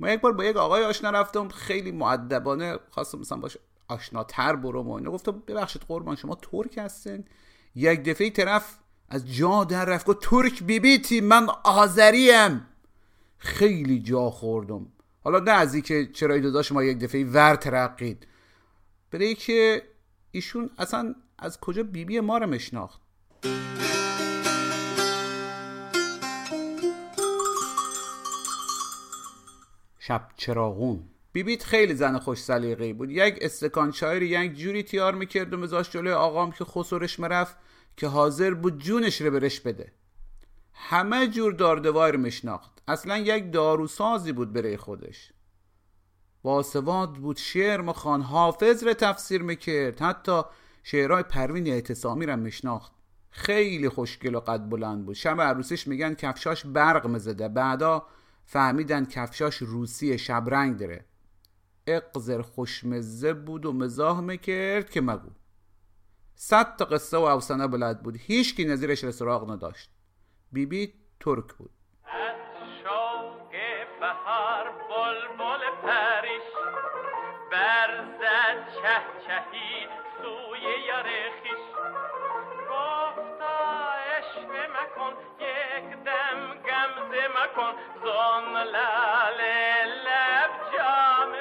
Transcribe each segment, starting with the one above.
ما یک بار با یک آقای آشنا رفتم خیلی معدبانه خواستم مثلا باش آشناتر برم و اینو گفتم ببخشید قربان شما ترک هستین؟ یک دفعه طرف از جا در رفت گفت ترک بیبیتی من آذریم. خیلی جا خوردم. حالا نه از که چرا داداش ما یک دفعه ور ترقید. برای که ایشون اصلا از کجا بیبی بی ما رو مشناخت شب چراغون. بیبیت خیلی زن خوش سلیقه بود. یک استکان چای یک جوری تیار می‌کرد و مزاش جلوی آقام که خسورش مرفت که حاضر بود جونش رو برش بده. همه جور داردوار مشناخت اصلا یک داروسازی بود برای خودش. باسواد بود شعر مخان حافظ رو تفسیر می‌کرد. حتی شعرهای پروین اعتصامی رو مشناخت خیلی خوشگل و قد بلند بود. شب عروسیش میگن کفشاش برق مزده بعدا فهمیدن کفشاش روسی شبرنگ داره. اقذر خوشمزه بود و مزاح می‌کرد که مگو. صد تا قصه و افسانه بلد بود. هیچکی نظیرش را سراغ نداشت. بیبی بی ترک بود. برزد چه چهی سوی یاره خیش. گفتا عشق مکن یک دم مکن زن لب جام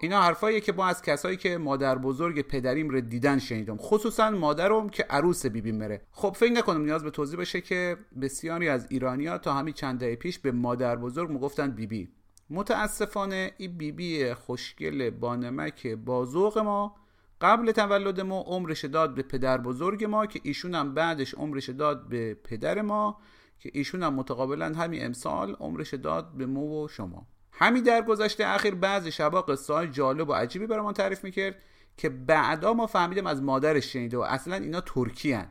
اینا حرفاییه که با از کسایی که مادر بزرگ پدریم رو دیدن شنیدم. خصوصا مادرم که عروس بیبی مره خب فکر نکنم نیاز به توضیح بشه که بسیاری از ایرانیا تا همین چند دهه پیش به مادر بزرگ می‌گفتن بیبی. متاسفانه این بیبی خوشگل بانمک بازوق ما قبل تولد ما عمرش داد به پدر بزرگ ما که ایشون هم بعدش عمرش داد به پدر ما. که ایشون هم متقابلا همین امسال عمرش داد به مو و شما. همین در گذشته اخیر بعضی شبا قصه های جالب و عجیبی برای تعریف می‌کرد که بعدا ما فهمیدیم از مادرش شنیده و اصلا اینا ترکی هن.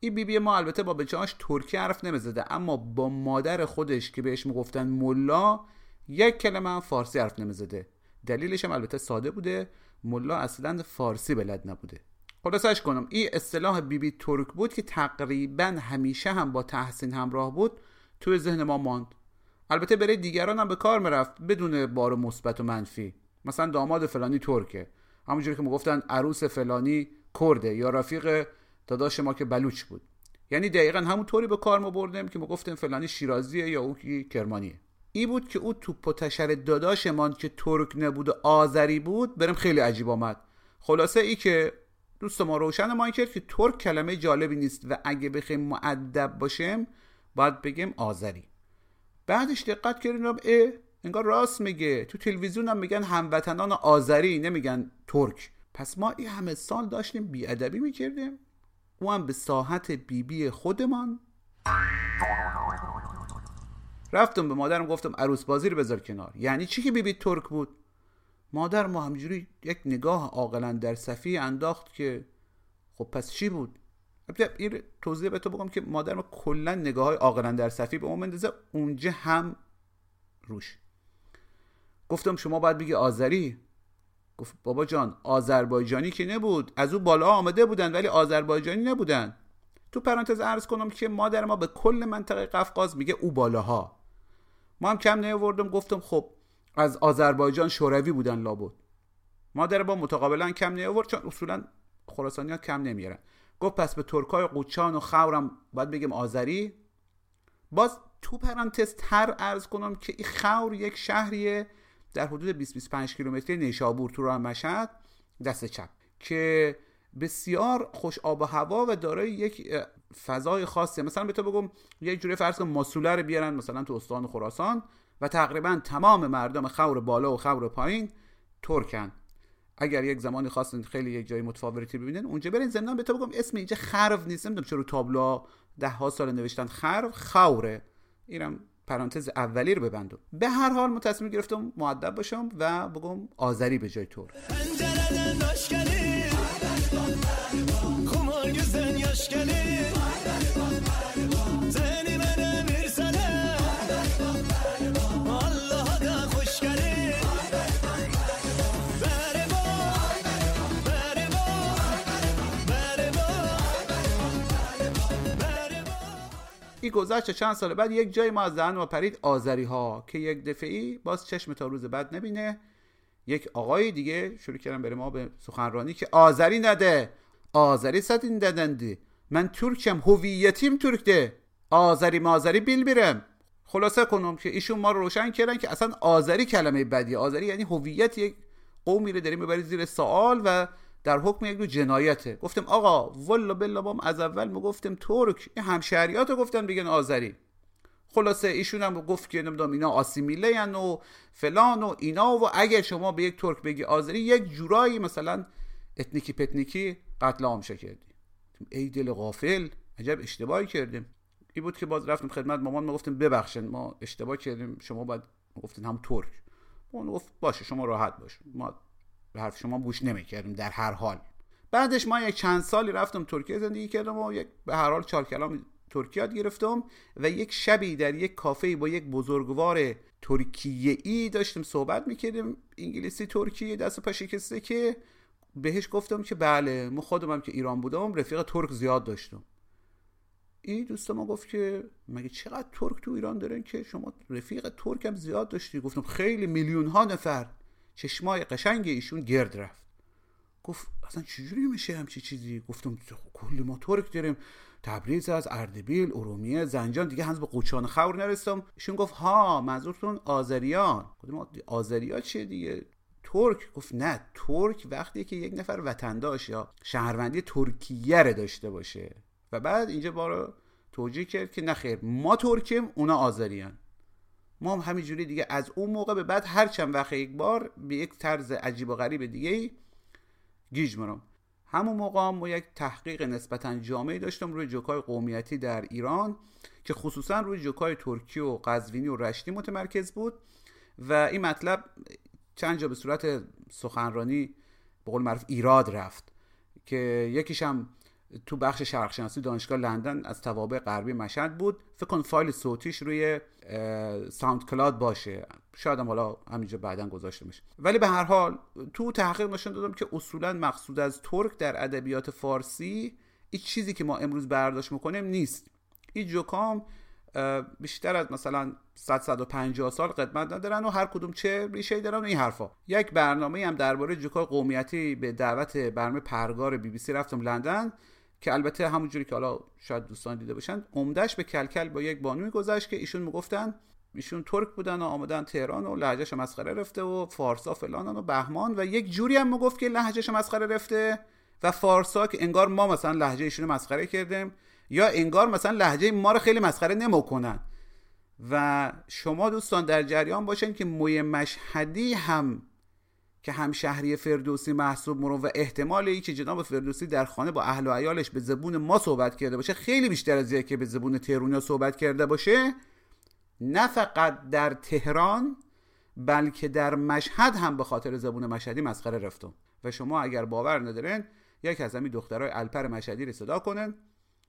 این بیبی بی ما البته با بچهاش ترکی حرف نمی‌زده اما با مادر خودش که بهش می‌گفتن ملا یک کلمه فارسی حرف نمی‌زده. دلیلش هم البته ساده بوده ملا اصلا فارسی بلد نبوده. خلاصش کنم. این اصطلاح بیبی بی ترک بود که تقریبا همیشه هم با تحسین همراه بود توی ذهن ما ماند. البته برای دیگران هم به کار می‌رفت بدون بار مثبت و منفی. مثلا داماد فلانی ترکه. همونجوری که می‌گفتن عروس فلانی کرده یا رفیق داداش ما که بلوچ بود. یعنی دقیقا همونطوری به کار ما بردیم که ما فلانی شیرازیه یا او که کرمانیه. ای بود که او توپ و تشر داداشمان که ترک نبود و آذری بود برم خیلی عجیب آمد. خلاصه ای که دوست ما روشن ما کرد که ترک کلمه جالبی نیست و اگه بخیم معدب باشیم باید بگیم آذری. بعدش دقت کردیم اه انگار راست میگه. تو تلویزیون هم میگن هموطنان آذری نمیگن ترک. پس ما این همه سال داشتیم بیادبی می‌کردیم. او هم به ساحت بیبی بی خودمان. رفتم به مادرم گفتم عروس بازی رو بذار کنار. یعنی چی که بیبی ترک بود؟ مادر ما همجوری یک نگاه عاقلا در صفی انداخت که خب پس چی بود؟ این توضیح به تو بگم که مادر ما کلا نگاه های عاقلا در صفی به ما مندازه اونجا هم روش. گفتم شما باید بگی آذری. گفت بابا جان آذربایجانی که نبود. از او بالا آمده بودن ولی آذربایجانی نبودن. تو پرانتز عرض کنم که مادر ما به کل منطقه قفقاز میگه او بالاها. ما هم کم نیاوردم گفتم خب از آذربایجان شوروی بودن لابد. مادر با متقابلا کم نیاورد چون اصولا خراسانی ها کم نمیارن گفت پس به ترکای قوچان و خورم باید بگیم آذری. باز تو پرانتز تر ارز کنم که این خور یک شهریه در حدود 20-25 کیلومتری نیشابور تو راه مشهد دست چپ که بسیار خوش آب و هوا و دارای یک فضای خاصه مثلا به تو بگم یک جوری فرض کن ماسوله رو بیارن مثلا تو استان خراسان. و تقریبا تمام مردم خور بالا و خور پایین ترکن. اگر یک زمانی خواستن خیلی یک جای متفاوتی ببینن اونجا برین زندان به تو بگم اسم اینجا خرو نیست. نمی‌دونم چرا تابلو ده ها سال نوشتن خرو خوره اینم پرانتز اولی رو ببندم. به هر حال من تصمیم گرفتم معدب باشم و بگم آذری به جای تور این گذشت چند سال بعد یک جای ما از ذهن ما پرید آذری ها که یک دفعی باز چشم تا روز بعد نبینه. یک آقای دیگه شروع کردن بره ما به سخنرانی که آذری نده آذری این ددندی. من ترکم هویتیم ترک ده. آذری مازری بیل بیرم. خلاصه کنم که ایشون ما رو روشن کردن که اصلا آذری کلمه بدی آذری یعنی هویت یک قومی رو داریم می‌برید زیر سوال و در حکم یک نوع جنایته. گفتم آقا والله بالله بام از اول ما گفتم ترک این همشهریات رو گفتن بگن آذری. خلاصه ایشون هم گفت که نمی‌دونم اینا آسیمیله و فلان و اینا و اگر شما به یک ترک بگی آذری یک جورایی مثلا اتنیکی پتنیکی قتل عام کردی. ای دل غافل عجب اشتباهی کردیم. این بود که باز رفتم خدمت مامان ما گفتیم ببخشن ما اشتباه کردیم شما باید گفتین هم ترک. اون گفت باشه شما راحت باش. ما به حرف شما گوش نمی‌کردیم در هر حال. بعدش ما یک چند سالی رفتم ترکیه زندگی کردم و یک به هر حال چهار کلام ترکیه یاد گرفتم و یک شبی در یک کافه با یک بزرگوار ترکیه ای داشتیم صحبت می‌کردیم انگلیسی ترکیه دست پا شکسته که بهش گفتم که بله ما خودم که ایران بودم رفیق ترک زیاد داشتم. این دوست ما گفت که مگه چقدر ترک تو ایران دارن که شما رفیق ترک هم زیاد داشتی؟ گفتم خیلی میلیون ها نفر. چشمای قشنگ ایشون گرد رفت. گفت اصلا چجوری میشه همچی چیزی؟ گفتم کلی ما ترک داریم. تبریز از اردبیل ارومیه زنجان. دیگه هنوز به قوچان خور نرسیدم ایشون گفت ها منظورتون آذریان. گفتم آذریا چیه دیگه؟ ترک؟ گفت نه ترک وقتی که یک نفر وطنداش یا شهروندی ترکیه رو داشته باشه. و بعد اینجا بارو توجیه کرد که نخیر ما ترکیم اونا آذریان. ما هم همینجوری دیگه از اون موقع به بعد هر چند وقت یک بار به یک طرز عجیب و غریب دیگه ای گیج مرم همون موقع ما یک تحقیق نسبتا جامعی داشتم روی جوکای قومیتی در ایران که خصوصا روی جوکای ترکی و قزوینی و رشتی متمرکز بود و این مطلب چند جا به صورت سخنرانی به قول معروف ایراد رفت که یکیش هم تو بخش شرقشناسی دانشگاه لندن از توابع غربی مشهد بود. فکر کنم فایل صوتیش روی SoundCloud باشه. شاید هم حالا همینجا بعدا گذاشته میشه ولی به هر حال تو تحقیق نشون دادم که اصولا مقصود از ترک در ادبیات فارسی این چیزی که ما امروز برداشت می‌کنیم نیست. این جوکام بیشتر از مثلا 100 150 سال قدمت ندارن و هر کدوم چه ریشه دارن این حرفا. یک برنامه هم درباره جوکای قومیتی به دعوت برنامه پرگار بی بی سی رفتم لندن. که البته همونجوری که حالا شاید دوستان دیده باشن عمدهش به کلکل با یک بانوی گذشت که ایشون می‌گفتن ایشون ترک بودن و آمدن تهران و لهجهش مسخره رفته و فارسا فلان و بهمان و یک جوری هم می‌گفت که لهجهش مسخره رفته و فارسا که انگار ما مثلا لهجه ایشون مسخره کردیم یا انگار مثلا لهجه ما رو خیلی مسخره نمی‌کنن. و شما دوستان در جریان باشین که موی مشهدی هم که همشهری فردوسی محسوب مرون و احتمال ای جناب فردوسی در خانه با اهل و عیالش به زبون ما صحبت کرده باشه خیلی بیشتر از که به زبون تهرونیا صحبت کرده باشه نه فقط در تهران بلکه در مشهد هم به خاطر زبون مشهدی مسخره رفتم. و شما اگر باور ندارین یک از همین دخترای الپر مشهدی رو صدا کنن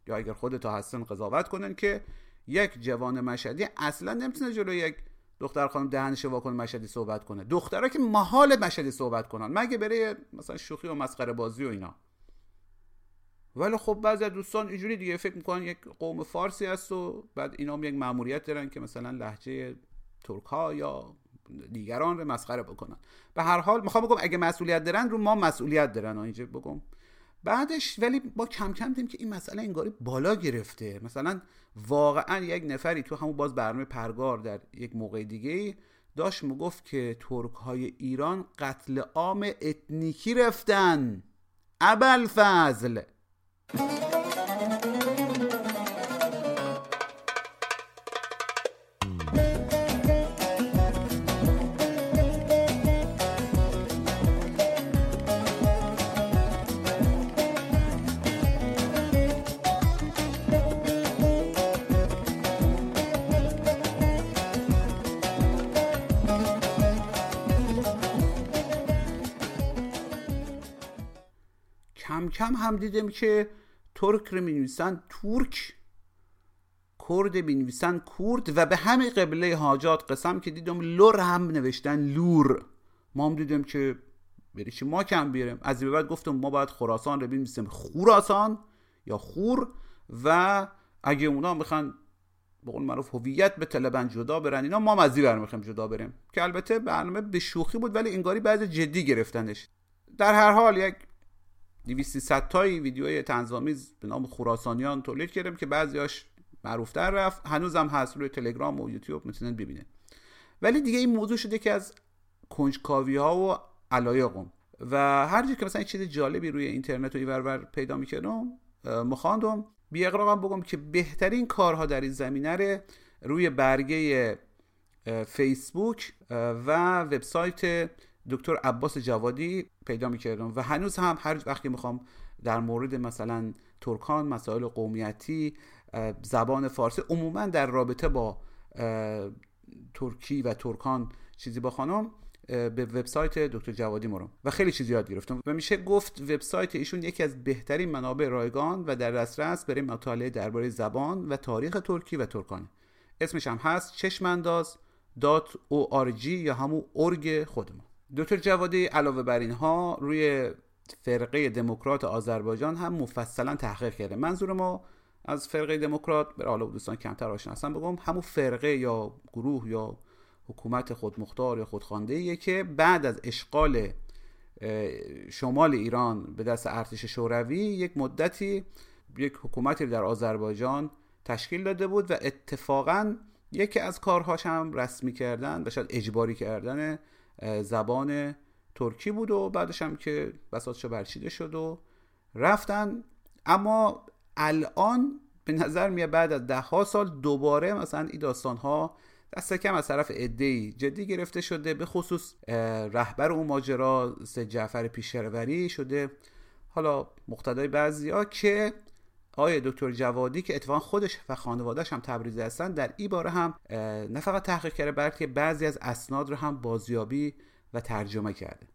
یا اگر خودتا هستن قضاوت کنن که یک جوان مشهدی اصلا نمی‌تونه جلو یک دختر خانم دهنش واکن مشهدی صحبت کنه. دخترها که محال مشهدی صحبت کنن. مگه بره مثلا شوخی و مسخره بازی و اینا؟ ولی خب بعضی از دوستان اینجوری دیگه فکر می‌کنن یک قوم فارسی هست و بعد اینا هم یک ماموریت دارن که مثلا لحجه ترک ها یا دیگران رو مسخره بکنن. به هر حال می‌خوام بگم اگه مسئولیت دارن رو ما مسئولیت دارن. اینجا بگم. بعدش ولی با کم کم دیدیم که این مسئله انگاری بالا گرفته. مثلا واقعا یک نفری تو همون باز برنامه پرگار در یک موقع دیگه داشت می‌گفت که ترک های ایران قتل عام اتنیکی رفتن. ابل فضل کم هم دیدم که ترک رو می ترک کرد می نویسن کرد و به همه قبله حاجات قسم که دیدم لور هم نوشتن لور. ما هم دیدم که بری ما کم بیرم از به بعد گفتم ما باید خراسان رو بنویسیم. خوراسان یا خور و اگه اونا می‌خوان به قول معروف هویت به طلبن جدا برن اینا ما مزی برمیخوایم جدا بریم. که البته برنامه به شوخی بود ولی انگاری بعض جدی گرفتنش. در هر حال یک 200 تایی ویدیوی تنظامیز به نام خراسانیان تولید کردم که بعضیاش معروفتر رفت. هنوزم هست روی تلگرام و یوتیوب می‌تونن ببینن ولی دیگه این موضوع شده که از کنجکاوی ها و علایقم. و هر که مثلا چیز جالبی روی اینترنت و اینور پیدا می‌کردم مخواندم بی اقراقم بگم که بهترین کارها در این زمینه رو روی برگه فیسبوک و وبسایت دکتر عباس جوادی پیدا می‌کردم و هنوز هم هر وقتی می‌خوام در مورد مثلا ترکان مسائل قومیتی زبان فارسی عموما در رابطه با ترکی و ترکان چیزی بخوانم به وبسایت دکتر جوادی مرم و خیلی چیزی یاد گرفتم و میشه گفت وبسایت ایشون یکی از بهترین منابع رایگان و در دسترس برای مطالعه درباره زبان و تاریخ ترکی و ترکانه اسمش هم هست چشمانداز .org یا همون ارگ خودمون. دکتر جوادی علاوه بر اینها روی فرقه دموکرات آذربایجان هم مفصلا تحقیق کرده. منظور ما از فرقه دموکرات به حالا دوستان کمتر آشنا هستن بگم همون فرقه یا گروه یا حکومت خودمختار یا خودخوانده که بعد از اشغال شمال ایران به دست ارتش شوروی یک مدتی یک حکومتی در آذربایجان تشکیل داده بود و اتفاقا یکی از کارهاش هم رسمی کردن و شاید اجباری کردن زبان ترکی بود و بعدش هم که بساطش برچیده شد و رفتن. اما الان به نظر میاد بعد از ده ها سال دوباره مثلا این داستان ها دست کم از طرف ادهی جدی گرفته شده به خصوص رهبر اون ماجرا سید جعفر پیشروری شده. حالا مقتدای بعضی ها که آقای دکتر جوادی که اتفاقا خودش و خانوادهش هم تبریزی هستن در این باره هم نه فقط تحقیق کرده بلکه بعضی از اسناد رو هم بازیابی و ترجمه کرده.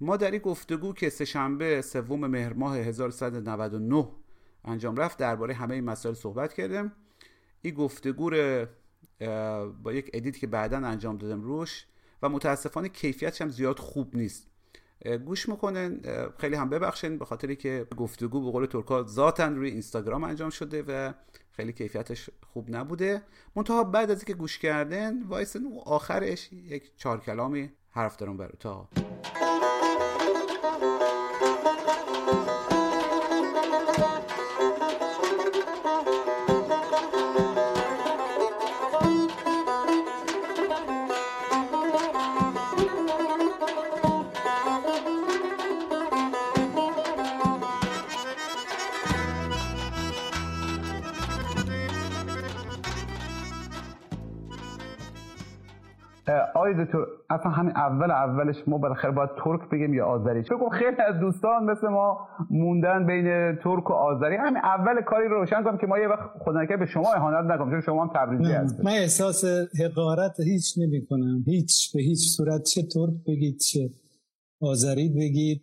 ما در این گفتگو که سهشنبه سوم مهر ماه 1399 انجام رفت درباره همه این مسائل صحبت کردیم. این گفتگو با یک ادیت که بعدا انجام دادم روش و متاسفانه کیفیتش هم زیاد خوب نیست. گوش می‌کنن خیلی هم ببخشین به خاطری که گفتگو به قول ترکا ذاتن روی اینستاگرام انجام شده و خیلی کیفیتش خوب نبوده. منتها بعد از اینکه گوش کردن وایسن آخرش یک چهار کلامی حرف دارم برای تا. آقای دکتر اصلا همین اول اولش ما بالاخره باید ترک بگیم یا آذری. بگم خیلی از دوستان مثل ما موندن بین ترک و آذری. همین اول کاری رو روشن کنم که ما یه وقت خدا به شما اهانت نکنم چون شما هم تبریزی هستید. من احساس حقارت هیچ نمی کنم هیچ به هیچ صورت. چه ترک بگید چه آذری بگید.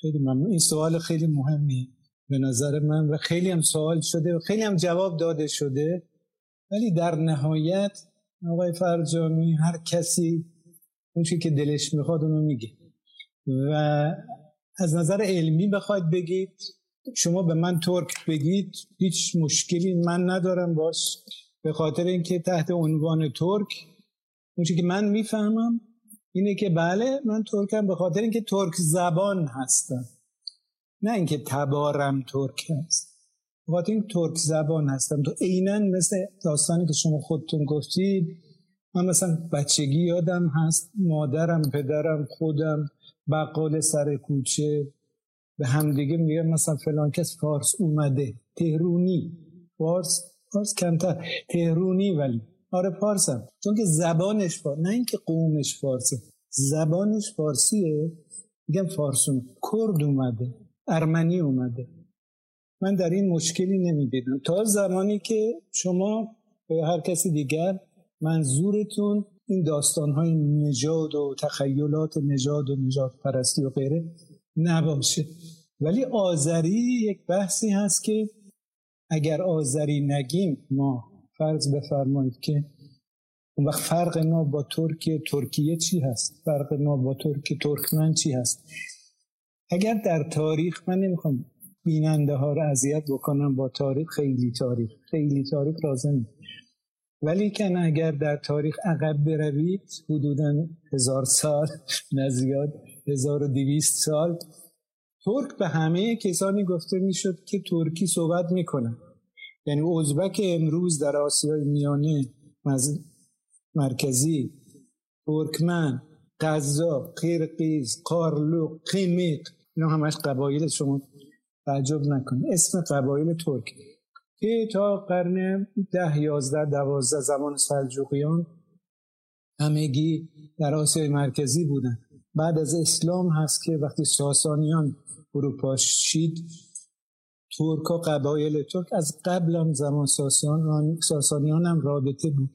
خیلی ممنون. این سوال خیلی مهمیه به نظر من و خیلی هم سوال شده و خیلی هم جواب داده شده. ولی در نهایت آقای فرجامی هر کسی اون که دلش می‌خواد اونو میگه. و از نظر علمی بخواید بگید شما به من ترک بگید هیچ مشکلی من ندارم باش. به خاطر اینکه تحت عنوان ترک اون که من می‌فهمم اینه که بله من ترکم به خاطر اینکه ترک زبان هستم. نه اینکه تبارم ترک هست. به خاطر این ترک زبان هستم تو عینا مثل داستانی که شما خودتون گفتید من مثلا بچگی یادم هست مادرم پدرم خودم بقال سر کوچه به همدیگه میگه مثلا فلان کس فارس اومده. تهرونی. فارس فارس کمتر. تهرونی ولی. آره فارسم. چون که زبانش فارس نه اینکه قومش فارسه. زبانش فارسیه. میگم فارسون کرد اومده. ارمنی اومده. من در این مشکلی نمی‌دیدم تا زمانی که شما به هر کسی دیگر منظورتون این داستان های نجاد و تخیلات نجاد و نجات پرستی و غیره نباشه. ولی آذری یک بحثی هست که اگر آذری نگیم ما فرض بفرمایید که اون وقت فرق ما با ترک ترکیه چی هست؟ فرق ما با ترک ترکمن چی هست؟ اگر در تاریخ من نمی‌خوام بیننده ها رو اذیت بکنم با تاریخ خیلی تاریخ خیلی تاریخ لازم ولی کن اگر در تاریخ عقب بروید حدودا هزار سال نه زیاد هزار و دویست سال ترک به همه کسانی گفته می‌شد که ترکی صحبت می‌کنن یعنی ازبک امروز در آسیای میانه مرکزی ترکمن قزاق قرقیز قارلو قیمیق اینا همش قبایل شما تعجب نکنید اسم قبایل ترک. که تا قرن ده یازده دوازده زمان سلجوقیان همگی در آسیای مرکزی بودن بعد از اسلام هست که وقتی ساسانیان اروپا شید ترک و قبایل ترک از قبل هم زمان ساسان ساسانیان هم رابطه بود.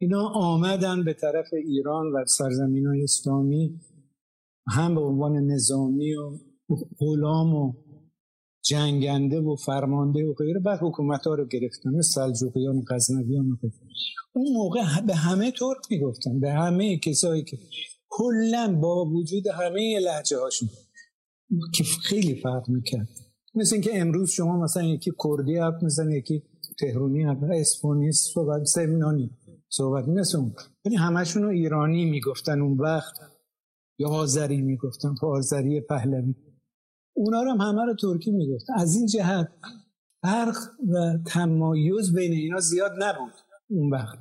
اینا آمدن به طرف ایران و سرزمین های اسلامی هم به عنوان نظامی و غلام و جنگنده و فرمانده و غیره. بعد حکومت ها رو گرفتن سلجوقیان و غزنویان و غیره. اون موقع به همه ترک می‌گفتن به همه کسایی که کلا با وجود همه لحجه هاشون که خیلی فرق می‌کرد. مثل اینکه امروز شما مثلا یکی کردی حرف می‌زنه یکی تهرونی حرف اسپانی صحبت سمنانی صحبت مثل اون. ولی همشون رو ایرانی می‌گفتن اون وقت یا آذری می‌گفتن آذری پهلوی. اونا رو هم همه رو ترکی می‌گفتن از این جهت فرق و تمایز بین اینا زیاد نبود اون وقت.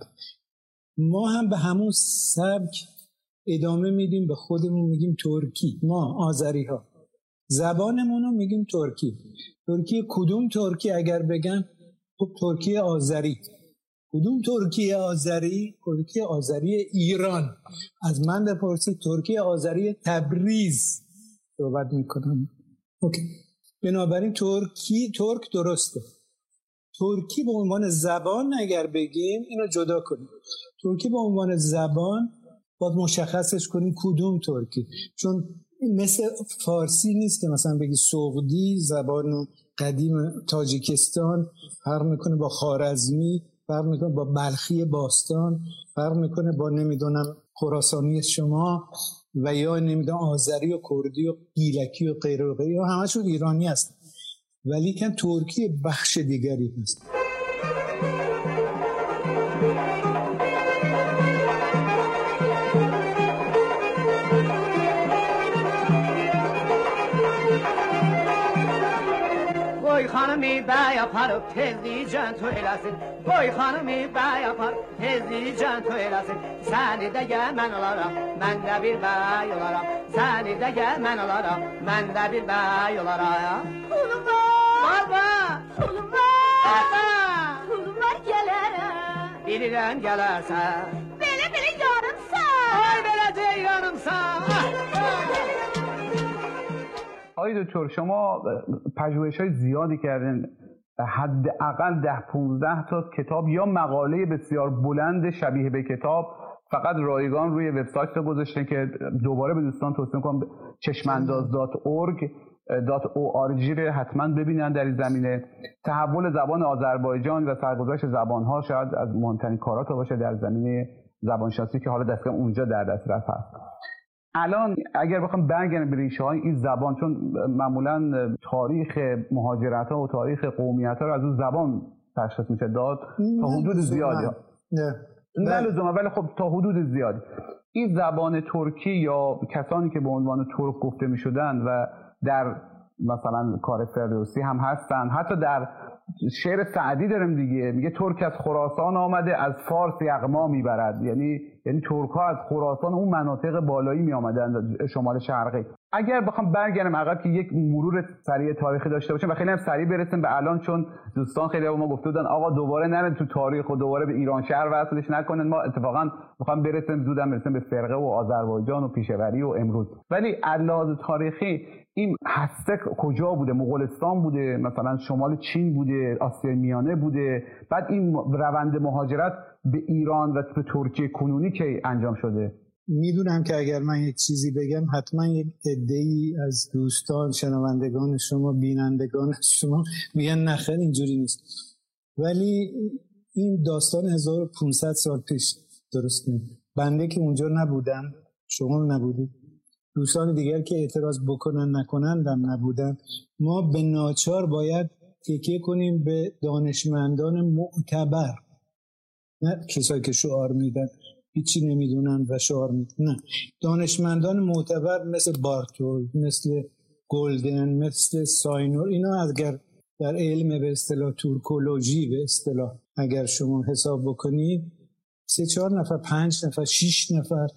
ما هم به همون سبک ادامه میدیم به خودمون میگیم ترکی. ما آذری ها زبانمون رو میگیم ترکی. ترکی کدوم ترکی؟ اگر بگن خب ترکی آذری. کدوم ترکی آذری؟ ترکی آذری ایران. از من بپرسید ترکی آذری تبریز صحبت می‌کنم. OK. بنابراین ترکی ترک درسته. ترکی به عنوان زبان اگر بگیم اینو جدا کنیم. ترکی به عنوان زبان باید مشخصش کنیم کدوم ترکی. چون مثل فارسی نیست که مثلا بگی سغدی زبان قدیم تاجیکستان فرق می‌کنه با خارزمی فرق می‌کنه با بلخی باستان فرق می‌کنه با نمی‌دونم خراسانی شما. و یا نمی‌دونم آذری و کردی و گیلکی و غیره و غیره همشون ایرانی هست ولی کن ترکی بخش دیگری هست. hanımı bey yapar tezleyicen söylesin Boy hanımı bey yapar tezleyicen söylesin Seni de gel ben olaram ben de bir bey olaram Seni de gel ben olaram ben de bir bey olaram Kulum var Baba Kulum var Baba Kulum var gelerem Bilirəm gələrsən. Belə belə yarımsan. Ay belə ceyranımsan آقای دکتر شما پژوهش های زیادی کردین. حداقل ده 15 تا کتاب یا مقاله بسیار بلند شبیه به کتاب فقط رایگان روی وبسایت رو گذاشته که دوباره به دوستان توصیه می‌کنم چشمانداز.org دات او آرجی رو حتما ببینن در این زمینه. تحول زبان آذربایجان و سرگذشت زبان ها شاید از مهمترین کارات باشه در زمینه زبانشناسی که حالا دستگاه اونجا در دسترس هست. الان اگر بخوام برگردم به ریشه های این زبان چون معمولا تاریخ مهاجرت ها و تاریخ قومیت ها رو از اون زبان تشخیص میشه. داد تا حدود زیادی. نه. نه. ولی خب تا حدود زیادی. این زبان ترکی یا کسانی که به عنوان ترک گفته می شدن و در مثلا کار فردوسی هم هستن حتی در شعر سعدی داریم دیگه. میگه ترک از خراسان آمده از فارس یغما می‌برد. یعنی یعنی ترک ها از خراسان اون مناطق بالایی می آمدن شمال شرقی. اگر بخوام برگردم عقب که یک مرور سریع تاریخی داشته باشیم و خیلی هم سریع برسیم به الان چون دوستان خیلی ما گفته بودن آقا دوباره نرن تو تاریخ و دوباره به ایران شهر وصلش نکنن. ما اتفاقا می‌خوام برسیم زودم برسیم به فرقه و آذربایجان و پیشوری و امروز. ولی علاوه تاریخی این هسته کجا بوده؟ مغولستان بوده مثلا شمال چین بوده آسیای میانه بوده. بعد این روند مهاجرت به ایران و به ترکیه کنونی که انجام شده؟ می‌دونم که اگر من یک چیزی بگم حتما یک ای از دوستان شنوندگان شما بینندگان شما میگن نخیر اینجوری نیست. ولی این داستان 1500 سال پیش درسته. بنده که اونجا نبودم شما نبودید. دوستان دیگر که اعتراض بکنن نکنندم نبودن. ما به ناچار باید تکیه کنیم به دانشمندان معتبر. نه کسایی که شعار میدن. هیچی نمی‌دونن و شعار میدن نه. دانشمندان معتبر مثل بارتول مثل گلدن مثل ساینور اینا اگر در علم به اصطلاح تورکولوژی به اصطلاح اگر شما حساب بکنید سه چهار نفر پنج نفر شیش نفر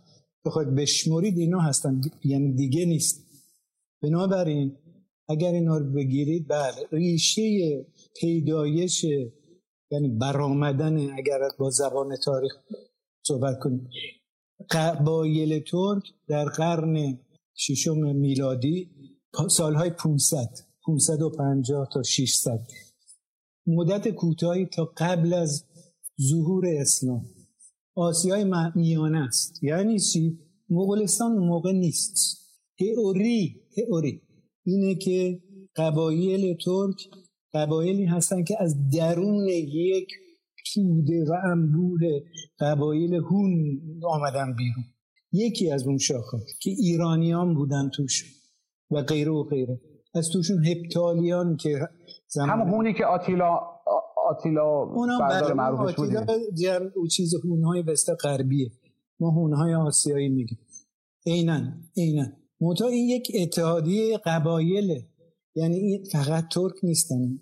بخواید بشمرید اینا هستن. یعنی دیگه نیست. بنابراین اگر اینا رو بگیرید بله ریشه پیدایش یعنی برآمدن اگر با زبان تاریخ صحبت کنیم قبایل ترک در قرن ششم میلادی سالهای 500 550 تا 600 مدت کوتاهی تا قبل از ظهور اسلام. آسیای میانه است. یعنی چی؟ مغولستان موقع نیست. تئوری تئوری. اینه که قبایل ترک قبایلی هستن که از درون یک توده و انبوه قبایل هون آمدن بیرون. یکی از اون شاخه که ایرانیان بودن توش و غیره و غیره. از توشون هپتالیان که زمان... همون هونی که آتیلا آتیلا بردار معروفش بود جمع او چیز هونهای وست غربیه. ما هونهای آسیایی میگیم. عینا عینا. منتها این یک اتحادیه قبایله یعنی این فقط ترک نیستن.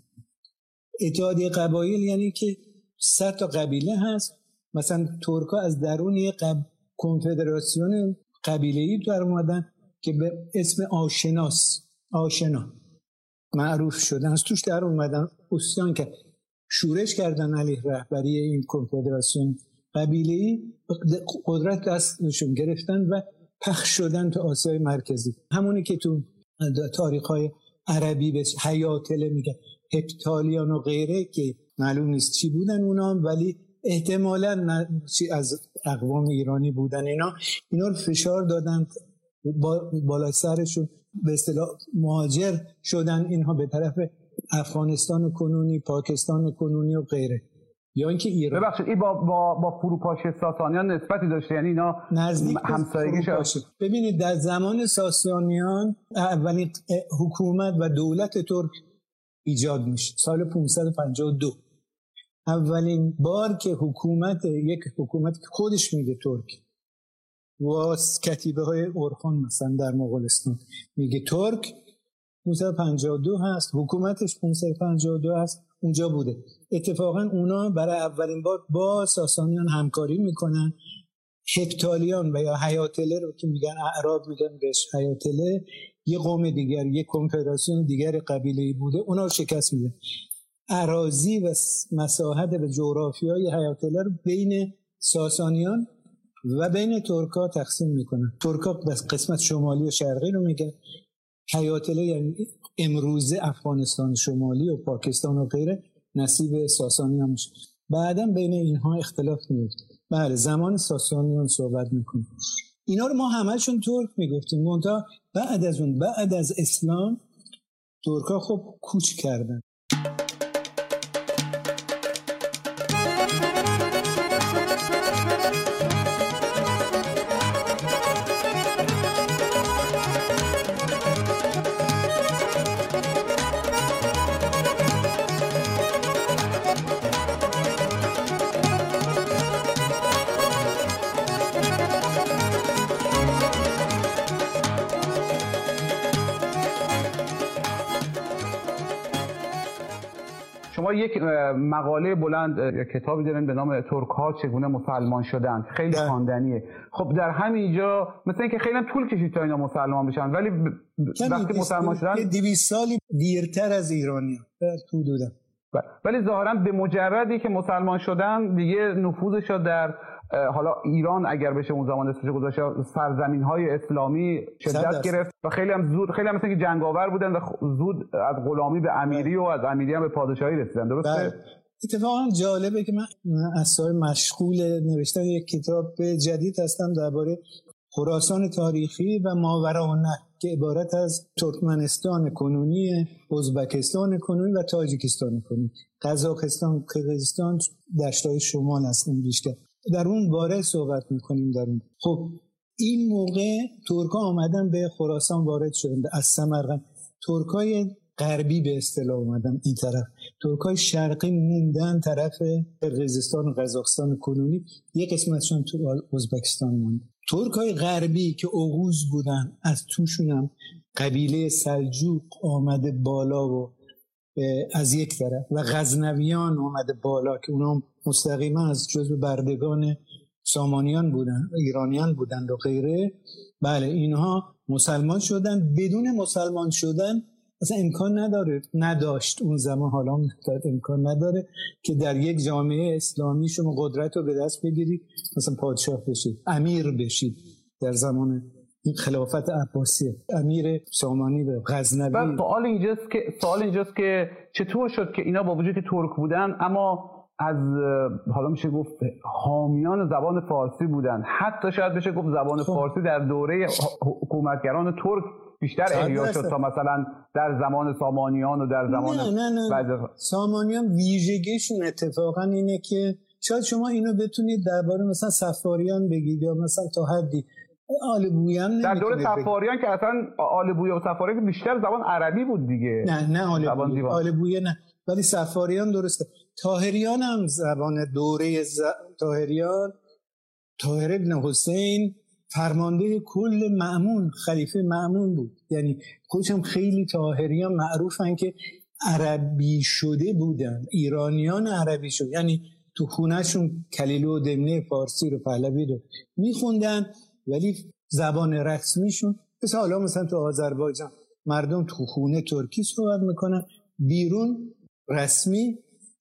اتحادیه قبایل یعنی که صد تا قبیله هست. مثلا ترک از درون یک قب... کنفدراسیون قبیله ای در اومدن که به اسم آشناس آشنا. معروف شدن. از توش در اومدن. استان که شورش کردن علیه رهبری این کنفدراسیون قبیله ای قدرت دستشون گرفتن و پخش شدن تو آسیای مرکزی. همونی که تو تاریخ های عربی به حیاتله میگن هپتالیان و غیره که معلوم نیست چی بودن اونا ولی احتمالا از اقوام ایرانی بودن اینا. اینا رو فشار دادن با بالا سرشون به اصطلاح مهاجر شدن اینها به طرف افغانستان کنونی پاکستان کنونی و غیره. یا اینکه ایران. ببخشید این با با با فروپاشی ساسانیان نسبتی داشته یعنی اینا نزدیک همسایگی ببینید در زمان ساسانیان اولین حکومت و دولت ترک ایجاد میشه سال 552 اولین بار که حکومت یک حکومت که خودش میگه ترک. واس کتیبه های اورخان مثلا در مغولستان میگه ترک. 552 هست. حکومتش 552 هست. اونجا بوده. اتفاقا اونا برای اولین بار با ساسانیان همکاری می‌کنن. هپتالیان و یا حیاتله رو که میگن اعراب میگن بهش حیاتله یه قوم دیگر یه کنفدراسیون دیگر قبیله بوده. اونا رو شکست میده. عراضی و مساحت و جغرافی های حیاتله رو بین ساسانیان و بین ترکا تقسیم می‌کنن. ترکا قسمت شمالی و شرقی رو میگن. حیاتله یعنی امروزه افغانستان شمالی و پاکستان و غیره نصیب ساسانیان میشه. بعدا بین اینها اختلاف میفته بله زمان ساسانیان صحبت می‌کنیم. اینا رو ما همهشون ترک می‌گفتیم. منتها بعد از اون بعد از اسلام ترکا خب کوچ کردن. یک مقاله بلند کتابی داریم به نام ترک ها چگونه مسلمان شدن خیلی بله. خواندنیه خب در همینجا مثل اینکه خیلی طول کشید تا اینا مسلمان بشن ولی وقتی مسلمان شدن 200 سالی دیرتر از ایرانی حدودا بله. ولی ظاهرا به مجردی که مسلمان شدن دیگه نفوذش در حالا ایران اگر بشه اون زمان اسمش گذاشت سرزمین های اسلامی شدت گرفت و خیلی هم زود خیلی هم مثل که جنگاور بودن و زود از غلامی به امیری و از امیری هم به پادشاهی رسیدن. درسته؟ بله. اتفاقا جالبه که من از مشغول نوشتن یک کتاب جدید هستم درباره خراسان تاریخی و ماورانه که عبارت از ترکمنستان کنونی ازبکستان کنونی و تاجیکستان کنونی. قزاقستان قرقیزستان دشتای شمال هستن بیشتر. در اون باره صحبت می‌کنیم در اون. خب این موقع ترکا آمدن به خراسان وارد شدن از سمرقند. ترکای غربی به اصطلاح اومدن این طرف. ترکای شرقی موندن طرف قرقیزستان و قزاقستان کنونی یک قسمتشون تو ازبکستان موند. ترکای غربی که اوغوز بودن از توشونم قبیله سلجوق آمده بالا و از یک طرف و غزنویان آمده بالا که اونا مستقیما از جزو بردگان سامانیان بودن ایرانیان بودند و غیره. بله اینها مسلمان شدن بدون مسلمان شدن اصلا امکان نداره. نداشت اون زمان حالا امکان نداره که در یک جامعه اسلامی شما قدرت رو به دست بگیرید مثلا پادشاه بشید امیر بشید در زمان این خلافت عباسیه امیر سامانی به غزنوی سوال اینجاست که سوال اینجاست که چطور شد که اینا با وجود که ترک بودن اما از حالا میشه گفت حامیان زبان فارسی بودن حتی شاید بشه گفت زبان خب. فارسی در دوره حکومتگران ترک بیشتر احیا شد تا مثلا در زمان سامانیان و در زمان نه نه نه. سامانیان ویژگیشون اتفاقا اینه که شاید شما اینو بتونید درباره مثلا سفاریان بگید یا مثلا تا حدی آل بویان در دوره سفاریان که اصلا آل بویه و سفاریان که بیشتر زبان عربی بود دیگه. نه نه آل بویه آل بویه نه. ولی سفاریان درسته. تاهریان هم زبان دوره ز... تاهریان تاهر ابن حسین فرمانده کل معمون خلیفه معمون بود. یعنی خودشم خیلی تاهریان معروفن که عربی شده بودن. ایرانیان عربی شده یعنی تو خونهشون کلیله و دمنه فارسی رو پهلوی رو میخوندن. ولی زبان رسمیشون مثل حالا مثلا تو آذربایجان مردم تو خونه ترکی صحبت می‌کنن بیرون رسمی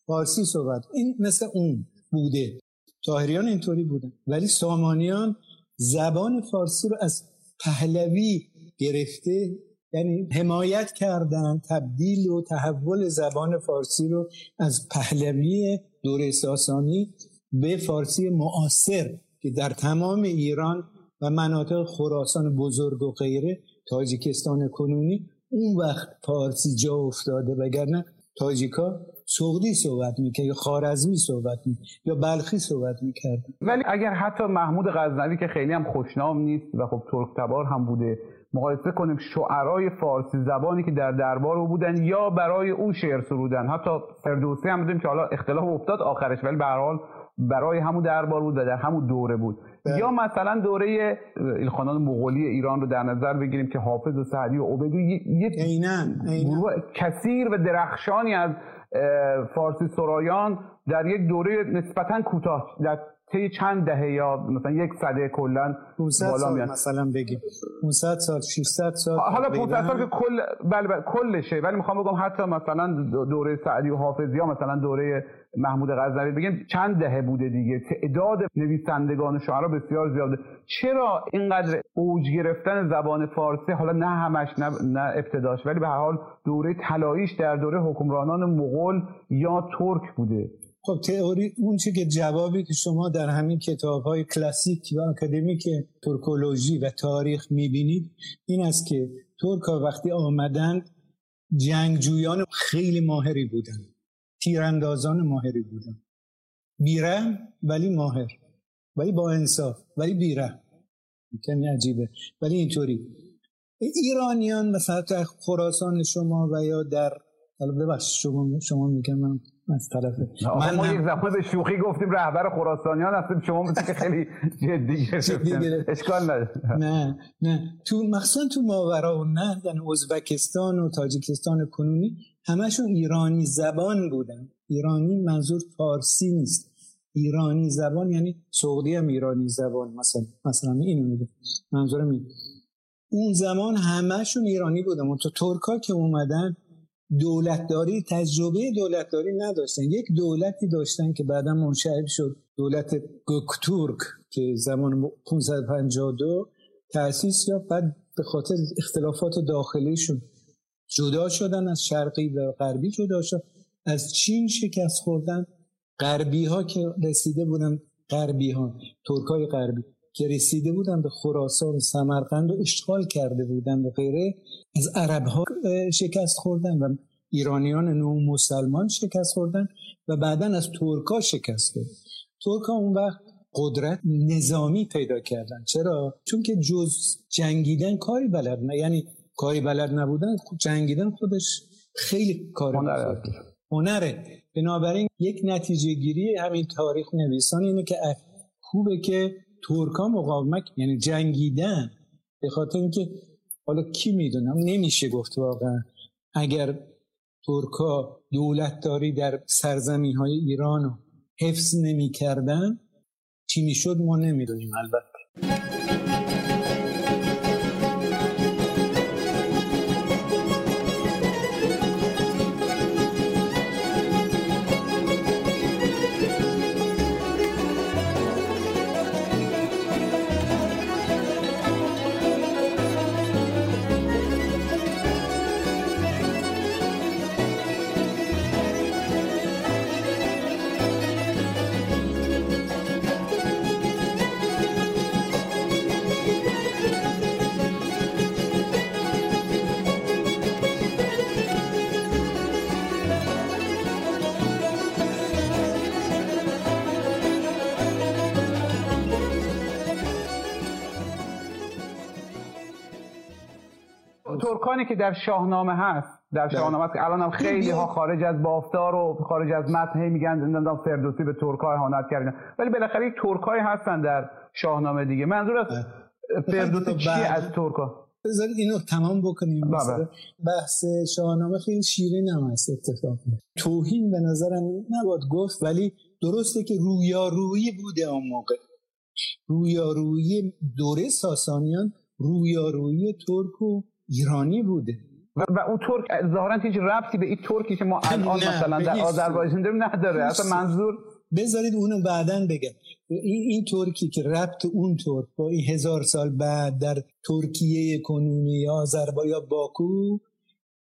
فارسی صحبت این مثل اون بوده. تاهریان اینطوری بودن ولی سامانیان زبان فارسی رو از پهلوی گرفته یعنی حمایت کردن تبدیل و تحول زبان فارسی رو از پهلوی دوره ساسانی به فارسی معاصر که در تمام ایران و مناطق خراسان بزرگ و غیره تاجیکستان کنونی اون وقت فارسی جا افتاده وگرنه تاجیکا سغدی صحبت می‌کرد یا خارزمی صحبت می‌کرد یا بلخی صحبت می‌کرد. ولی اگر حتی محمود غزنوی که خیلی هم خوشنام نیست و خب ترک تبار هم بوده مقایسه کنیم شعرای فارسی زبانی که در دربار او بودن یا برای او شعر سرودن. حتی فردوسی هم بودیم که حالا اختلاف افتاد آخرش ولی به برای همون دربار بود و در همون دوره بود. یا مثلا دوره ایلخانان مغولی ایران رو در نظر بگیریم که حافظ و سعدی و عبیدی یه گروه کثیر و درخشانی از فارسی سرایان در یک دوره نسبتا کوتاه در طی چند دهه یا مثلا یک صده کلا 500 سال مثلا بگیم. 500 سال 600 سال حالا 500 سال که کل بله بله کلشه. ولی می‌خوام بگم حتی مثلا دوره سعدی و حافظی یا مثلا دوره محمود غزنوی. بگیم چند دهه بوده دیگه. تعداد نویسندگان و شعرا بسیار زیاده. چرا اینقدر اوج گرفتن زبان فارسی؟ حالا نه همش نه, نه ابتداش ولی به هر حال دوره طلاییش در دوره حکمرانان مغول یا ترک بوده. خب تئوری اون چی که جوابی که شما در همین کتاب های کلاسیک و اکادمیک ترکولوژی و تاریخ می‌بینید این است که ترک ها وقتی آمدند جنگجویان خیلی ماهری بودن تیراندازان ماهری بودن. بیره ولی ماهر ولی با انصاف ولی بیره. کمی عجیبه. ولی اینطوری. ایرانیان مثلا در خراسان شما و یا در ببخش شما شما میگم من از طرف من ما یک زمان به شوخی گفتیم رهبر خراسانیان هستیم شما مثل که خیلی جدی اشکال نداره. نه نه. تو مخصوصا تو ماورا و نه یعنی ازبکستان و تاجیکستان کنونی همشون ایرانی زبان بودن. ایرانی منظور فارسی نیست. ایرانی زبان یعنی سعودی هم ایرانی زبان مثلا مثلا اینو میگه. منظورم این. اون زمان همشون ایرانی بودن. تو ترکا که اومدن دولتداری تجربه دولتداری نداشتن. یک دولتی داشتن که بعدا منشعب شد. دولت گوکتورک که زمان 552 تأسیس یا بعد به خاطر اختلافات داخلیشون جدا شدن. از شرقی و غربی جدا شد. از چین شکست خوردن. غربی ها که رسیده بودن. غربی ها ترک های غربی. که رسیده بودن به خراسان و سمرقند و اشغال کرده بودن و غیره از عرب ها شکست خوردن و ایرانیان نو مسلمان شکست خوردن و بعدا از ترکا شکست خوردن ترکا اون وقت قدرت نظامی پیدا کردن. چرا؟ چون که جز جنگیدن کاری بلد نه یعنی کاری بلد نبودن جنگیدن خودش خیلی کار هنره هنره. بنابراین یک نتیجه گیری همین تاریخ نویسان اینه که خوبه که ترکا مقاومت یعنی جنگیدن به خاطر اینکه حالا کی می‌دونم؟ نمیشه گفت واقعا. اگر ترکا دولتداری در سرزمین های ایران رو حفظ نمی کردن چی می‌شد؟ ما نمی‌دونیم البته. ترکانی که در شاهنامه هست در بله. شاهنامه هست که الان هم خیلی ها خارج از بافتار و خارج از متن هی میگن نمی‌دونم فردوسی به ترکای اهانت کردن. ولی بالاخره یک ترکای هستن در شاهنامه دیگه. منظور از بله. فردوسی چی از ترکا؟ بذارید اینو تمام بکنیم. بله. بحث شاهنامه خیلی شیرین هم هست اتفاق توهین به نظرم نباد گفت ولی درسته که رویارویی بوده اون موقع. رویارویی دوره ساسانیان رویارویی ترک و ایرانی بوده و, و اون ترک ظاهرا هیچ ربطی به این ترکی که ما الان مثلا در آذربایجان داریم نداره. اصلا منظور بذارید اونو بعدا بگم. این, این ترکی که ربط اون ترک با این هزار سال بعد در ترکیه کنونی یا آذربایجان یا باکو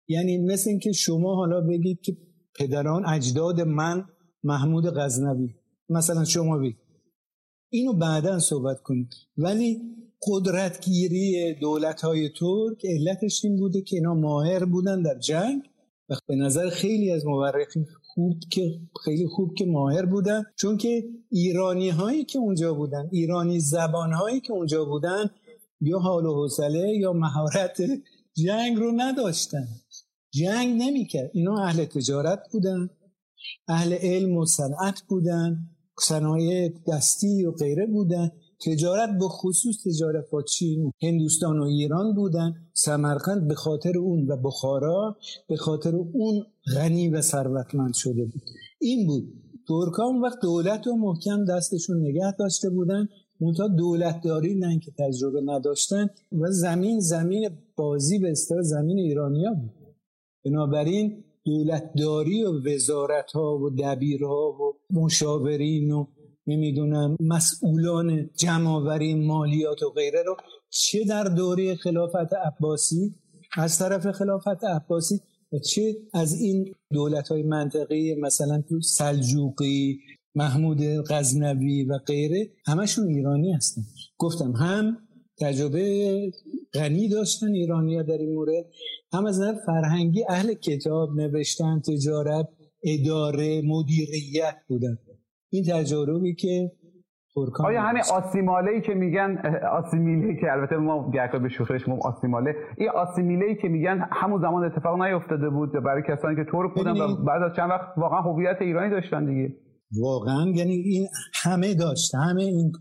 یعنی مثل اینکه شما حالا بگید که پدران اجداد من محمود غزنوی. مثلا شما بگید. اینو بعدا صحبت کنید. ولی قدرتگیری دولت های ترک علتش این بوده که اینا ماهر بودن در جنگ و به نظر خیلی از مورخین خوب که خیلی خوب که ماهر بودن چون که ایرانی هایی که اونجا بودن ایرانی زبان هایی که اونجا بودن یا حال و حوصله یا مهارت جنگ رو نداشتن. جنگ نمی‌کرد. اینا اهل تجارت بودن اهل علم و صنعت بودن صنایع دستی و غیره بودن. تجارت به خصوص تجارت با چین هندوستان و ایران بودن. سمرقند به خاطر اون و بخارا به خاطر اون غنی و ثروتمند شده بود. این بود. ترکا اون وقت دولت و محکم دستشون نگه داشته بودن. منتها دولتداری نه که تجربه نداشتن و زمین زمین بازی به اصطلاح زمین ایرانیا بود. بنابراین دولتداری و وزارت ها و دبیرها و مشاورین و نمی‌دونم مسئولان جمعآوری مالیات و غیره رو چه در دوره خلافت عباسی از طرف خلافت عباسی و چه از این دولت های منطقه مثلا تو سلجوقی محمود غزنوی و غیره همشون ایرانی هستن. گفتم هم تجربه غنی داشتن ایرانیا در این مورد هم از نظر فرهنگی اهل کتاب نوشتن تجارت اداره مدیریت بودن. این تجاربی که ترکان آیا همین آسیماله ای که میگن آسیمیله که البته ما گرکا به شوخیش ما آسیماله. این آسیمیله ای که میگن همون زمان اتفاق نیفتاده بود برای کسانی که ترک بودن و بعد از چند وقت واقعا هویت ایرانی داشتن دیگه. واقعا یعنی این همه داشت همه این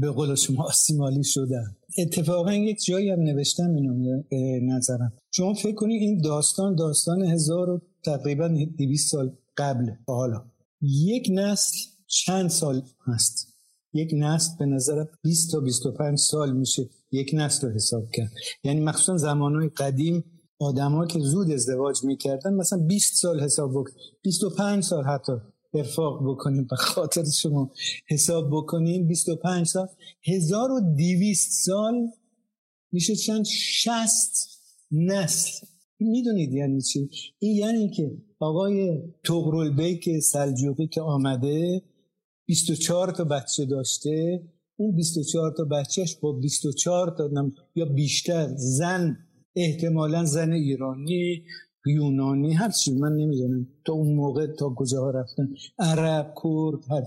به قول شما آسیمالی شدن اتفاقا یک جایی هم نوشتم اینو نظرم. شما فکر کنید این داستان داستان هزار و تقریبا 200 سال قبل حالا. یک نسل چند سال هست؟ یک نسل به نظر 20 تا 25 سال میشه یک نسل رو حساب کرد. یعنی مخصوصا زمانهای قدیم آدما که زود ازدواج می‌کردن مثلا 20 سال حساب بکن 25 سال حتی ارفاق بکنیم به خاطر شما حساب بکنیم. 25 سال 1200 سال میشه چند؟ 60 نسل. می‌دونید یعنی چی؟ این یعنی که آقای تغرل بیک سلجوقی که آمده 24 تا بچه داشته اون 24 تا بچهش با 24 تا یا بیشتر زن احتمالا زن ایرانی یونانی هر چی من نمی‌دونم. تا اون موقع تا کجاها رفتن. عرب کرد هر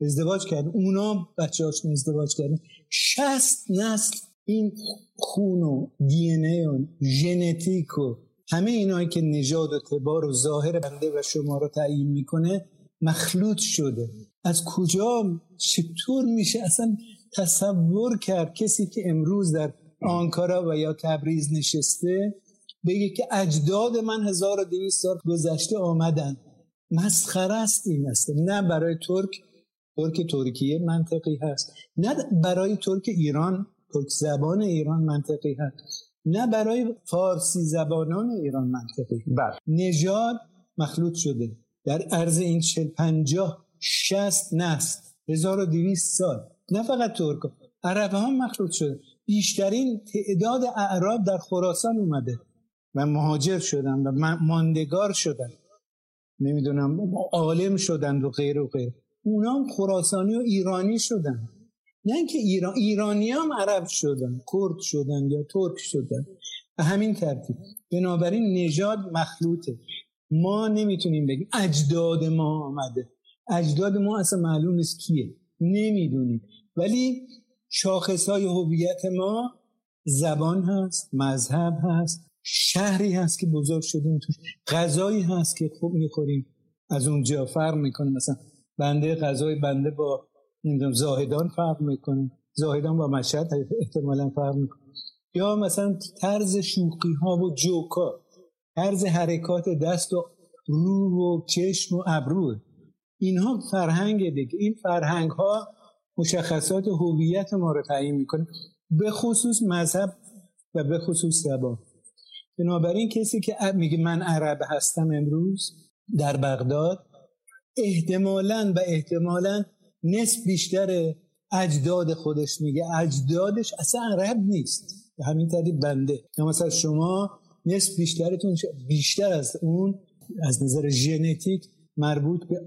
ازدواج کرد اونا بچه هاشون ازدواج کردن. 60 نسل این خون و دی و ژنتیک و همه اینایی که نژاد و تبار و ظاهر بنده و شما رو تعیین می‌کنه مخلوط شده. از کجا چطور میشه اصلا تصور کرد کسی که امروز در آنکارا و یا تبریز نشسته بگه که اجداد من 1200 سال گذشته آمدن. مسخره است این است نه برای ترک ترک ترکیه منطقی هست. نه برای ترک ایران ترک زبان ایران منطقی هست. نه برای فارسی زبانان ایران منطقی بله. نژاد مخلوط شده. در عرض این چل پنجاه شست نسل 1200 سال. نه فقط ترک عرب هم مخلوط شده. بیشترین تعداد اعراب در خراسان اومده و مهاجر شدن و ماندگار شدن. نمی‌دونم عالم شدن و غیر و غیر. اونا هم خراسانی و ایرانی شدن. نه اینکه ایران ایرانی هم عرب شدن کرد شدن یا ترک شدن. به همین ترتیب. بنابراین نژاد مخلوطه. ما نمی‌تونیم بگیم اجداد ما آمده. اجداد ما اصلا معلوم نیست کیه. نمی‌دونیم. ولی شاخص های هویت ما زبان هست مذهب هست شهری هست که بزرگ شدیم توش غذایی هست که خوب می‌خوریم. از اونجا فرق می‌کنه. مثلا بنده غذای بنده با نمی‌دونم زاهدان فرق می‌کنه. زاهدان با مشهد احتمالا فرق می‌کنه. یا مثلا طرز شوخی ها و جوکا طرز حرکات دست و روح و چشم و ابرو اینها فرهنگ دیگه. این فرهنگ ها مشخصات هویت ما رو تعیین می‌کنه. به خصوص مذهب و به خصوص زبان. بنابراین کسی که میگه من عرب هستم امروز در بغداد احتمالا و احتمالا نصف بیشتر اجداد خودش میگه. اجدادش اصلا عرب نیست. به همین طریق بنده. مثلا شما نصف بیشترتون بیشتر از اون از نظر ژنتیک مربوط به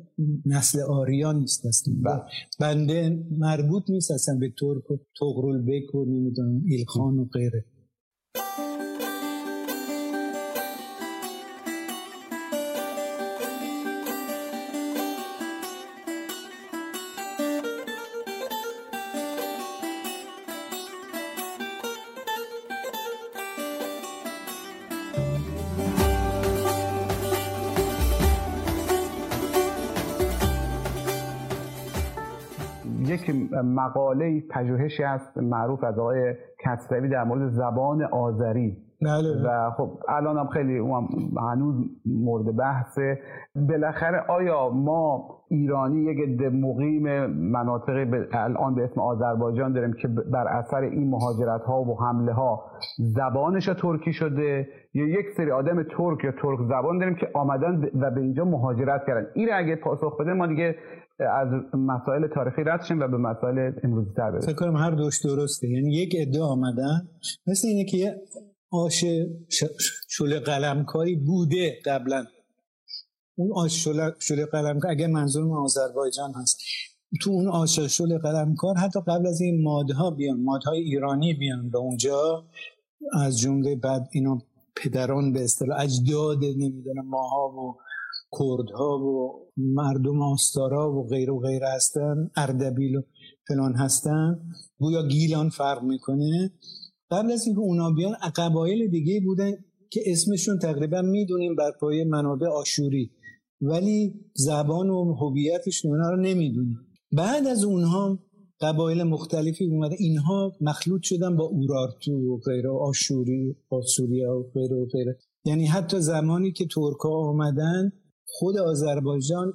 نسل آریان نیست بله. بنده مربوط نیست اصلا به ترک و تغرل بک و نمی‌دونم ایلخان و غیره مقاله پژوهشی هست معروف از آقای کسروی در مورد زبان آذری. بله. و خب الان هم خیلی هنوز مورد بحثه. بالاخره آیا ما ایرانی یک عده مقیم مناطقی الان به اسم آذربایجان داریم که بر اثر این مهاجرت ها و حمله ها زبانش ترکی شده؟ یا یک سری آدم ترک یا ترک زبان داریم که آمدن و به اینجا مهاجرت کردن؟ این اگه پاسخ بده ما دیگه از مسائل تاریخی رد شیم و به مسائل امروزی تر برسیم. فکر کنم هر دوش درسته. یعنی یک عده آمدن مثل اینه که آش شل قلمکاری بوده قبلا. اون آش شل قلمکاری اگه منظور آذربایجان هست. تو اون آشاشل قلمکار حتی قبل از این مادها بیان مادهای ایرانی بیان به اونجا. از جمله بعد اینا پدران به اصطلاح اجداد نمی‌دونم ماها و کردها و مردم آستارا و غیر و غیر هستن اردبیل و فلان هستن. گویا گیلان فرق می‌کنه. قبل از اینکه اونا بیان قبایل دیگه بودن که اسمشون تقریبا می‌دونیم بر پایه منابع آشوری. ولی زبان و هویتشون اونا رو نمی‌دونیم. بعد از اونها قبایل مختلفی اومده. اینها مخلوط شدن با اورارتو و غیره آشوری آسوریا و غیره و غیره. یعنی حتی زمانی که ترکا آمدن خود آذربایجان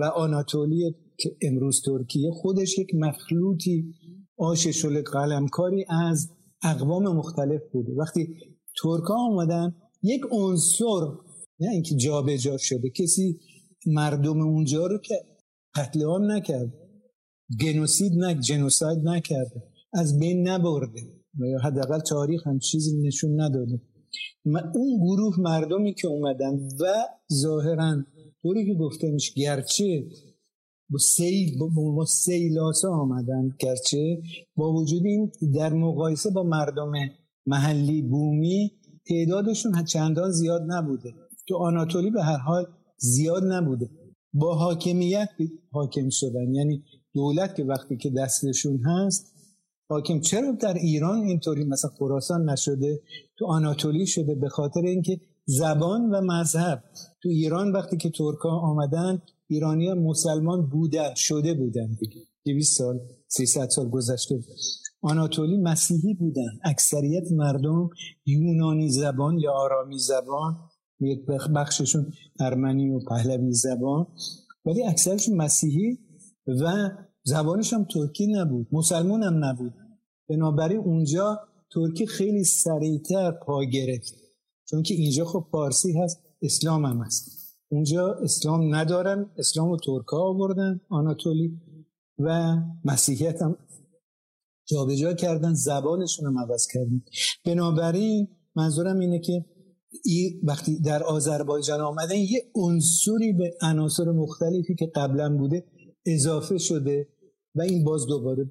و آناتولی که امروز ترکیه خودش یک مخلوطی آش شل قلمکاری از اقوام مختلف بوده وقتی ترکا آمدن یک عنصر نه اینکه جابجا شده کسی مردم اونجا رو که قتل عام نکرد گنوسید نه جنوساید نکرده از بین نبرده. یا حداقل تاریخ هم چیزی نشون نداده. اون گروه مردمی که اومدن و ظاهرا طوری که گفته میشه گرچه با سیل با, سیلاسا آمدن. گرچه با وجود این در مقایسه با مردم محلی بومی تعدادشون چندان زیاد نبوده. تو آناتولی به هر حال زیاد نبوده. با حاکمیت حاکم شدن. یعنی دولت که وقتی که دستشون هست حاکم چرا در ایران اینطوری مثلا خراسان نشده تو آناتولی شده؟ به خاطر اینکه زبان و مذهب. تو ایران وقتی که ترکا آمدن ایرانی مسلمان بودن شده بودن دیگه. 200 سال 300 سال گذشته. آناتولی مسیحی بودن. اکثریت مردم یونانی زبان یا آرامی زبان یک بخششون ارمنی و پهلوی زبان ولی اکثرشون مسیحی و زبانش هم ترکی نبود. مسلمان هم نبود. بنابراین اونجا ترکی خیلی سریعتر پا گرفت. چون که اینجا خب پارسی هست اسلام هم هست. اونجا اسلام ندارن اسلام و ترکا آوردن آناتولی و مسیحیت هم جابجا کردن زبانشون هم عوض کردن. بنابراین منظورم اینه که ای وقتی در آذربایجان آمدن یه عنصری به عناصر مختلفی که قبلا بوده اضافه شده و این باز دوباره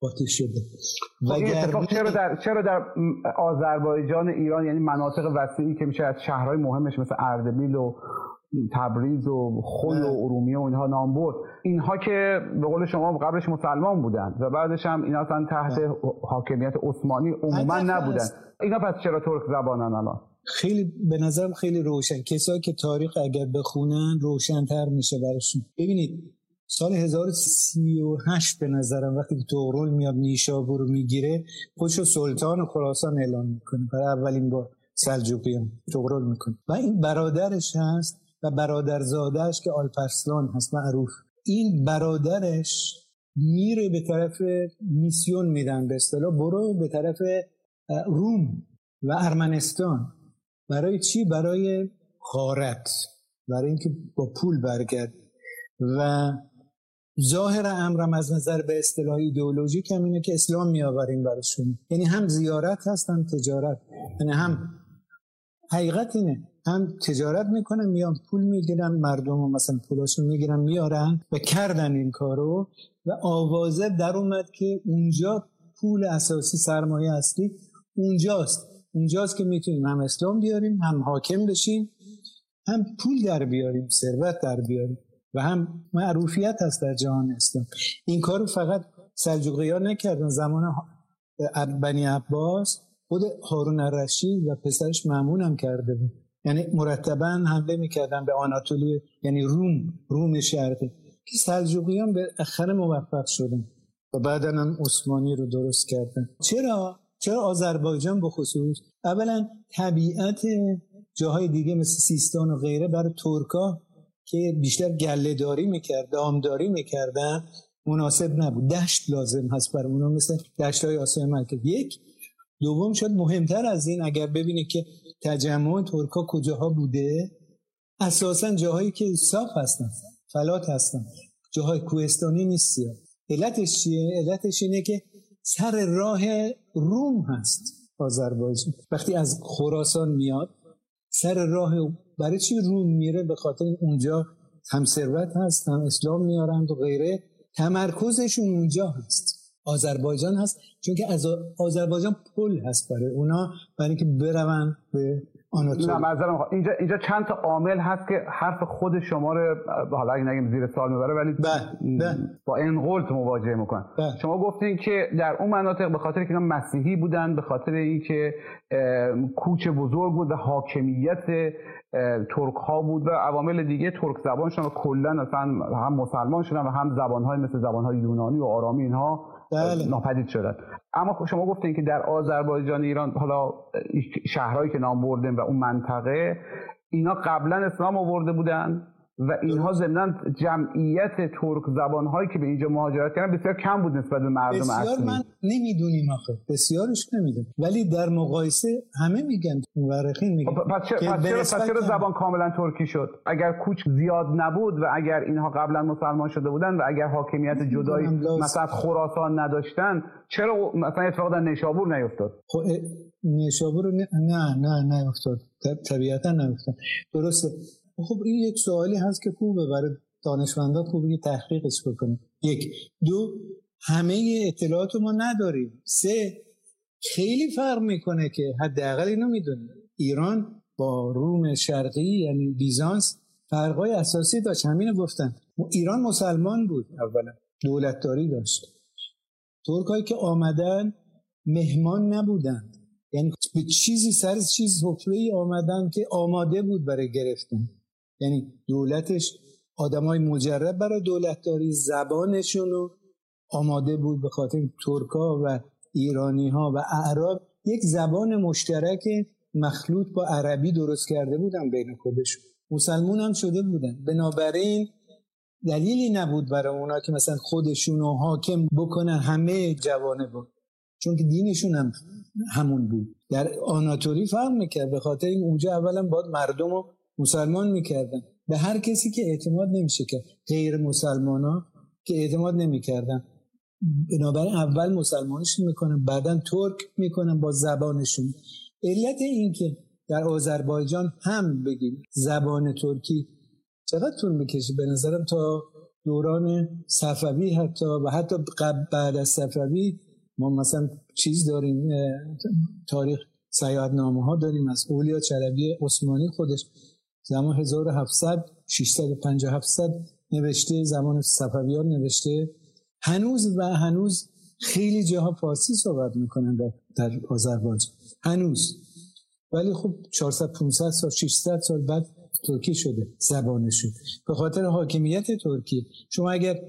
قاطی شده. و خب چرا در چرا در آذربایجان ایران یعنی مناطق وسیعی که میشه از شهرهای مهمش مثل اردبیل و تبریز و خل و ارومیه و اینها نام برد. اینها که به قول شما قبلش مسلمان بودن و بعدش هم اینا اصلا تحت حاکمیت عثمانی عموما نبودن. اینا پس چرا ترک زبانن الان؟ خیلی به نظرم خیلی روشن. کسایی که تاریخ اگر بخونن روشنتر میشه براشون. ببینید سال 1038 به نظرم وقتی که تغرل میاد نیشابور رو می‌گیره خودشو سلطان و خراسان اعلام می‌کنه. برای اولین بار سلجوقیان تغرل می‌کنه. و این برادرش هست و برادرزادهش که آلپرسلان هست معروف. این برادرش میره به طرف میسیون میدن به اصطلاح برو به طرف روم و ارمنستان. برای چی؟ برای خارت برای اینکه با پول برگرد. و ظاهر امرم از نظر به اصطلاح ایدئولوژیک هم اینه که اسلام میآوریم براشون. یعنی هم زیارت هست هم تجارت. یعنی هم حقیقت اینه هم تجارت می‌کنن میان پول می‌گیرن مردم و مثلا پولاشون می‌گیرن میارن و کردن این کارو و آوازه در اومد که اونجا پول اساسی سرمایه اصلی اونجاست. اونجاست که می‌تونیم هم اسلام بیاریم هم حاکم بشیم هم پول در بیاریم ثروت در بیاریم و هم معروفیت هست در جهان اسلام. این کارو فقط ها نکردن. زمان بنی عباس خود هارون الرشید و پسرش معمون هم کرده بود. یعنی مرتبا حمله می‌کردن به آناتولی یعنی روم روم شرقی که سلجوقیان به اخر موفق شدن و بعدا هم عثمانی رو درست کردن. چرا؟ چرا آذربایجان به خصوص؟ اولا طبیعت جاهای دیگه مثل سیستان و غیره برای ترکا که بیشتر گله داری می‌کرد دامداری می‌کردن مناسب نبود. دشت لازم هست برای اونا مثل دشت های آسیا مرکز. یک دوم شد مهمتر از این اگر ببینید که تجمع ترکا کجاها بوده؟ اساسا جاهایی که صاف هستن فلات هستن. جاهای کوهستانی نیست علتش چیه؟ علتش اینه که سر راه روم هست آذربایجان. وقتی از خراسان میاد سر راه برای چی روم میره؟ به خاطر اونجا هم ثروت هست هم اسلام میارند و غیره. تمرکزشون اونجا هست. آذربایجان هست چون که از آذربایجان پل هست برای اونا برای اینکه برون به نه معذرم اینجا اینجا چند تا عامل هست که حرف خود شما رو حالا اگه نگیم زیر سوال می‌بره ولی بله، بله. با انقلت مواجهه می‌کنن بله. شما گفتین که در اون مناطق به خاطر که مسیحی بودن به خاطر اینکه کوچ بزرگ بود و حاکمیت ترک ها بود و عوامل دیگه ترک زبان شدن و کلا اصلا هم مسلمان شدن و هم زبان های مثل زبان های یونانی و آرامی اینها بله. ناپدید شدن اما خب شما گفتین که در آذربایجان ایران حالا شهرهایی که نام بردن و اون منطقه اینا قبلا اسلام آورده بودن و اینها ضمن جمعیت ترک زبان هایی که به اینجا مهاجرت کردن بسیار کم بود نسبت به مردم بسیار اصلی من نمی‌دونیم آخه. بسیارش نمی‌دونم ولی در مقایسه همه میگن مورخین میگن خب، پس چرا, چرا, زبان کاملا ترکی شد؟ اگر کوچ زیاد نبود و اگر اینها قبلا مسلمان شده بودن و اگر حاکمیت جدایی. مثلا خراسان نداشتن چرا مثلا اتفاق در نیشابور نیفتاد؟ خب نیشابور نه نه نه نیفتاد. طبیعتا نیفتاد. درسته. خب این یک سوالی هست که خوبه برای دانشمندا خوبه که تحقیقش بکنه یک. دو همه اطلاعات ما نداریم. سه خیلی فرق می‌کنه که حداقل اینو می‌دونیم. ایران با روم شرقی یعنی بیزانس فرقای اساسی داشت. همینو گفتن. ایران مسلمان بود اولا. دولتداری داشت. ترکایی که آمدن مهمان نبودند. یعنی به چیزی سر چیز حفره ای آمدن که آماده بود برای گرفتن. یعنی دولتش آدمای مجرب برای دولتداری زبانشون رو آماده بود به خاطر ترکا و ایرانی ها و اعراب. یک زبان مشترک مخلوط با عربی درست کرده بودن بین خودشون مسلمون هم شده بودن. بنابراین دلیلی نبود برای اونا که مثلا خودشون رو حاکم بکنن همه جوانه بود چون که دینشون هم همون بود. در آناتولی فرق می‌کرد. به خاطر این اونجا اولا باید مردم رو مسلمان می‌کردن. به هر کسی که اعتماد نمیشه کرد غیر مسلمان ها که اعتماد نمی‌کردن. بنابراین اول مسلمانشون می‌کنن بعدا ترک می‌کنن با زبانشون. علت این که در آذربایجان هم بگیم زبان ترکی چقدر طول می‌کشه؟ به نظرم تا دوران صفوی حتی و حتی بعد از صفوی ما مثلا چیز داریم تاریخ سیادنامه ها داریم از اولیا چربی عثمانی خودش. زمان 1700 650 700 نوشته زمان صفویان نوشته. هنوز و هنوز خیلی جاها فارسی صحبت می‌کنن در, آذربایجان. هنوز. ولی خب 400 500 سال 600 سال بعد ترکی شده زبانشون به خاطر حاکمیت ترکی. شما اگر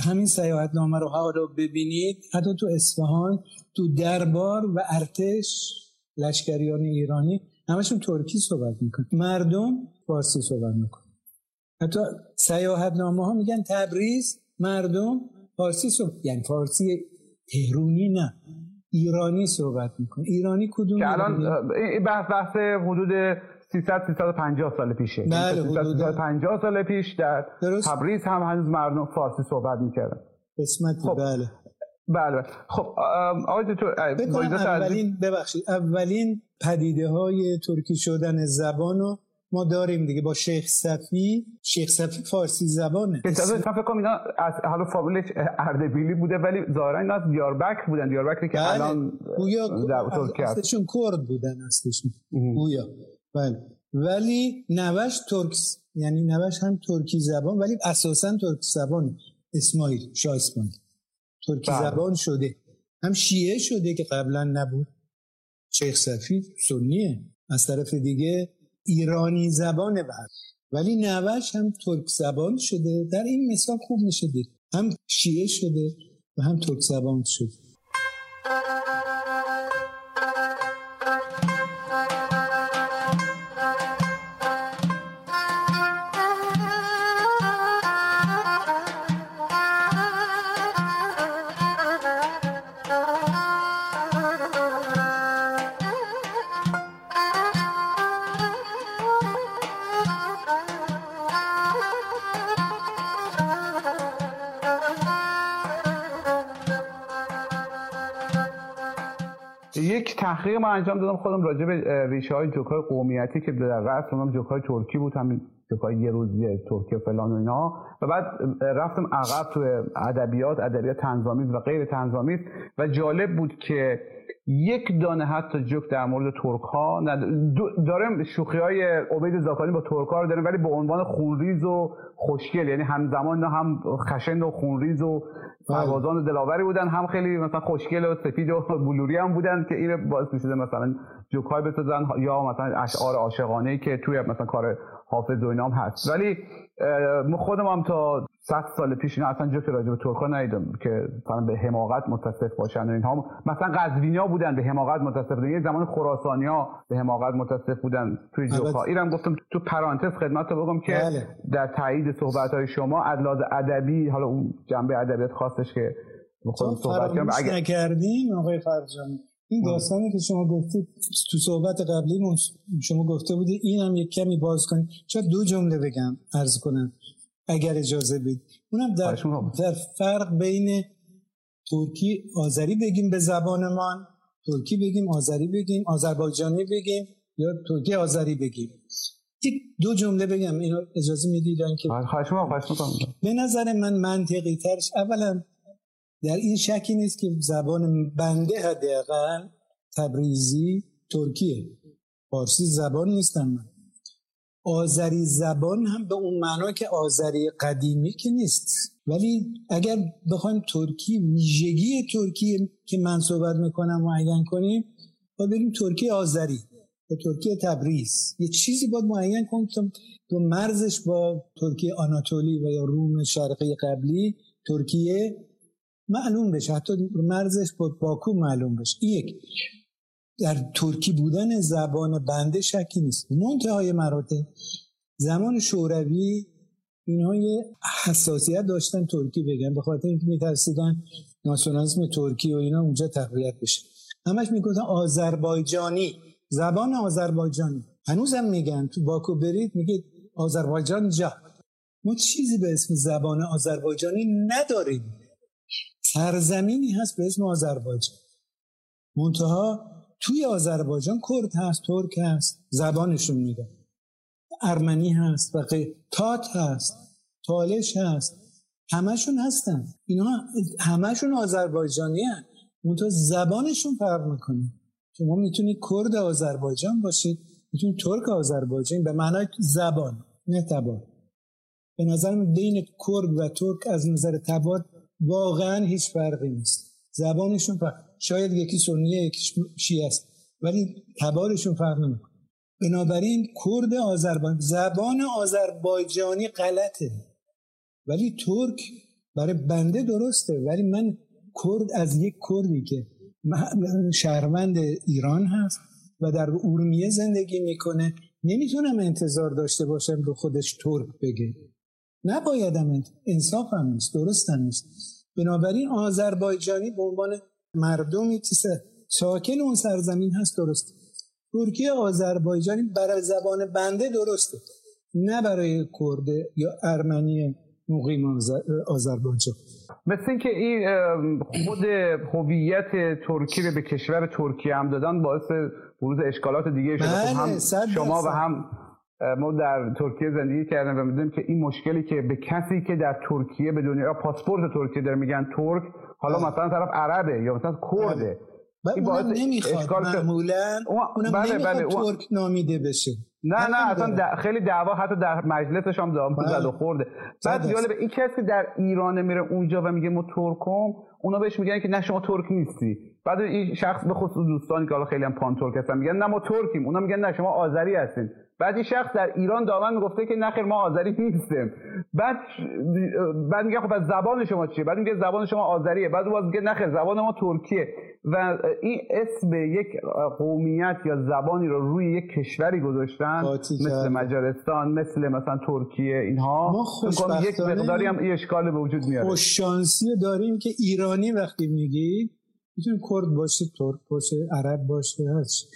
همین سیاحتنامه رو رو ببینید حتی تو اصفهان تو دربار و ارتش لشکریان ایرانی همشون ترکی صحبت می‌کنن. مردم فارسی صحبت می‌کنن حتی سیاحتنامه ها میگن تبریز مردم فارسی صحبت یعنی فارسی تهرونی نه ایرانی صحبت می‌کنه. ایرانی کدوم که الان بحث بحث حدود 300 350 سال پیشه. بله، 300 حدود. 350 سال پیش در درست. تبریز هم هنوز مردم فارسی صحبت می‌کردن. قسمتی خب. بله. بله بله. خب آقای دکتر اولین ببخشید اولین پدیده های ترکی شدن زبان رو ما داریم دیگه با شیخ صفی شیخ صفی فارسی زبانه. تازه من فکر کنم اینا از حالا فامیلش اردبیلی بوده ولی ظاهرا اینا از دیاربکر بودن. دیاربکری که بله. الان گویا اصلشون کرد بودن اصلشون. گویا. بله. ولی نوش ترک یعنی نوش هم ترکی زبان ولی اساسا ترک زبانه اسماعیل شاه اسماعیل ترکی بله. زبان شده. هم شیعه شده که قبلا نبود. شیخ صفی سنیه. از طرف دیگه ایرانی زبانه بعد. ولی نوش هم ترک زبان شده. در این مثال خوب میشه دید هم شیعه شده و هم ترک زبان شده. تحقیق من انجام دادم خودم راجع به ریشه های جوک های قومیتی که در رأس اونم جوک های ترکی بود همین جوکای یه روزی ترکیه فلان و اینا. و بعد رفتم عقب تو ادبیات ادبیات تنظامیز و غیر تنظامیز. و جالب بود که یک دانه حتی جوک در مورد ترک ها دارم شوخی های عبید زاکانی با ترک ها رو دارم ولی به عنوان خونریز و خوشگل یعنی همزمان هم خشن و خونریز و پروازان دلاوری بودن هم خیلی مثلا خوشگل و سفید و بلوری هم بودن که این باعث می‌شده مثلا جوک های بسازن یا مثلا اشعار عاشقانه که توی مثلا کار حافظ و اینام هست. ولی خودم هم تا 100 سال پیش اینا اصلا جوک راجع به ترکا ندیدم که مثلا به حماقت متصف باشن و اینها. مثلا قزوینیا بودن به حماقت متصف بودن. یه زمان خراسانیا به حماقت متصف بودن توی جوکا. اینم گفتم تو پرانتز خدمت رو بگم که بله. در تایید صحبت های شما ادلاز ادبی حالا اون جنبه ادبیات خاصش که خودم صحبت کردم اگر نکردیم آقای فرجانی این داستانی که شما گفتید تو صحبت قبلی شما گفته بودید اینم یک کمی باز کنید شاید دو جمله بگم عرض کنم. اگر اجازه بدید اونم در, در فرق بین ترکی آذری بگیم به زبانمان ترکی بگیم آذری بگیم آذربایجانی بگیم یا ترکی آذری بگیم. یک دو جمله بگم اینو اجازه می‌دیدن که به نظر من منطقی ترش اولا در این شکی نیست که زبان بنده حداقل تبریزی ترکیه. فارسی زبان نیستم من آذری زبان هم به اون معنا که آذری قدیمی که نیست. ولی اگر بخوایم ترکی ویژگی ترکی که من صحبت می‌کنم معین کنیم با بریم ترکی آذری به ترکی تبریز. یه چیزی باید معین کنیم تو مرزش با ترکی آناتولی و یا روم شرقی قبلی ترکیه معلوم بشه. حتی مرزش با باکو معلوم بشه. یک. در ترکی بودن زبان بنده شکی نیست. منتهای مراتب زمان شوروی اینها یه حساسیت داشتن ترکی بگن به خاطر اینکه میترسیدن ناسیونالیسم ترکی و اینا اونجا تقویت بشه. همش می‌گفتن آذربایجانی. زبان آذربایجانی. هنوزم میگن. تو باکو برید میگه آذربایجان جا. ما چیزی به اسم زبان آذربایجانی نداریم. سرزمینی هست به اسم آذربایجان. منتها توی آذربایجان کرد هست ترک هست زبانشون میده ارمنی هست و تات هست تالش هست. همشون هستن. اینا همشون آذربایجانی هست منتها زبانشون فرق می‌کنه. شما می‌تونید کرد آذربایجان باشید می‌تونید ترک آذربایجان به معنای زبان نه تبار. به نظر بین کرد و ترک از نظر تبار واقعا هیچ فرقی نیست. زبانشون فرق. شاید یکی سنیه یکی شیعه است. ولی تبارشون فرق نمی‌کنه. بنابراین کرد آذربایجان زبان آذربایجانی غلطه. ولی ترک برای بنده درسته. ولی من کرد از یک کردی که شهروند ایران هست و در ارومیه زندگی می‌کنه. نمی‌تونم انتظار داشته باشم به خودش ترک بگه. نبایدم انصاف هم نیست درست هم نیست. بنابراین آذربایجانی به عنوان مردمی که ساکن اون سرزمین هست درست. ترکیه آذربایجانی برای زبان بنده درسته. نه برای کرده یا ارمنی مقیم آذربایجان. مثل اینکه این خود هویت ترکیه به کشور ترکیه هم دادن باعث بروز اشکالات دیگه شده. خب هم بله، شما و هم ما در ترکیه زندگی کردیم و می‌دونیم که این مشکلی که به کسی که در ترکیه به دنیا پاسپورت ترکیه داره میگن ترک حالا بله. مثلا طرف عربه یا مثلا کرده. بله. این باعث نمی‌خواد معمولا. اونم بله نمی‌خواد بله. ترک نامیده بشه. نه نه اصلا خیلی دعوا حتی در مجلسش هم بله. زد و خورده. بعد به این کسی که در ایران میره اونجا و میگه ما ترکم اونا بهش میگن که نه شما ترک نیستی. بعد این شخص به خصوص دوستانی که حالا خیلی هم پان ترک هستن میگن نه ما ترکیم. اونا میگن نه شما آذری هستین. بعد این شخص در ایران دامن می‌گفته که نخیر ما آذری نیستیم. بعد بعد میگه خب زبان شما چیه؟ بعد میگه زبان شما آذریه. بعد باز میگه نخیر زبان ما ترکیه. و این اسم یک قومیت یا زبانی رو روی یک کشوری گذاشتن مثل مجارستان مثل مثلا ترکیه اینها. ما یک مقداری هم اشکال به وجود میاره. خوش شانسی داریم که ایرانی وقتی میگی می‌تونه کرد باشه ترک باشه عرب باشه هست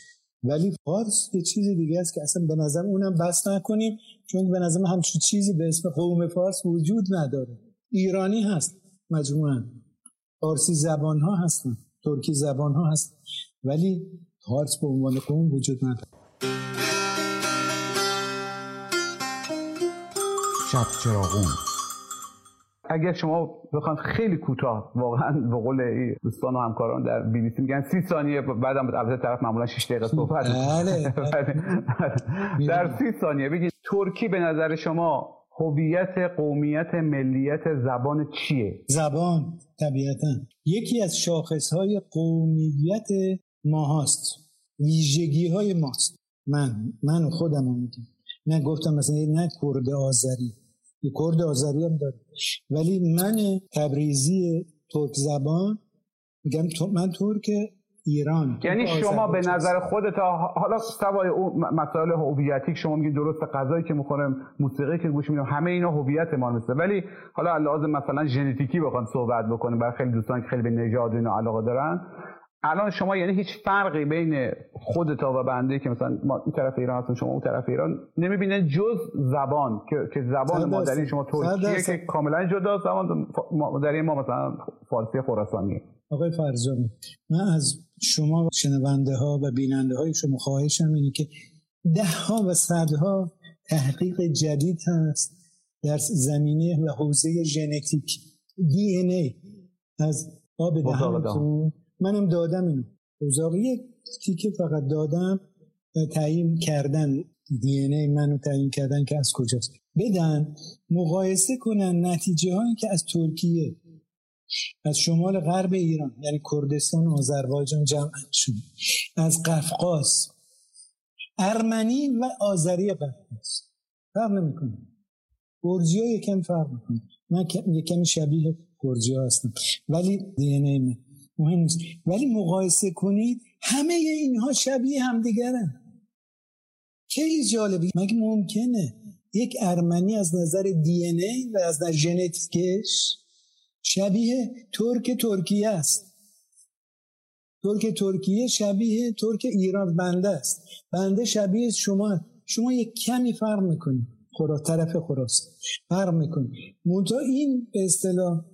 ولی فارس یه چیز دیگه است که اصلا به نظر اونم بس نکنیم چون به نظر همچین چیزی به اسم قوم فارس وجود نداره. ایرانی هست مجموعا. فارسی زبان ها هستن ترکی زبان ها هست ولی فارس به عنوان قوم وجود نداره. شب چراغون. اگر شما بخواید خیلی کوتاه واقعا به قول دوستان و همکاران در بی بی سی میگن سی ثانیه بعدم البته طرف معمولا 6 دقیقه صحبت بله. در سی ثانیه بگید ترکی به نظر شما هویت قومیت ملیت زبان چیه؟ زبان طبیعتا. یکی از شاخص های قومیت ما هست ویژگی های ماست. من من خودم میگم. نه گفتم مثلا نه کرد آذری. کرد آذری هم داره. ولی من تبریزی ترک زبان میگم من ترک ایران. یعنی شما به نظر خودت حالا سوای اون مسائل هویتی شما میگید درست غذایی که می‌خورم موسیقی که گوش میدم همه اینا هویت ما مثل ولی حالا لازم مثلا ژنتیکی بخوان صحبت بکنیم برای خیلی دوستان که خیلی به نژاد و اینا علاقه دارن. الان شما یعنی هیچ فرقی بین خودتا و بنده که مثلا ما این طرف ایران هستیم شما اون طرف ایران نمی‌بینن جز زبان که, که زبان مادری شما ترکیه که کاملا جدا زبان مادری ما مثلا فارسی خراسانیه آقای فرزانه من از شما شنونده ها و بیننده های شما خواهشم اینه که ده ها و صدها تحقیق جدید هست در زمینه و حوزه ژنتیک دی این ای. از آب دهنتون منم دادم اینو. اوزاقی تیکه فقط دادم تعیین کردن دی این ای منو تعیین کردن که از کجاست. بدن مقایسه کنن نتیجه هایی که از ترکیه از شمال غرب ایران یعنی کردستان و آذربایجان جمع شد. از قفقاز ارمنی و آذری قفقاز. فرق نمی‌کنه. گرجی ها یکم فرق می‌کنه. من یکم شبیه گرجی ها هستم. ولی دی ای من. مهم نیست. ولی مقایسه کنید همه اینها شبیه همدیگرن. خیلی جالبی مگه ممکنه یک ارمنی از نظر دی ای و از نظر ژنتیکش شبیه ترک ترکیه است. ترک ترکیه شبیه ترک ایران. بنده است. بنده شبیه شما شما یک کمی فرق می‌کنید. خورا طرف خراسان. فرق می‌کنید. منتها این به اصطلاح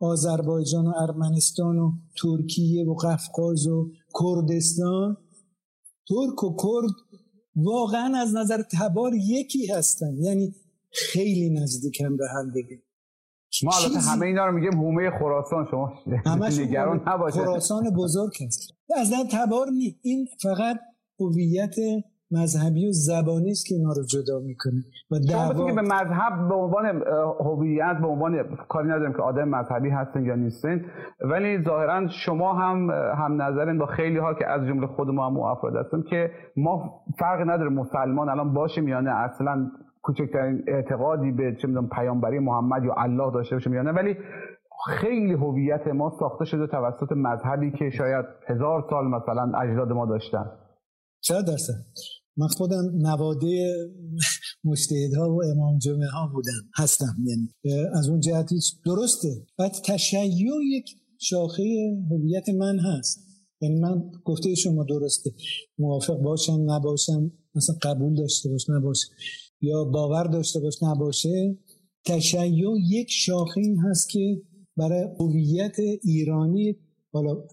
آذربایجان و ارمنستان و ترکیه و قفقاز و کردستان. ترک و کرد واقعا از نظر تبار یکی هستن. یعنی خیلی نزدیکن به هم دیگه. ما البته همه اینا رو میگیم هومه خراسان. شما نگران نباشید. خراسان بزرگ هست. از تبار نی این فقط هویت مذهبی و زبانی است که اینا رو جدا می‌کنه. و دعوا که به مذهب به عنوان هویت به عنوان کاری نداریم که آدم مذهبی هستن یا نیستین. ولی ظاهرا شما هم هم نظرین با خیلی ها که از جمله خود ما هم افراد هستیم که ما فرق نداره مسلمان الان باشیم یا نه. اصلا کوچکترین اعتقادی به چه می‌دونم پیامبری محمد یا الله داشته باشه یا نه. ولی خیلی هویت ما ساخته شده توسط مذهبی که شاید هزار سال مثلا اجداد ما داشتن. چرا درصد. من خودم نواده مجتهدها و امام جمعه ها بودم هستم یعنی. از اون جهتی درسته. بعد تشیع یک شاخه هویت من هست. یعنی من گفته شما درسته. موافق باشم نباشم مثلا قبول داشته باش نباشه. یا باور داشته باش نباشه. تشیع یک شاخه این هست که برای هویت ایرانی حالا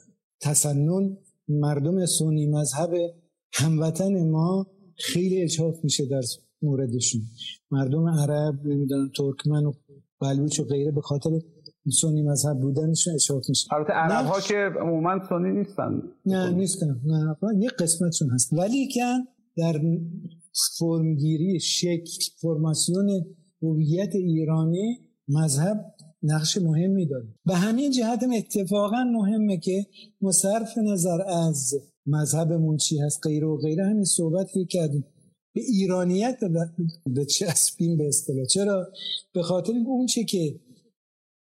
تسنن مردم سنی مذهب هموطن ما خیلی اجحاف میشه در موردشون. مردم عرب نمی‌دونم ترکمن و بلوچ و غیره به خاطر سنی مذهب بودنشون اجحاف میشه. البته عرب ها که عموما سنی نیستن. نه نیستن. نه یه قسمتشون هست. ولی که در فرمگیری شکل فرماسیون هویت ایرانی مذهب نقش مهمی داره. به همین جهت اتفاقا مهمه که مصرف نظر از مذهبمون چی هست غیره و غیره؟ همین صحبت که کردیم. به ایرانیت بچسبیم به اصطلاح. چرا؟ به خاطر اون چه که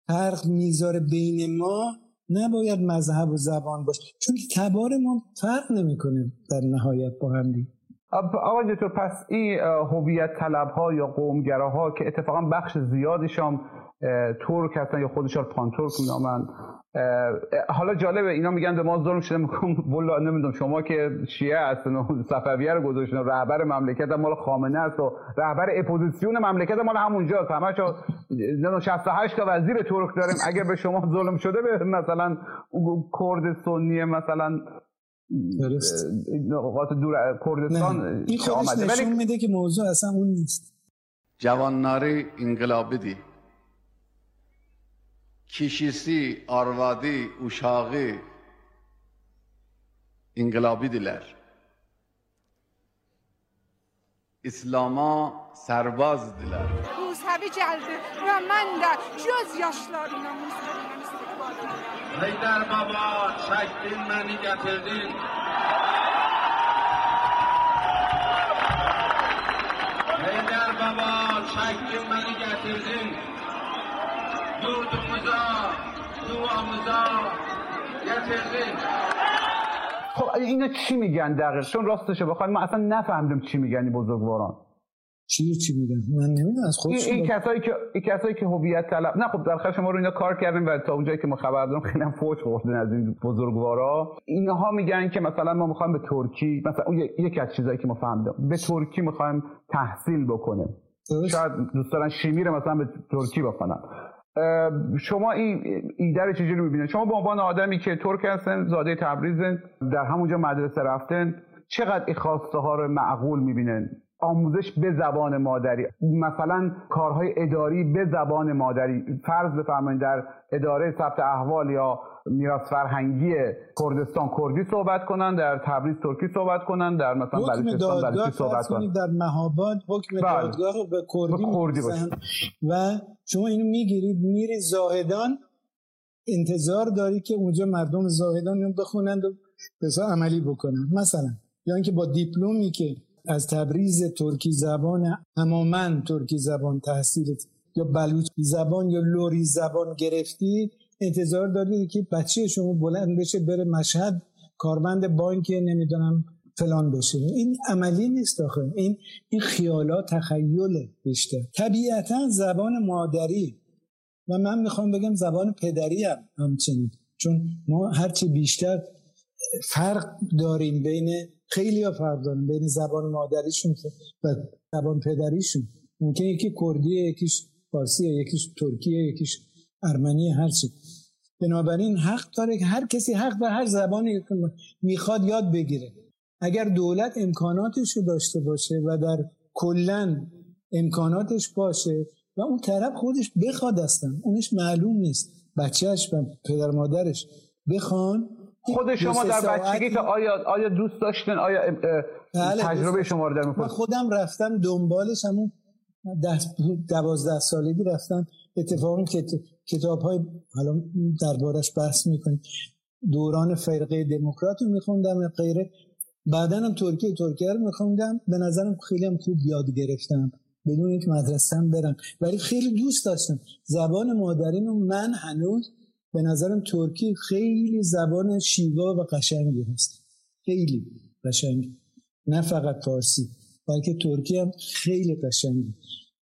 فرق می‌ذاره بین ما نباید مذهب و زبان باشه. چون تبار ما فرق نمی‌کنه در نهایت با هم دیگه. آقای دکتر پس این هویت طلب ها یا قومگراها که اتفاقا بخش زیادشان ترک هستن یا خودشان پانتورک مینامن حالا جالبه اینا میگن به ما ظلم شده. میگم والله نمی‌دونم شما که شیعه هستن و صفویه رو گذاشتن رهبر مملکت مال خامنه است و رهبر اپوزیسیون مملکت مال همونجا همشو 68 تا وزیر ترک داریم. اگر به شما ظلم شده به مثلا کرد سنی مثلا نقاط دور کردستان این خودش نشون میده که موضوع اصلا اون نیست. Cavanları inqilabidir. kişisi, arvadı, uşağı inqilabidirlər. İslama sərbazdilər. Musəvi gəldi və mən də göz yaşlarımla Musəvindən istiqbal edirəm. Heydər baba, çəkdin məni gətirdin. Heydər baba, çəkdin məni gətirdin. خب اینا چی میگن دقیق چون راستش بخوایم ما اصلا نفهمیدیم چی میگن این بزرگواران. چی چی میگن؟ من نمی‌دونم از این, این کسایی که این کسایی که هویت طلب نه خب در شما رو اینا کار کردیم و تا اونجایی که ما خبر داریم خیلی فوج خوردن از این بزرگوارا. اینها میگن که مثلا ما می‌خوایم به ترکی مثلا اون یکی از چیزایی که ما فهمیدیم به ترکی می‌خوایم تحصیل بکنیم. شاید دوست دارن شیمی رو مثلا به ترکی بخونن. شما این ایده رو چجوری می‌بینید؟ شما به عنوان آدمی که ترک هستن زاده تبریزن در همونجا مدرسه رفتن چقدر این خواسته ها رو معقول می‌بینن؟ آموزش به زبان مادری مثلا کارهای اداری به زبان مادری. فرض بفرمایید در اداره ثبت احوال یا میراث فرهنگی کردستان کردی صحبت کنن در تبریز ترکی صحبت کنن در مثلا بلوچستان بلوچی صحبت کنن. در مهاباد حکم بله. دادگاه به کردی, کردی و شما اینو می‌گیرید میری زاهدان انتظار داری که اونجا مردم زاهدان بخونند و بسا عملی بکنن. مثلا یا اینکه با دیپلمی که از تبریز ترکی زبان تماما ترکی زبان تحصیل یا بلوچ زبان یا لوری زبان گرفتی انتظار دارید که بچه شما بلند بشه بره مشهد کارمند بانک نمی‌دونم فلان بشه. این عملی نیست آخه. این این خیالات تخیل بیشتر طبیعتا زبان مادری. و من می‌خوام بگم زبان پدری هم همچنین. چون ما هرچی بیشتر فرق داریم بین خیلی ها فرق داریم بین زبان مادریشون و زبان پدریشون. ممکن یکی کردیه یکیش فارسیه یکیش ترکیه یکیش ارمنی هرچی بنابراین حق داره که هر کسی حق به هر زبانی می‌خواد یاد بگیره. اگر دولت امکاناتش رو داشته باشه و در کلا امکاناتش باشه و اون طرف خودش بخواد هستن اونش معلوم نیست. بچهش و پدر مادرش بخوان. خود شما در بچگی که آیا آیا دوست داشتن آیا بله تجربه شما رو در من خودم رفتم دنبالش همون دوازده سالگی رفتم اتفاقی که کتاب های حالا دربارش بحث می‌کنیم. دوران فرقه دموکرات رو میخوندم غیره. بعدا هم ترکیه ترکیه رو میخوندم. به نظرم خیلی هم خوب یاد گرفتم. بدون اینکه مدرسه هم برم. ولی خیلی دوست داشتم. زبان مادرین رو من هنوز به نظرم ترکی خیلی زبان شیوا و قشنگی هست. خیلی قشنگی نه فقط فارسی بلکه ترکی هم خیلی قشنگی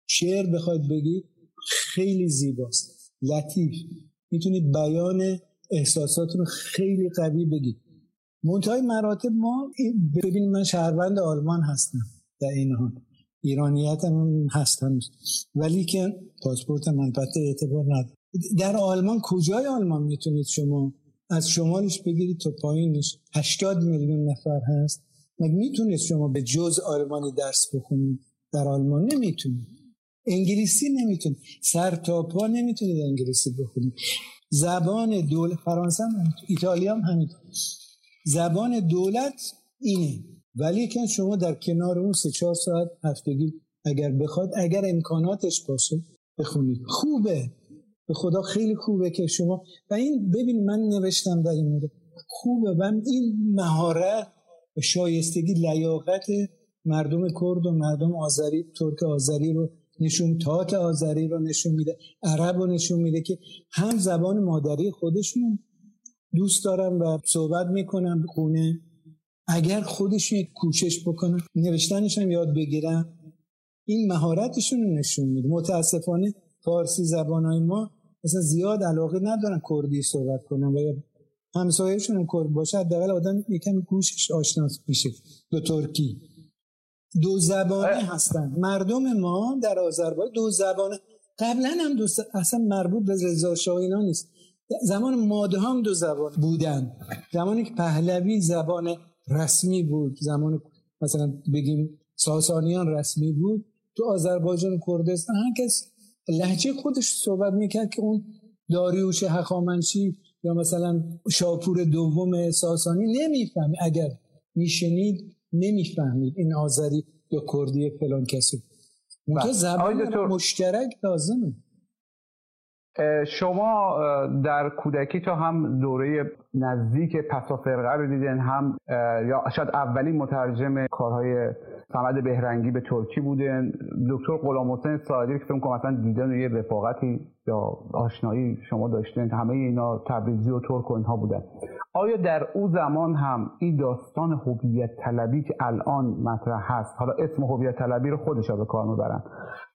شعر بخواید بگید؟ خیلی زیباست. لطیف. می‌تونید بیان احساسات رو خیلی قوی بگید منتهای مراتب ما ببینید من شهروند آلمان هستم. در این حال. ایرانیت هم هستم ولی که پاسپورت منفعت اعتبار نداره در آلمان کجای آلمان می‌تونید شما از شمالش بگیرید تا پایینش؟ 80 میلیون نفر هست. مگه می‌تونید شما به جز آلمانی درس بخونید؟ در آلمان نمی‌تونید. انگلیسی نمی‌تونید سر تا پا نمی‌تونید انگلیسی بخونید زبان دولت فرانسه هم ایتالیا هم همینطور. زبان دولت اینه. ولی که شما در کنار اون سه چهار ساعت هفتگی اگر بخواد اگر امکاناتش باشه بخونید. خوبه. به خدا خیلی خوبه که شما و این ببین من نوشتم در این مورد. خوبه. و این مهارت و شایستگی لیاقت مردم کرد و مردم آذری ترک آذری رو نشون تات آذری رو نشون میده. عرب رو نشون میده که هم زبان مادری خودشون دوست دارم و صحبت می‌کنم خونه. اگر خودشون یک کوشش بکنن نوشتنش هم یاد بگیرن این مهارتشون رو نشون میده. متاسفانه فارسی زبانهای ما مثلا زیاد علاقه ندارن کردی صحبت کنن و همسایهشون هم کرد باشه حداقل آدم یکم گوشش آشناس میشه. دو ترکی. دو زبانه هستن. مردم ما در آذربایجان دو زبانه. قبلا هم دو اصلا مربوط به رضا شاه اینا نیست. زمان ماده هم دو زبان بودن. زمانی که پهلوی زبان رسمی بود. زمان مثلا بگیم ساسانیان رسمی بود. تو آذربایجان کردستان هر کس لحجه خودش صحبت می‌کرد که اون داریوش هخامنشی یا مثلا شاپور دوم ساسانی نمی‌فهمی اگر میشنید نمی‌فهمید این آذری یا کردی فلان کسی. منتها بله. زبان مشترک لازمه. شما در کودکی تا هم دوره نزدیک پسافرقه رو دیدین هم یا شاید اولین مترجم کارهای سمد بهرنگی به ترکی بودن دکتر غلام حسین ساعدی که فکر کنم مثلا دیدن یه رفاقتی یا آشنایی شما داشتین همه اینا تبریزی و ترک و اینها بودن آیا در او زمان هم این داستان هویت طلبی که الان مطرح هست حالا اسم هویت طلبی رو خودش به کار می‌برن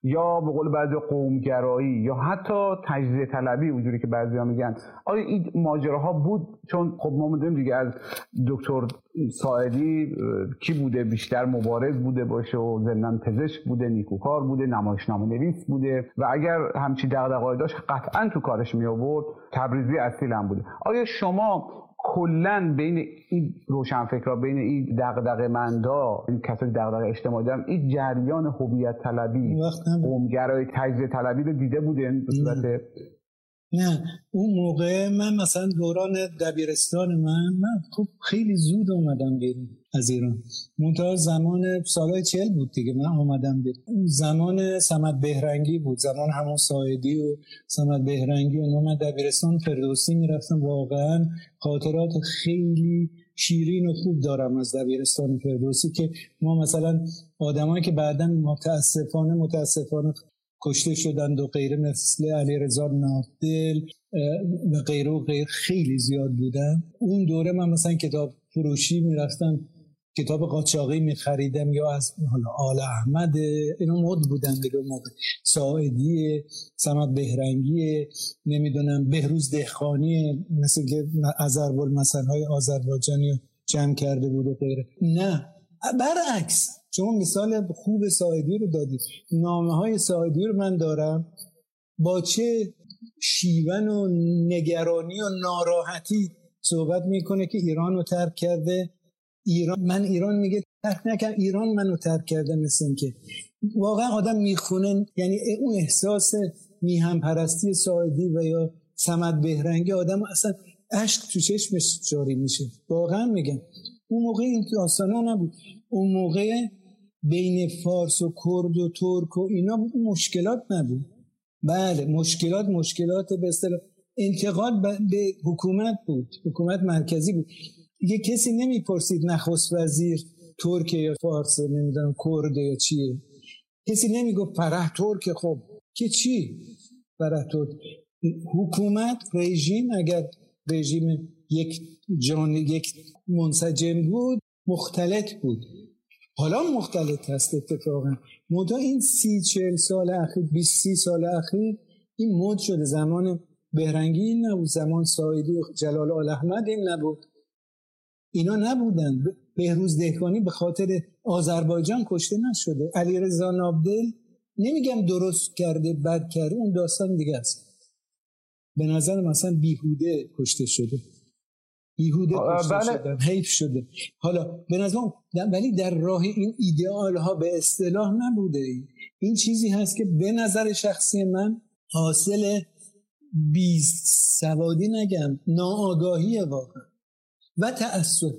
یا به قول بعضی قومگرایی یا حتی تجزیه طلبی اونجوری که بعضیا میگن آیا این ماجراها بود؟ چون خب ما می‌دونیم دیگه از دکتر ساعدی کی بوده؟ بیشتر مبارز بوده باشه و ضمن پزشک بوده نیکوکار بوده نمایشنامه نویس بوده و اگر همچی دغدغه‌ای داشت قطعا تو کارش می آورد تبریزی اصیل هم بوده. آیا شما کلا بین این روشنفکرها بین این دغدغه مندا این کسایی دغدغه اجتماعی دارن این جریان هویت طلبی قومگرای تجزیه طلبی رو دیده بودین؟ به صورت نه اون موقع من مثلا دوران دبیرستان من من خب خیلی زود اومدم بیرون از ایران. منتها زمان سالهای چل بود دیگه من اومدم بیرون. زمان سمت بهرنگی بود زمان همون سایدی و سمت بهرنگی و من دبیرستان فردوسی می‌رفتم. واقعا خاطرات خیلی شیرین و خوب دارم از دبیرستان فردوسی که ما مثلا آدمایی که بعدا متاسفانه متاسفانه کشته شدند و غیره مثل علی رضا نافدل و غیره و غیر خیلی زیاد بودن اون دوره من مثلا کتاب فروشی می‌رفتم کتاب قاچاقی میخریدم یا از حالا آل احمد اینا مد بودن دیگه موقع ساعدی سمت بهرنگی نمی‌دونم بهروز دهخانی مثل که ازربال مثلا های آذربایجانی جمع کرده بود و غیره. نه برعکس. شما مثال خوب ساعدی رو دادید. نامه های ساعدی رو من دارم. با چه شیون و نگرانی و ناراحتی صحبت می‌کنه که ایران رو ترک کرده. ایران من ایران میگه ترک نکرد. ایران منو ترک کرده مثل که واقعا آدم می‌خونه. یعنی اون احساس میهم پرستی ساعدی و یا سمت بهرنگی آدم اصلا عشق تو چشمش جاری میشه. واقعا میگم. اون موقع این داستانا نبود. اون موقع بین فارس و کرد و ترک و اینا مشکلات نبود. بله مشکلات مشکلات به اصطلاح انتقاد به حکومت بود حکومت مرکزی بود. دیگه کسی نمی‌پرسید نخست وزیر ترک یا فارس نمی‌دونم کرد یا چیه. کسی نمی‌گفت فرح ترک خب که چی؟ فرح ترک. حکومت رژیم اگر رژیم یک جان یک منسجم بود مختلط بود. حالا مختلط هست اتفاقا. منتها این سی چل سال اخیر 20 سی سال اخیر این مد شده. زمان بهرنگی این نبود زمان سایدی جلال آل احمد این نبود. اینا نبودن. بهروز دهکانی به خاطر آذربایجان کشته نشده. علی رضا نابدل نمیگم درست کرده بد کرده اون داستان دیگه است. به نظر مثلا بیهوده کشته شده. بیهوده بله. حیف شده. حالا به نظر ولی در راه این ایدئال ها به اصطلاح نبوده این چیزی هست که به نظر شخصی من حاصل بی سوادی نگم ناآگاهی واقعا. و تعصب.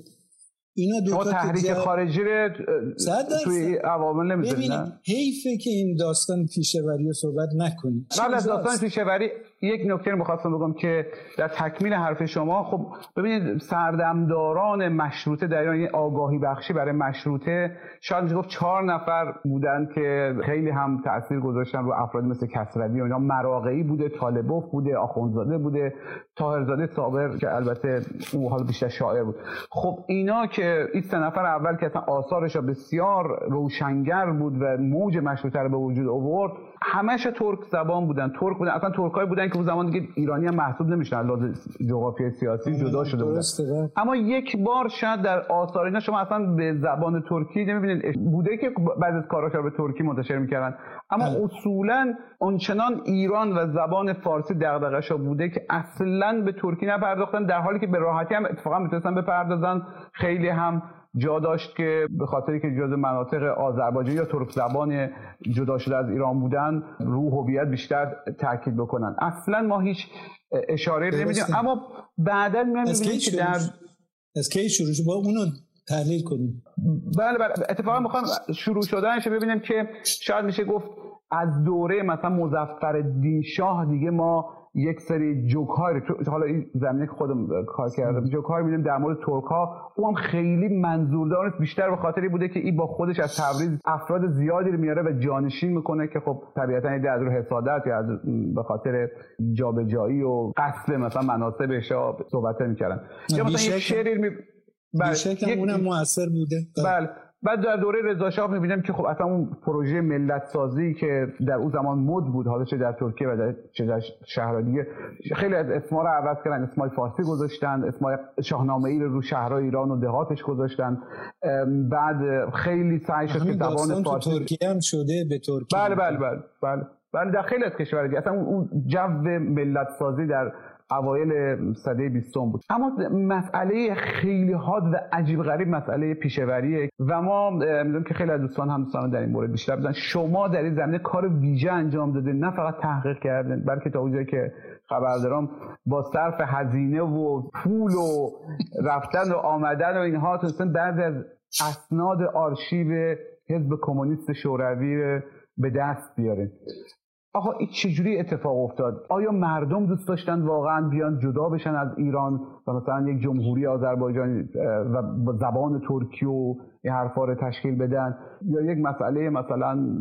اینا دو تا تحریک خارجی رو توی عوامل نمی‌ذارین حیفه که این داستان پیشوری رو صحبت نکنیم قبل از داستان پیشوری یک نکته رو می‌خواستم بگم که در تکمیل حرف شما خب ببینید سردمداران مشروطه در ایران آگاهی بخشی برای مشروطه شاید میشه گفت چهار نفر بودن که خیلی هم تاثیر گذاشتن رو افراد مثل کسروی و اینا. مراقعی بوده طالبوف بوده آخوندزاده بوده طاهرزاده صابر که البته او حال بیشتر شاعر بود. خب اینا که این سه نفر اول که اصلا آثارش بسیار روشنگر بود و موج مشروطه رو به وجود آورد همش ترک زبان بودن. ترک بودن. اصلا ترکای بودن که اون زمان دیگه ایرانی هم محسوب نمیشن لحاظ جغرافی سیاسی جدا شده بودن. اما یک بار شاید در آثار اینا شما اصلا به زبان ترکی نمی‌بینید. بوده که بعضی از کاراشا به ترکی منتشر می‌کردن. اما بله. اصولا آنچنان ایران و زبان فارسی دغدغه‌شا بوده که اصلا به ترکی نپرداختن در حالی که به راحتی هم اتفاقا می‌تونستن بپردازن. خیلی هم جا داشت که به خاطری که جز مناطق آذربایجان یا ترک زبان جدا شده از ایران بودن رو هویت بیشتر تاکید بکنن اصلا ما هیچ اشاره. نمیدیم اما بعدا می‌بینیم که شروع در؟ از کی شروع شد؟ با اونو تحلیل کنیم بله بله اتفاقا می‌خوام شروع شدنش رو ببینیم که شاید میشه گفت از دوره مثلا مظفر شاه دیگه ما یک سری جوک های حالا این زمینه که خودم کار کردم جوک های میدیم در مورد ترک ها او هم خیلی منظوردار نیست. بیشتر به خاطری بوده که این با خودش از تبریز افراد زیادی رو میاره و جانشین می‌کنه که خب طبیعتا این از رو حسادت یا از به خاطر جابجایی و قصد مثلا مناسب شاه صحبت می‌کردن یا مثلا بیشک- شعری می... بله. یک- اونم موثر بوده. بله. بعد در دوره رضا شاه می‌بینیم که خب اصلا اون پروژه ملت سازی که در اون زمان مد بود حالا چه در ترکیه و در چه در شهرهای دیگه خیلی از اسما رو عوض کردن. اسمای فارسی گذاشتن اسمای شاهنامه ای رو رو شهرهای ایران و دهاتش گذاشتن. بعد خیلی سعی شد که زبان فارسی ترکیه هم شده به ترکیه بله بله بله بله بله در خیلی از کشورها اصلا اون جو ملت سازی در اوایل سده بیستم بود. اما مسئله خیلی حاد و عجیب غریب مسئله پیشوریه و ما می‌دونم که خیلی از دوستان هم دوستان در این مورد بیشتر بودن. شما در این زمینه کار ویژه انجام داده نه فقط تحقیق کردن بلکه تا اونجایی که خبردارم با صرف هزینه و پول و رفتن و آمدن و اینها تونستن بعضی از اسناد آرشیو حزب کمونیست شوروی رو به دست بیارین. آقا چجوری اتفاق افتاد؟ آیا مردم دوست داشتن واقعا بیان جدا بشن از ایران؟ و مثلا یک جمهوری آذربایجان و با زبان ترکی و این حرفا رو تشکیل بدن؟ یا یک مسئله مثلا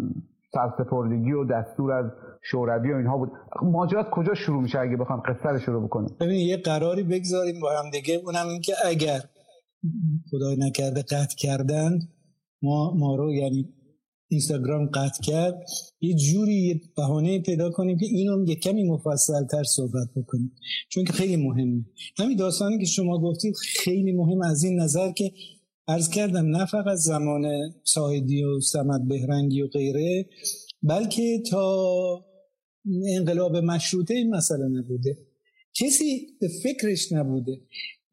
سرسپردگی و دستور از شوروی و اینها بود؟ ماجرا کجا شروع میشه اگه بخوام قصه رو شروع بکنیم ببین یه قراری بگذاریم با هم دیگه. اونم این که اگر خدای نکرده قطع کردن ما ما رو یعنی اینستاگرام قطع کرد یه جوری یه بهانه پیدا کنیم که اینو یه کمی مفصل تر صحبت بکنیم. چون که خیلی مهمه. همین داستانی که شما گفتید خیلی مهم از این نظر که عرض کردم نه فقط زمان ساهدی و سمت بهرنگی و غیره بلکه تا انقلاب مشروطه این مسئله نبوده. کسی به فکرش نبوده.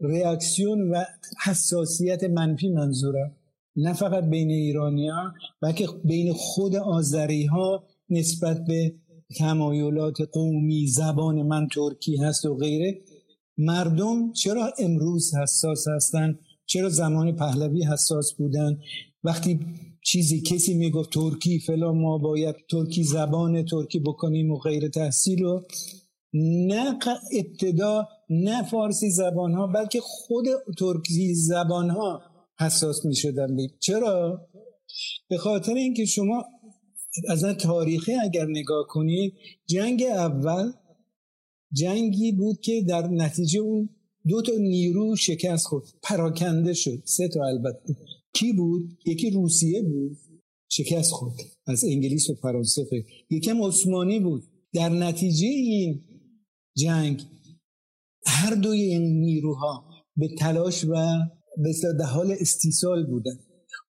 ریاکسیون و حساسیت منفی منظورم. نه فقط بین ایرانیا بلکه بین خود آذری ها نسبت به تمایلات قومی زبان من ترکی هست و غیره. مردم چرا امروز حساس هستن؟ چرا زمان پهلوی حساس بودن؟ وقتی چیزی کسی می‌گفت ترکی فلان ما باید ترکی زبان ترکی بکنیم و غیر تحصیل و نه ابتدا نه فارسی زبان ها بلکه خود ترکی زبان ها حساس می شدن چرا؟ به خاطر اینکه شما از تاریخی اگر نگاه کنید جنگ اول جنگی بود که در نتیجه اون دو تا نیرو شکست خورد پراکنده شد سه تا البته. کی بود؟ یکی روسیه بود شکست خورد. از انگلیس و فرانسه یکم عثمانی بود. در نتیجه این جنگ هر دوی این نیروها به تلاش و به در حال استیصال بودن.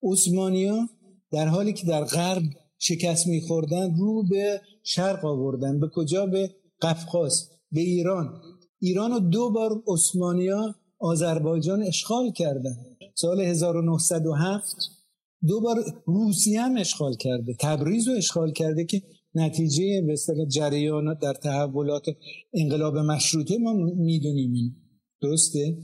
عثمانیا در حالی که در غرب شکست میخوردن رو به شرق آوردن. به کجا؟ به قفقاز به ایران. ایران رو دو بار عثمانیا آذربایجان اشغال کردن. سال 1907 دو بار روسیه هم اشغال کرده. تبریز رو اشغال کرده که نتیجه به جریان در تحولات انقلاب مشروطه ما می‌دونیم درسته؟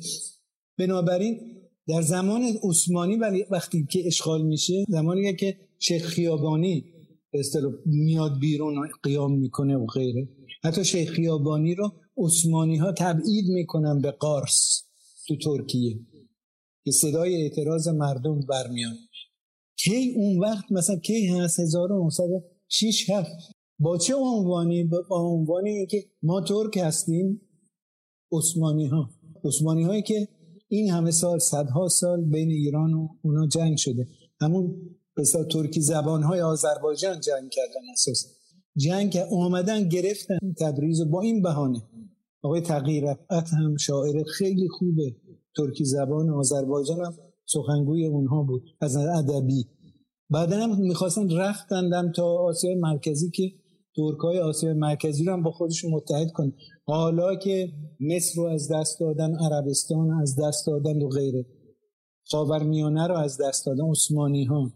بنابراین در زمان عثمانی ولی وقتی که اشغال میشه زمانی که شیخ خیابانی به میاد بیرون قیام می‌کنه و غیره حتی شیخ خیابانی رو عثمانی ها تبعید می‌کنن به قارس تو ترکیه که صدای اعتراض مردم برمیاد. کی اون وقت مثلا کی هست؟ 1906 هفت. با چه عنوانی؟ با عنوانی که ما ترک هستیم عثمانی ها عثمانی هایی که این همه سال صدها سال بین ایران و اونا جنگ شده. همون بسیار ترکی زبان های آذربایجان جنگ کردن اساس. جنگ آمدن گرفتن تبریز با این بهانه. آقای تغییر هم شاعر خیلی خوبه ترکی زبان آذربایجان هم سخنگوی اونها بود. از ادبی. بعدا هم می‌خواستن رفتندم تا آسیای مرکزی که ترکای آسیای مرکزی رو هم با خودشون متحد کنه حالا که مصر رو از دست دادن عربستان از دست دادن و غیره. خاورمیانه رو از دست دادن عثمانی ها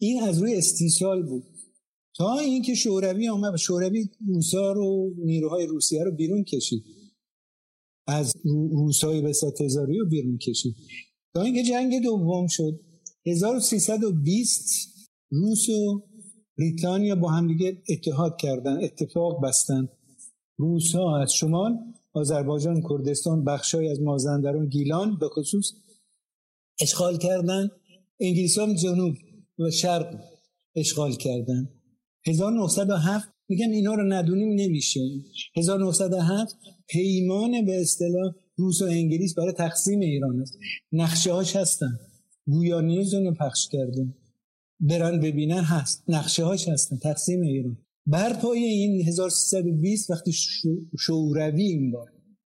این از روی استیصال بود. تا اینکه شوروی آمد شوروی روسا رو نیروهای روسیه رو بیرون کشید. از روسای وسط تزاری رو بیرون کشید. تا اینکه جنگ دوم شد. 1320 روس و بریتانیا با همدیگه اتحاد کردن اتفاق بستن. روس ها از شمال آذربایجان کردستان بخشای از مازندران گیلان به خصوص اشغال کردن. انگلیس هم جنوب و شرق اشغال کردن. 1907 میگم اینا رو ندونیم نمیشه. 1907 پیمان به اصطلاح روس و انگلیس برای تقسیم ایران است. نقشه هاش هستن. گویا نیوز پخش کردیم برن ببینن هست. نقشه هاش هستن تقسیم ایران. بر پای این 1320 وقتی شوروی این بار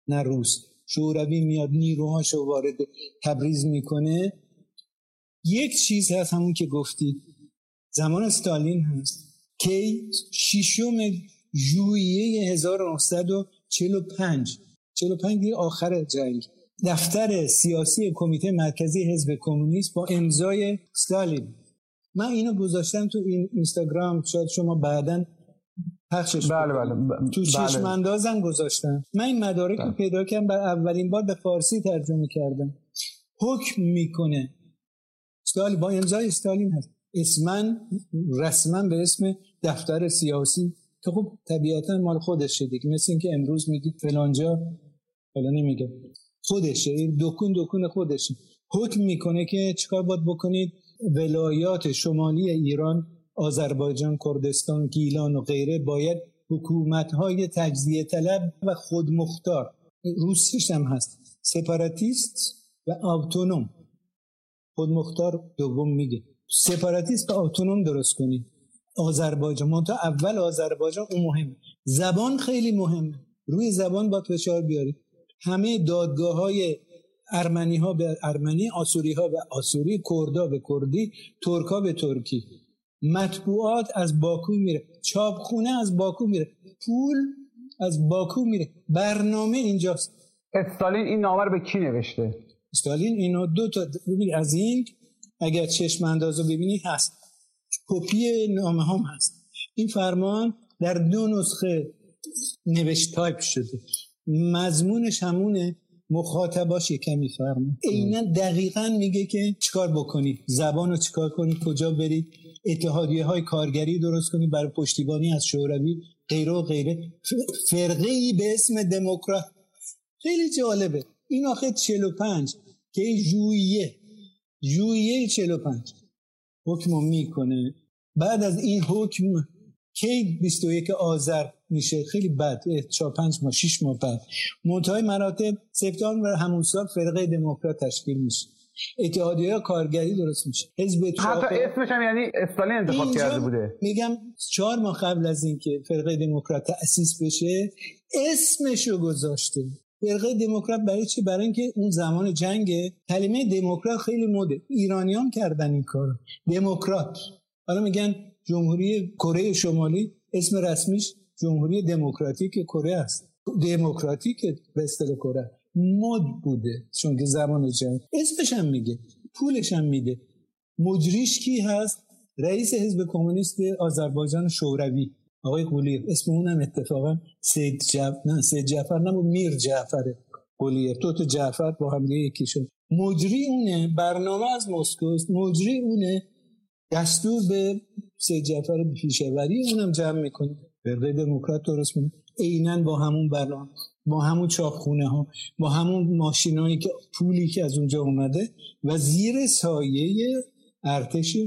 نه روس. شوروی میاد نیروهاشو وارد تبریز می‌کنه. یک چیز هست همون که گفتید زمان استالین هست. که شیشم ژوئیه 1945 45 دیگه آخر جنگ. دفتر سیاسی کمیته مرکزی حزب کمونیست با امضای استالین. من اینو گذاشتم تو این اینستاگرام شاید شما بعدا پخشش بله بله, بله. تو چشم اندازم گذاشتم. من این مدارک رو بله. پیدا کردم بر اولین بار به فارسی ترجمه کردم. حکم می‌کنه. استالین با امضای استالین هست. اسمن رسما به اسم دفتر سیاسی. که خب طبیعتا مال خودشه دیگه. مثل اینکه امروز میگید فلانجا حالا نمیگه خودشه. این دکون دکون خودشه. حکم می‌کنه که چیکار باید بکنید؟ ولایات شمالی ایران آذربایجان کردستان گیلان و غیره باید حکومت های تجزیه طلب و خودمختار. روسیش هم هست. سپاراتیست و آوتونوم. خودمختار دوم میگه. سپاراتیست و آوتونوم درست کنید آذربایجان. تا اول آذربایجان اون مهمه. زبان خیلی مهمه. روی زبان با فشار بیارید همه دادگاه های ارمنی ها به ارمنی آسوری ها به آسوری کردا به کردی ترک ها به ترکی. مطبوعات از باکو میره چاپخونه از باکو میره پول از باکو میره. برنامه اینجاست. استالین این نامه رو به کی نوشته؟ استالین اینو دو تا ببین از این اگر چشم اندازو ببینی هست. کپی نامه هم هست. این فرمان در دو نسخه نوشت تایپ شده. مضمونش همونه. مخاطباش کمی فرمون اینا دقیقا میگه که چیکار بکنید زبان رو چیکار کنید کجا برید اتحادیه های کارگری درست کنید برای پشتیبانی از شوروی؟ غیره و غیره. فرقه ای به اسم دموکرات. خیلی جالبه. این آخه 45 که جویه جویه 45 حکم می‌کنه. بعد از این حکم کی 21 آذر میشه. خیلی بد. چهار پنج ماه شش ماه بعد. منتهای مراتب سپتامبر همون سال فرقه دموکرات تشکیل میشه. اتحادیه کارگری درست میشه. حزب حتی اسمش هم یعنی استالین انتخاب کرده بوده. میگم چهار ماه قبل از اینکه فرقه دموکرات تأسیس بشه اسمشو گذاشته. فرقه دموکرات برای چی؟ برای اینکه اون زمان جنگ کلمه دموکرات خیلی مده. ایرانیان کردن این کارو. دموکرات. حالا میگن جمهوری کره شمالی اسم رسمیش جمهوری دموکراتیک کره است. دموکراتیک به کره. مد بوده. چون که زمان جنگ. اسمش هم میگه. پولش هم میده. مجریش کی هست. رئیس حزب کمونیست آذربایجان شوروی. آقای قولیر اسم اونم اتفاقا سید جعفر نه سید جعفر نه میر جعفره قولیر تو تو جعفر با هم یکی شد. مجری اونه. برنامه از مسکو مجری اونه. دستور به سید جعفر پیشوری اونم جمع می‌کنه. فرقه دموکرات درست می‌کنه. عینا با همون برنامه با همون چاپخونه ها با همون ماشینایی که پولی که از اونجا اومده و زیر سایه ارتش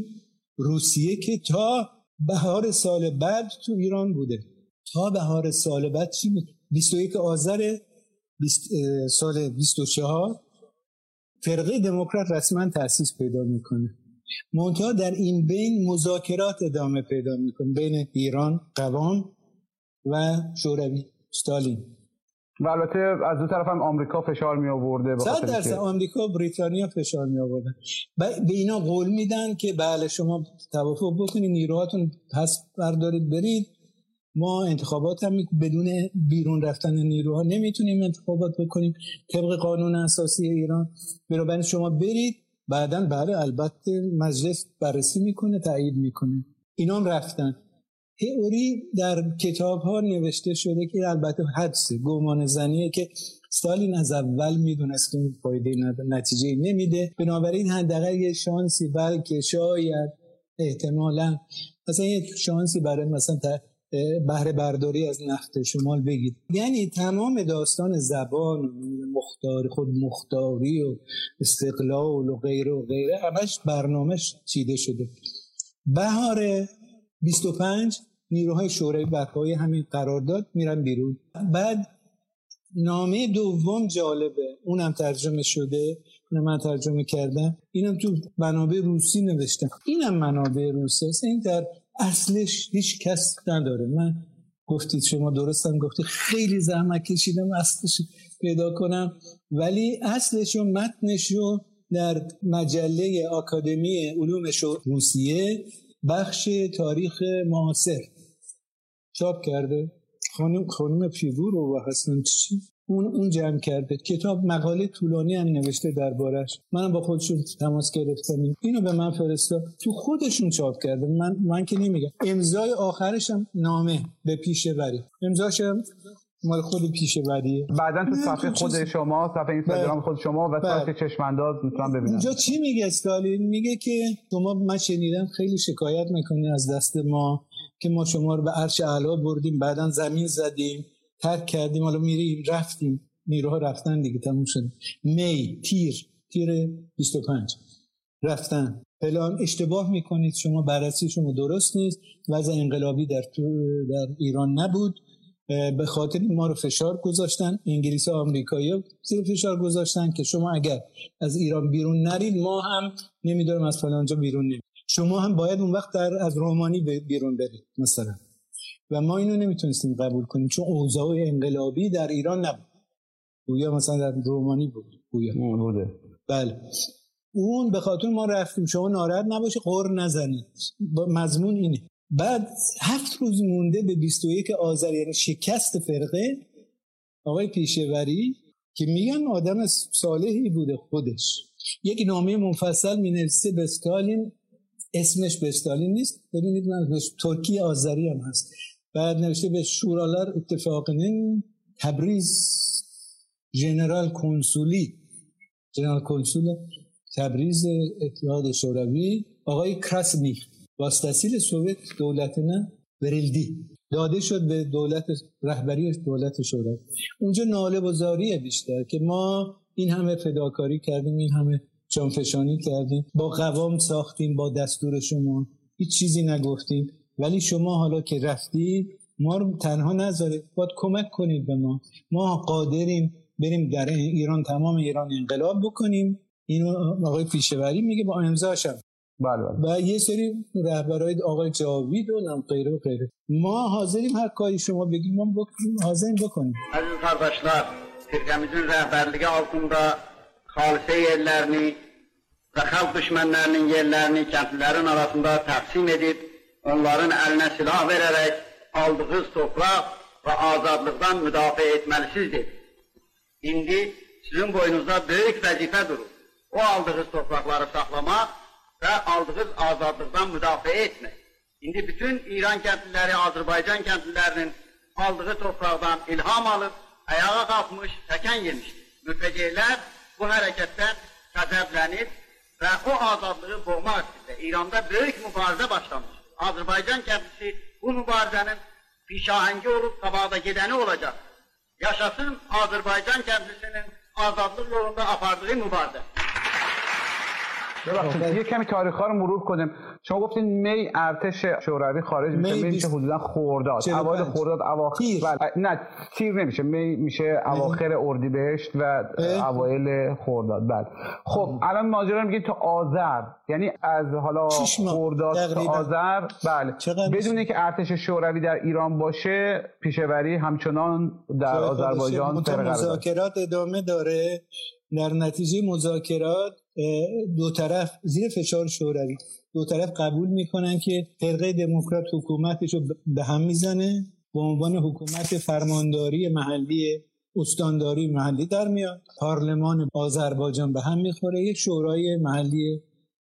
روسیه که تا بهار سال بعد تو ایران بوده. تا بهار سال بعد چی بود؟ 21 آذر سال 24 فرقه دموکرات رسما تاسیس پیدا می‌کنه. منتها در این بین مذاکرات ادامه پیدا می‌کنه بین ایران قوام و شوروی ستالین. و البته از دو طرف هم آمریکا فشار می آورده صد درصد. آمریکا و بریتانیا فشار می آوردن به اینا قول میدن که بله شما توافق بکنید نیروهاتون پس بردارید برید. ما انتخابات هم بدون بیرون رفتن نیروها نمی‌تونیم انتخابات بکنیم. طبق قانون اساسی ایران. بنابراین شما برید. بعدا بله البته مجلس بررسی می‌کنه تایید می‌کنه. اینا هم رفتن. تئوری در کتاب ها نوشته شده که البته حدس گمان زنیه که ستالین از اول می‌دونست که این فایده نتیجه نمیده. بنابراین حداقل یه شانسی بلکه شاید احتمالا مثلا یه شانسی برای مثلا بهره برداری از نفت شمال بگید یعنی تمام داستان زبان و مختاری خود مختاری و استقلال و غیره و غیره همش برنامهش چیده شده. بهار 25 نیروهای شورای برپایی همین قرارداد میرن بیرون. بعد نامه دوم جالبه. اونم ترجمه شده. اونم من ترجمه کردم. اینم تو منابع روسی نوشتم. اینم منابع روسی است این در اصلش هیچ کس نداره. من گفتید شما درستم گفتید خیلی زحمت کشیدم اصلش پیدا کنم. ولی اصلش و متنش رو در مجله آکادمی علوم روسیه بخش تاریخ معاصر چاپ کرده. خانم خانم فیگور و حسن چی؟ اون اون جمع کرده. کتاب مقاله طولانی هم نوشته دربارش منم با خودشون تماس گرفتم. اینو به من فرستاد تو خودشون چاپ کرده. من من که نمیگم. امضای آخرش هم نامه به پیشه بری. امضاش هم مال خود پیشه بریه. بعدا تو صفحه خود شما صفحه اینستاگرام بله. خود شما و صفحه بله. چشمانداز می‌تونم ببینم اینجا چی میگه استالین؟ میگه که شما من شنیدم خیلی شکایت می‌کنی از دست ما که ما شما رو به عرش اعلا بردیم بعدا زمین زدیم. ترک کردیم حالا میریم رفتیم. نیروها رفتن دیگه تموم شد. می تیر. تیر 25 رفتن. پلان اشتباه می‌کنید. شما بررسی شما درست نیست. وضع انقلابی در تو در ایران نبود. به خاطر ما رو فشار گذاشتن. انگلیس و آمریکایی زیر فشار گذاشتن که شما اگر از ایران بیرون نرید ما هم نمی‌دونم از فلانجا بیرون نمید شما هم باید اون وقت در از رومانی بیرون برید مثلا. و ما اینو نمی‌تونستیم قبول کنیم چون اوضاع انقلابی در ایران نبود. گویا مثلا در رومانی بود گویا. بوده. بله. اون به خاطر ما رفتیم. شما ناراحت نباشه قر نزنید. مضمون اینه. بعد هفت روز مونده به 21 آذر یعنی شکست فرقه آقای پیشوری که میگن آدم صالحی بوده خودش. یک نامه مفصل می به استالین اسمش به استالین نیست. ببینید من ترکی آذری هم هست. بعد نوشته به شورالار اتفاقنین تبریز جنرال کنسولی. جنرال کنسول تبریز اتحاد شوروی. آقای کراسنی واستسیل سوویت دولتنا ورلدی. داده شد به دولت رهبری دولت شوروی. اونجا ناله بزاریه بیشتر که ما این همه فداکاری کردیم این همه جانفشانی کردیم. با قوام ساختیم با دستور شما. هیچ چیزی نگفتیم. ولی شما حالا که رفتی ما رو تنها نذارید. باید کمک کنید به ما. ما قادریم بریم در ایران تمام ایران انقلاب بکنیم. اینو آقای پیشوری میگه با امضاشم بله بله. و یه سری رهبرای آقای جاوید و نم غیره و غیره. ما حاضریم هر کاری شما بگیم ما بکنیم حاضریم بکنیم. Aziz kardeşler, firqemizin rəhbərliyi altında xalisə yerlərini və xalq düşmənlərinin yerlərini kəndlilərin arasında təqsim edib, onların əlinə silah verərək aldığınız torpaq və azadlıqdan müdafiə etməlisizdir. İndi sizin boynunuzda böyük vəzifə durur. O aldığınız torpaqları saxlamaq və aldığınız azadlıqdan müdafiə etmək. İndi bütün İran kəndliləri, Azərbaycan kəndlilərinin aldığı torpaqdan ilham alıb, ayağa qalxmış, təkən yemişdir. Mütəceilər bu hərəkətdən qəzəblənib və o azadlığı boğmaq istəyir. İranda böyük mübarizə başlamış. Azerbaycan kendisi bu mübarezenin pişahengi olup tabağda gideni olacak. Yaşasın Azerbaycan kendisinin azadlık yolunda apardığı mübarede. ببخشید. یه کمی تاریخ ها رو مرور کنیم. شما گفتین می ارتش شوروی خارج میشه می میشه حدودا خرداد. اوایل خرداد اواخر. نه تیر نمیشه. می میشه اواخر اردیبهشت و اوایل خرداد. بعد خب الان ماجرا میگه تا آذر. یعنی از حالا خرداد تا آذر. بله. بدون که ارتش شوروی در ایران باشه پیشوری همچنان در آذربایجان مذاکرات ادامه داره. در نتیجه مذاکرات دو طرف زیر فشار شوروی دو طرف قبول می‌کنن که فرقه دموکرات حکومتش رو به هم می‌زنه به عنوان حکومت فرمانداری محلی استانداری محلی در میاد. پارلمان آذربایجان به هم می‌خوره یک شورای محلی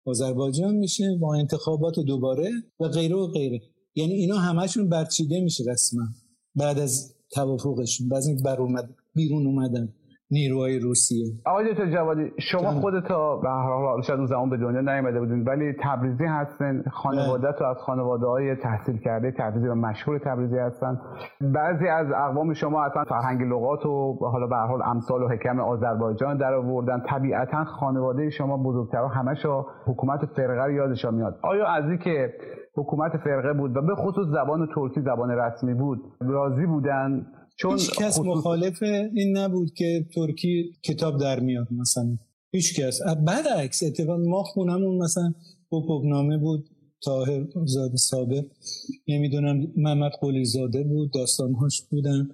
آذربایجان میشه با انتخابات دوباره و غیره و غیره. یعنی اینا همشون برچیده میشه رسما بعد از توافقشون. بعد از بر اومد بیرون اومدن. نیروهای روسیه. آقای دکتر جوادی شما خودت تا به هر حال شاید اون زمان به دنیا نیومده بودین ولی تبریزی هستن خانواده تو از خانواده های تحصیل کرده تبریزی و مشهور تبریزی هستن. بعضی از اقوام شما اصلا فرهنگ لغات و حالا به هر حال امثال و حکم آذربایجان در آوردن. طبیعتا خانواده شما بزرگتر همشو حکومت فرقه یادشون میاد. آیا از که حکومت فرقه بود و به خصوص زبان ترکی زبان رسمی بود راضی بودن؟ چون هیچ کس. مخالف این نبود که ترکی کتاب در میاد مثلا هیچ کس برعکس اتفاق ما خونمون مثلا نامه بود تاهر زاده صابر نمی‌دونم محمد قلی زاده بود داستانهاش بودن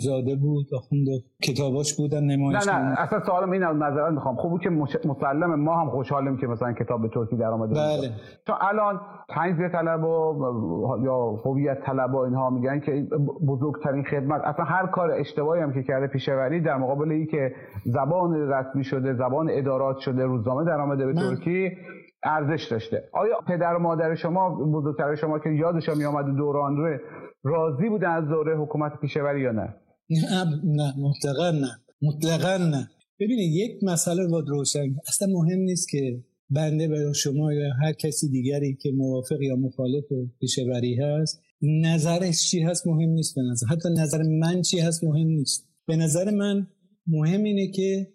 زاده بود آخوند کتاباش بودن نمایش نه نه اصلا سوالم این از نظرت می‌خوام. خوبه که مسلم ما هم خوشحالیم که مثلا کتاب به ترکی در آمده بله. چون الان تنزیه طلب و یا هویت طلب و اینها میگن که بزرگترین خدمت. اصلا هر کار اشتباهی هم که کرده پیشوری در مقابل ای که زبان رسمی شده زبان ادارات شده روزنامه در آمده به ترکی ارزش داشته. آیا پدر و مادر شما بزرگتر شما که یادش می آمد دوران رو راضی بودن از دوره حکومت پیشوری یا نه؟ نه مطلقا نه. مطلقا نه. ببینید یک مسئله باید روشن. اصلا مهم نیست که بنده برای شما یا هر کسی دیگری که موافق یا مخالف پیشوری هست نظرش چی هست مهم نیست به نظر. حتی نظر من چی هست مهم نیست. به نظر من مهم اینه که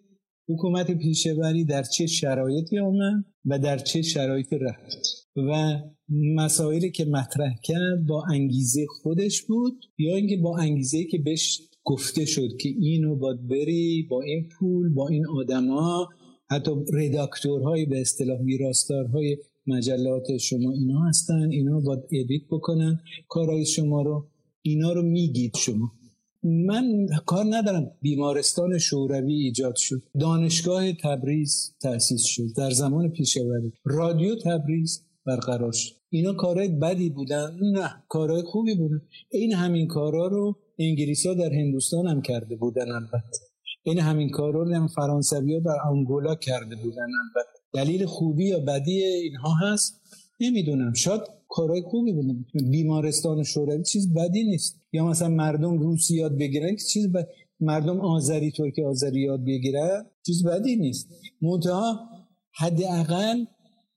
حکومت پیشوری در چه شرایطی آمد و در چه شرایطی رفت. و مسائلی که مطرح کرد با انگیزه خودش بود یا اینکه با انگیزه که بهش گفته شد که اینو باید بری با این پول با این آدما حتی رداکتورهای به اصطلاح ویراستارهای مجلات شما اینا هستن اینا باید edit بکنن کارهای شما رو اینا رو میگید شما. من کار ندارم بیمارستان شوروی ایجاد شد. دانشگاه تبریز تأسیس شد. در زمان پیشه‌وری رادیو تبریز برقرار شد. اینا کارهای بدی بودن. نه کارهای خوبی بودن. این همین کارا رو انگلیس در هندوستان هم کرده بودن البته. این همین کارا رو هم فرانسوی ها در آنگولا کرده بودن البته. دلیل خوبی یا بدی اینها هست؟ نمی‌دونم. شاید کارهای خوبی بودن. بیمارستان شوروی چیز بدی نیست. یا مثلا مردم روسی یاد بگیرن که چیز بد... مردم آذری ترکی آذری یاد بگیرن چیز بدی نیست. منتها حداقل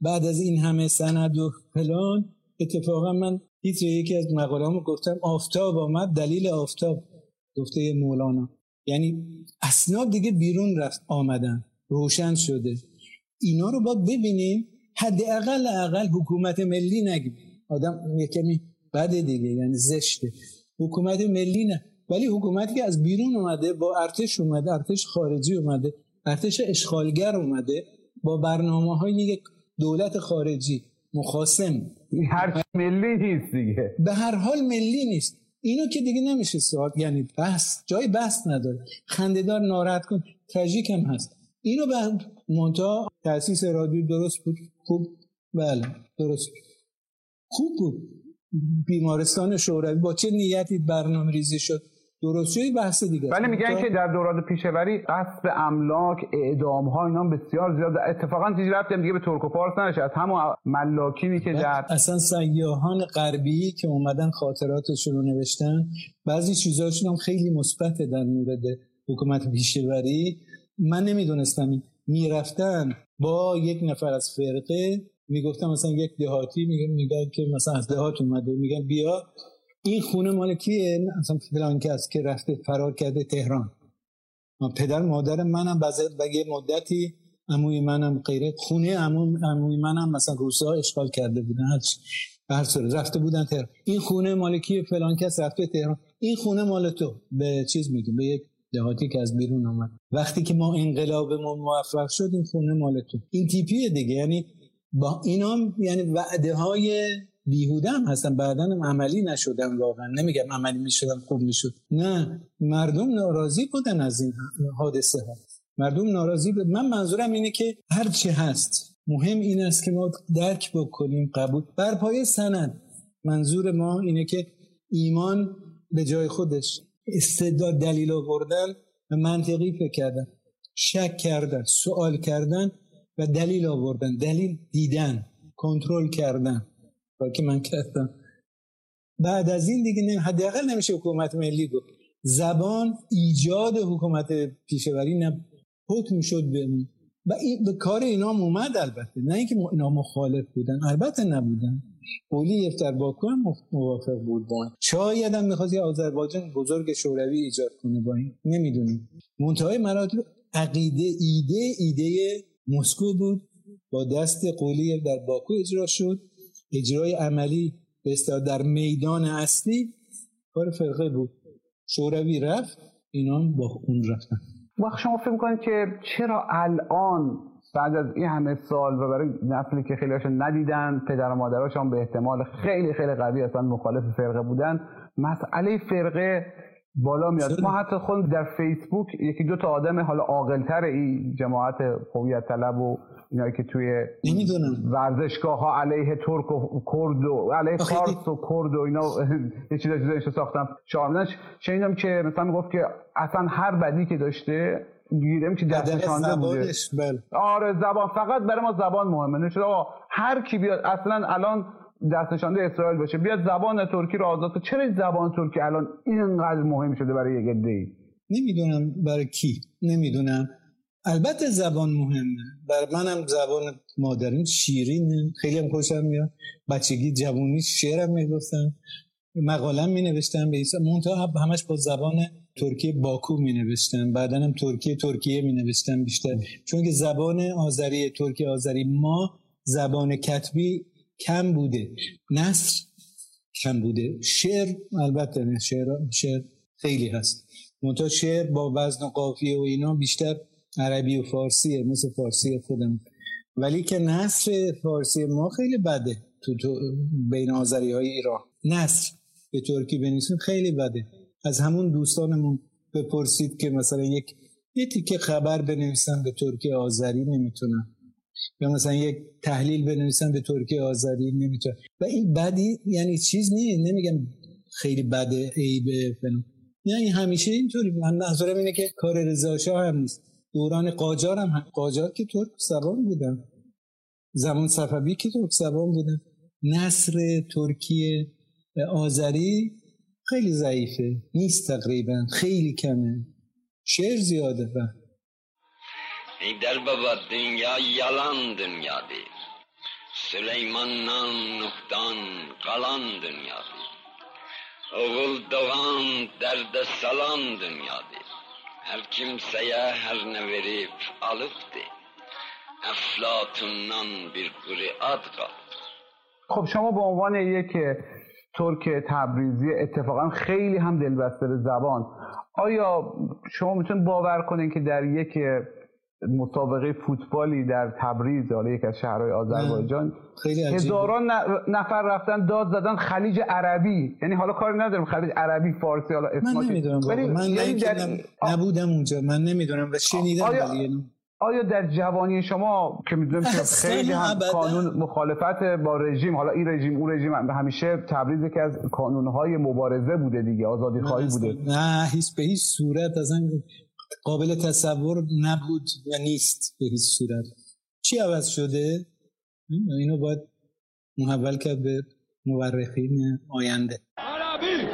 بعد از این همه سند و فلان اتفاقا من تیتر یکی از مقاله‌هامو گفتم آفتاب آمد دلیل آفتاب گفته مولانا. یعنی اسناد دیگه بیرون رفت آمدن روشن شده. اینا رو باید ببینیم حداقل اقل حکومت ملی نگیم آدم یه کمی بده دیگه یعنی زشته. حکومت ملی نه. ولی حکومتی که از بیرون اومده با ارتش اومده ارتش خارجی اومده ارتش اشغالگر اومده با برنامه های دولت خارجی مخاسم هر ملی نیست دیگه. به هر حال ملی نیست. اینو که دیگه نمیشه سوال یعنی بحث جای بحث نداره. خندهدار ناراحت کن تراژیک هم هست. اینو به مونتا تاسیس رادیو درست بود؟ خوب. بله درست خوب بود. بیمارستان شوروی با چه نیتی برنامه ریزی شد؟ درست شد بحث دیگه. ولی میگن که در دوران پیشوری قصب املاک اعدام ها اینا بسیار زیاد. اتفاقا چیزی رفتیم دیگه به ترک و پارس نشه از همون ملاکی که در اصلا سیاهان غربی که اومدن خاطراتشون رو نوشتن بعضی چیزاشون هم خیلی مثبت در مورد حکومت پیشوری. من نمی‌دونستم می‌رفتن با یک نفر از فرقه. می‌گفتم مثلا یک دهاتی میگه میگه که مثلا از دهات اومده. میگن بیا. این خونه مال کیه؟ مثلا فلان کس که رفته فرار کرده تهران. پدر مادر منم بعد یه مدتی عموی منم غیره. خونه عموی منم مثلا روسا اشغال کرده بودن هرچی هر صورت رفته بودن تهران. این خونه مالکی فلان کس رفته تهران. این خونه مال تو. به چیز میگیم؟ به یک دهاتی که از بیرون آمد. وقتی که ما انقلابمون موفق شد این خونه مال تو. این تیپیه دیگه. یعنی با اینا یعنی وعده های بیهوده هم هستن بعدا عملی نشدن واقعا. نمیگم عملی می‌شدن خوب می‌شد. نه مردم ناراضی بودن از این حادثه ها. مردم ناراضی بود من منظورم اینه که هر چی هست مهم این است که ما درک بکنیم قبول. بر پای سند. منظور ما اینه که ایمان به جای خودش. استدلال دلیل آوردن و منطقی فکر کردن. شک کردن سوال کردن و دلیل آوردن. دلیل دیدن کنترل کردن. که من کردم بعد از این دیگه نه حداقل نمیشه حکومت ملی گفت. زبان ایجاد حکومت پیشوری نه حکم شد به و این به کار اینا اومد البته. نه اینکه اینا مخالف بودن. البته نبودن. قولی در باکو هم موافق بود با شاید هم می‌خواست یه آذربایجان بزرگ شوروی ایجاد کنه با این. نمی‌دونیم منتهای مراتب عقیده ایده ایده مسکو بود. با دست قولی در باکو اجرا شد. اجرای عملی به در میدان اصلی کار فرقه بود. شوروی رفت اینا با اون رفتن. وقت شما فکر کنید که چرا الان بعد از این همه سال و برای نسلی که خیلی ندیدن پدر و مادراشون به احتمال خیلی خیلی قوی اصلا مخالف فرقه بودن مسئله فرقه بالا میاد. ما حتی خود در فیسبوک یکی دو تا آدم حالا عاقلتر این جماعت هویت طلب و اینایی که توی نمی‌دونم. ورزشگاه ها علیه ترک و کرد و علیه فارس و کرد و اینا یه چیزا چیزایشو ساختم. شاملش شنیدم که مثلا می‌گفت که اصلا هر بدی که داشته گیرم که دست نشانده بوده بله. آره زبان. فقط برای ما زبان مهمه. نشد آقا هر کی بیاد اصلا الان دست نشانده اسرائیل باشه بیاد زبان ترکی رو آزاد چرا زبان ترکی الان اینقدر مهم شده برای یک عده‌ای؟ نمی‌دونم برای کی نمی‌دونم. البته زبان مهمه. بر منم زبان مادرین شیرین خیلی هم خوشم میاد. بچگی جوونی شعرم می‌گفتم مقالم می نوشتم به ایسا منتها همش با زبان ترکیه باکو می نوشتم هم ترکیه ترکیه می نوشتم بیشتر. چون که زبان آذری ترکیه آذری ما زبان کتبی کم بوده. نصر کم بوده. شعر البته نه شعر, شعر خیلی هست. منتها شعر با وزن و قافیه و اینا بیشتر عربی و فارسیه مثل فارسی خودم. ولی که نصر فارسی ما خیلی بده تو, تو بین آذری های ایران. نصر به ترکی بنویسیم خیلی بده. از همون دوستانمون بپرسید که مثلا یک یه تیکه خبر بنویسن به ترکی آذری نمی‌تونن. یا مثلا یک تحلیل بنویسن به ترکی آذری نمی‌تونن و این بدی یعنی چیز نیست نمیگم خیلی بده عیبه فلان. یعنی همیشه اینطوری. من نظرم اینه که کار رضا شاه هم نیست. دوران قاجار هم قاجار که ترک زبان بودن. زمان صفوی که ترک زبان بودن. نصر ترکیه آذری خیلی ضعیفه. نیست تقریبا. خیلی کمه. شعر زیاده. و ای در بابا دنیا یالان دنیا دی سلیمان نان نختان قلان دنیا دی اغل دوان درد سلان دنیا دی هر کم هر نوری فالف دی افلاتون بیر قری آد خب شما به عنوان یک ترک تبریزی اتفاقا خیلی هم دلبسته به زبان آیا شما می‌تونید باور کنید که در یک مسابقه فوتبالی در تبریز حالا یک از شهرهای آذربایجان. هزاران نفر رفتن داد زدن خلیج عربی. یعنی حالا کاری ندارم خلیج عربی فارسی حالا اسمش من نمی‌دونم من یعنی در... نبودم اونجا. من نمی‌دونم و شنیدم آیا... آیا در جوانی شما که می‌دونم که خیلی هم قانون مخالفت با رژیم حالا این رژیم اون رژیم همیشه تبریز که از کانونهای مبارزه بوده دیگه آزادی خواهی بوده. نه هیچ به هیچ صورت. از قابل تصور نبود و نیست به هیچ صورت. چی عوض شده؟ اینو باید محول کرد به مورخین آینده. عربی!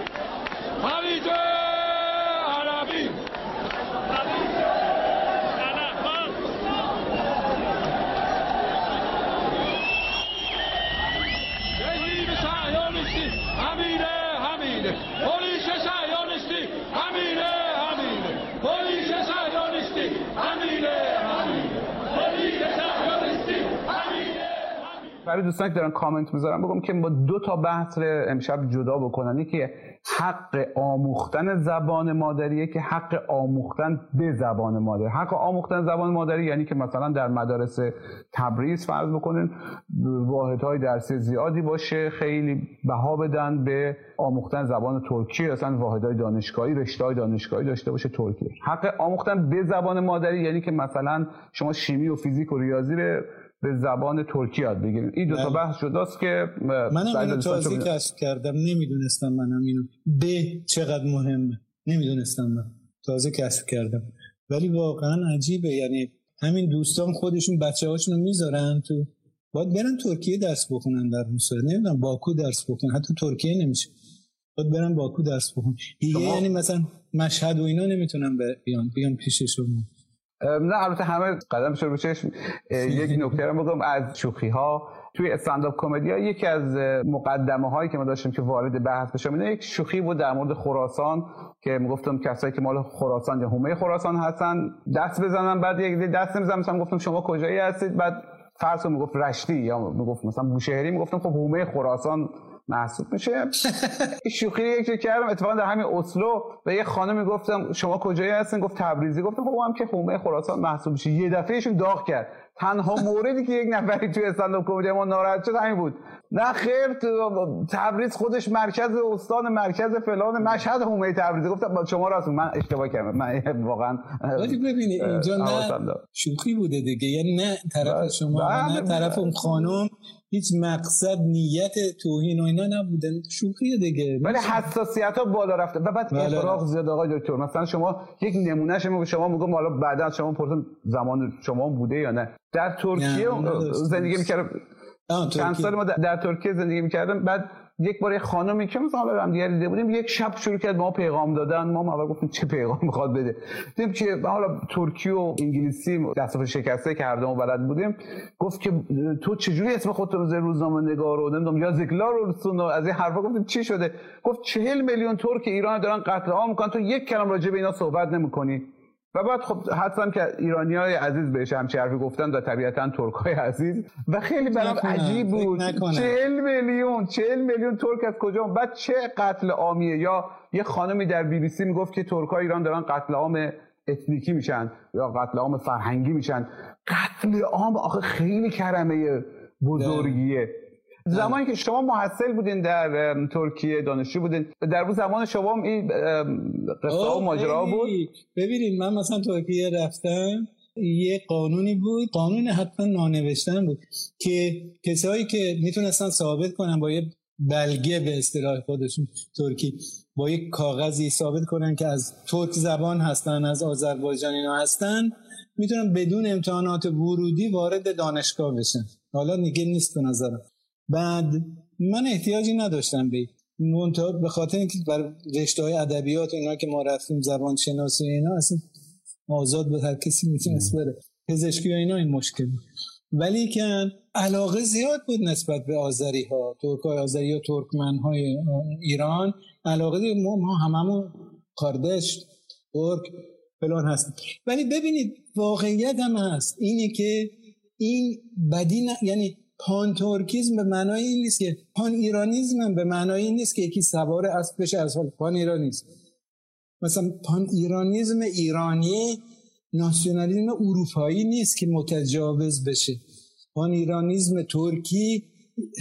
برای دوستان که دارن کامنت می‌ذارن بگم که با دو تا بحث امشب جدا بکنن. یکی حق آموختن زبان مادریه که حق آموختن به زبان مادری حق آموختن زبان مادری یعنی که مثلا در مدارس تبریز فرض بکنین واحدهای درسی زیادی باشه خیلی بها بدن به آموختن زبان ترکی. اصلا واحدهای دانشگاهی رشته دانشگاهی داشته باشه ترکی. حق آموختن به زبان مادری یعنی که مثلا شما شیمی و فیزیک و ریاضی رو به زبان ترکی یاد بگیریم این دو تا بله. بحث جداست که منم اینو تازه کشف کردم. نمی‌دونستم منم اینو. به چقدر مهمه. نمی‌دونستم من. تازه کشف کردم. ولی واقعا عجیبه. یعنی همین دوستان خودشون بچه هاشون رو می‌ذارن تو باید برن ترکیه درس بخونن در موسیقی نمی‌دونم باکو درس بخونن. حتی ترکیه نمیشه. باید برن باکو درس بخونن. دیگه یعنی مثلا مشهد و اینا نمی‌تونن بیان بیان پیش شما. نه البته همه قدم شروع چشم. یک نکته رو بگم از شوخی ها توی استنداپ کمدی ها یکی از مقدمه هایی که ما داشتیم که وارد بحث بشم اینه یک شوخی بود در مورد خراسان که می‌گفتم کسایی که مال خراسان یا حومه خراسان هستن دست بزنن بعد یک دست نمی‌زنم مثلا گفتم شما کجایی هستید؟ بعد فرض می‌گفت رشتی یا می‌گفت مثلا بوشهری می‌گفتم خب حومه خراسان محسوب میشه. شوخی یک کردم اتفاقا در همین اسلو به یه خانمی گفتم شما کجایی هستین؟ گفت تبریزی. گفتم خب هم که حومه خراسان محسوب میشه. یه دفعه ایشون داغ کرد. تنها موردی که یک نفری توی استنداپ کمدی ما ناراحت شد همین بود. نه خیر تبریز خودش مرکز استان مرکز فلان مشهد حومه تبریز گفتم شما راست من اشتباه کردم. من واقعا ولی ببینید اینجا نه شوخی بوده دیگه. یعنی نه طرف بله. شما نه بله. طرف اون خانم. هیچ مقصد نیت توهین و اینا نبودن شوخی دیگه. ولی حساسیت ها بالا رفته. و بعد بله اقراق زیاد آقای دکتر. مثلا شما یک نمونه شما شما میگم حالا بعدا شما پرسون زمان شما بوده یا نه. در ترکیه زندگی می‌کردم. چند سال ما در ترکیه زندگی می‌کردم. بعد یک بار خانمی که مثلا هم دیگه دیده بودیم یک شب شروع کرد ما پیغام دادن. ما اول گفتیم چه پیغام می‌خواد بده. دیدیم که حالا ترکی و انگلیسی دست شکسته کرده و بلد بودیم. گفت که تو چجوری اسم خودت رو روزنامه نگار رو نمی‌دونم یا زگلا رو از این حرفا گفتیم چی شده؟ گفت چهل میلیون ترک ایران دارن قتل عام می‌کنن تو یک کلام راجع به اینا صحبت نمی‌کنی. و بعد خب حتما که ایرانی های عزیز بهش هم حرفی گفتن و طبیعتا ترک های عزیز. و خیلی برام عجیب بود. چهل میلیون چهل میلیون ترک از کجا بعد چه قتل عامیه؟ یا یه خانمی در بی بی سی می‌گفت که ترک های ایران دارن قتل عام اتنیکی میشن یا قتل عام فرهنگی میشن. قتل عام آخه خیلی کرمه بزرگیه. زمانی که شما محصل بودین در ترکیه دانشجو بودین در اون زمان شما این قصه و ماجرا بود؟ ببینید من مثلا ترکیه رفتم یه قانونی بود قانون حتما نانوشتن بود که کسایی که می‌تونستن ثابت کنن با یه بلگه به اصطلاح خودشون ترکی با یک کاغذی ثابت کنن که از ترک زبان هستن از آذربایجان اینا هستن می‌تونن بدون امتحانات ورودی وارد دانشگاه بشن. حالا دیگه نیست به نظرم. بعد من احتیاجی نداشتم به منتها به خاطر اینکه بر رشته های ادبیات اینا که ما رفتیم زبان شناسی اینا اصلا آزاد به هر کسی می‌تونست بره. پزشکی و اینا این مشکل ولی که علاقه زیاد بود نسبت به آذری ها ترک های آذری و ترکمن های ایران. علاقه ما, ما هممون کاردش ترک فلان هست ولی ببینید واقعیت هم هست. اینه که این بدی یعنی پان ترکیزم به معنای این نیست که پان ایرانیزم هم به معنای این نیست که یکی سوار اسب بشه از حال پان ایرانیزم. مثلا پان ایرانیزم ایرانی ناسیونالیزم اروپایی نیست که متجاوز بشه. پان ایرانیزم ترکی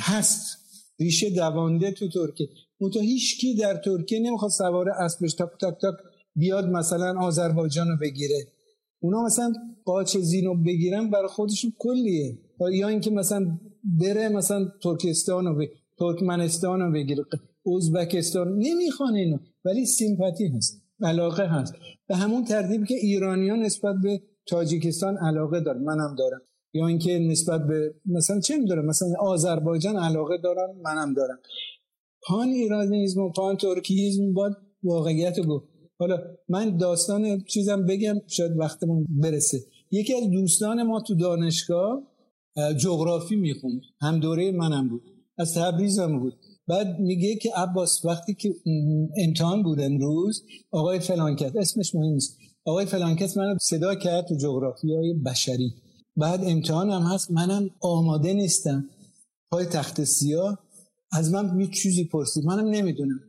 هست. ریشه دوانده تو ترکیه. منتها هیچ کی در ترکیه نمی‌خواد سوار اسبش تاک تاک تاک بیاد مثلا آذربایجان رو بگیره. اونا مثلا قاچ زینو بگیرن برای خودشون کلیه. یا اینکه مثلا بره مثلا ترکستان رو ترکمنستان رو بگیره ازبکستان نمی‌خوان اینو ولی سیمپاتی هست علاقه هست. به همون ترتیبی که ایرانیان نسبت به تاجیکستان علاقه دارن منم دارم. یا اینکه نسبت به مثلا چه میدارم مثلا آذربایجان علاقه دارن منم دارم. پان ایرانیزم و پان ترکیزم باید واقعیت گفت. حالا من داستان چیزم بگم شاید وقتمون برسه. یکی از دوستان ما تو دانشگاه جغرافی می‌خوند. هم دوره منم بود. از تبریز هم بود. بعد میگه که عباس وقتی که امتحان بود امروز آقای فلانکت اسمش مهم نیست. آقای فلانکت منو صدا کرد تو جغرافی های بشری. بعد امتحان هم هست. منم آماده نیستم. پای تخت سیاه. از من یه چیزی پرسید. منم نمی‌دونم.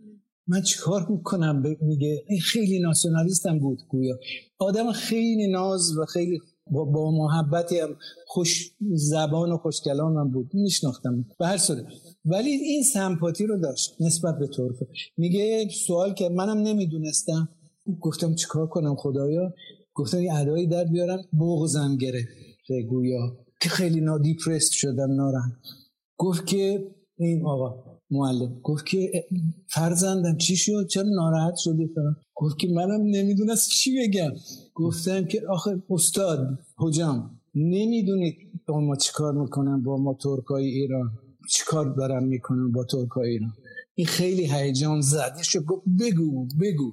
من چیکار می‌کنم؟ میگه خیلی ناسیونالیستم بود گویا. آدم خیلی ناز و خیلی با, با محبتی خوش زبان و خوش کلام هم بود. میشناختم. به هر صورت. ولی این سمپاتی رو داشت نسبت به ترک. میگه سوال که منم نمی‌دونستم. گفتم چیکار کنم خدایا؟ گفتم یه ادایی در بیارم بغزم گرفت. گویا. که خیلی نادیپرست شدم نارم گفت که این آقا معلم. گفت که فرزندم چی شد؟ چرا ناراحت شدی؟ فرم گفت که منم نمی‌دونست چی بگم. گفتم که آخه استاد حجام نمی‌دونید با ما چیکار می‌کنم با ما ترکای ایران. چیکار دارم می‌کنم با ترکای ایران؟ این خیلی هیجان زده شد. گفت بگو بگو.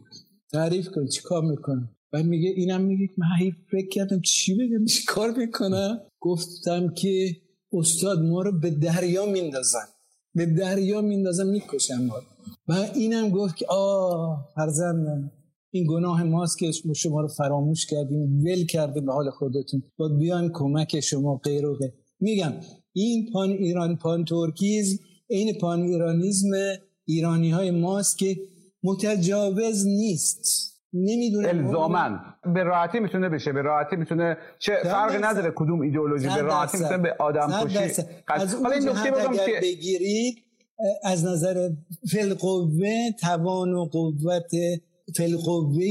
تعریف کن چیکار می‌کنم و میگه اینم میگه من فکر کردم چی بگم چیکار می‌کنم؟ گفتم که استاد ما رو به دریا میندازن. به دریا میندازن می‌کشن ما. و اینم گفت که آه فرزندم این گناه ماست که شما رو فراموش کردیم ول کرده به حال خودتون. با بیایم کمک شما غیر و میگم این پان ایران پان ترکیز این پان ایرانیزم ایرانی های ماست که متجاوز نیست. نمی‌دونه الزامن به راحتی می‌تونه بشه به راحتی می‌تونه چه فرقی نداره کدوم ایدئولوژی به راحتی می‌تونه به آدم کشی از اون این نکته بگم که بگیرید از نظر فلقوه توان و قوت فلقوه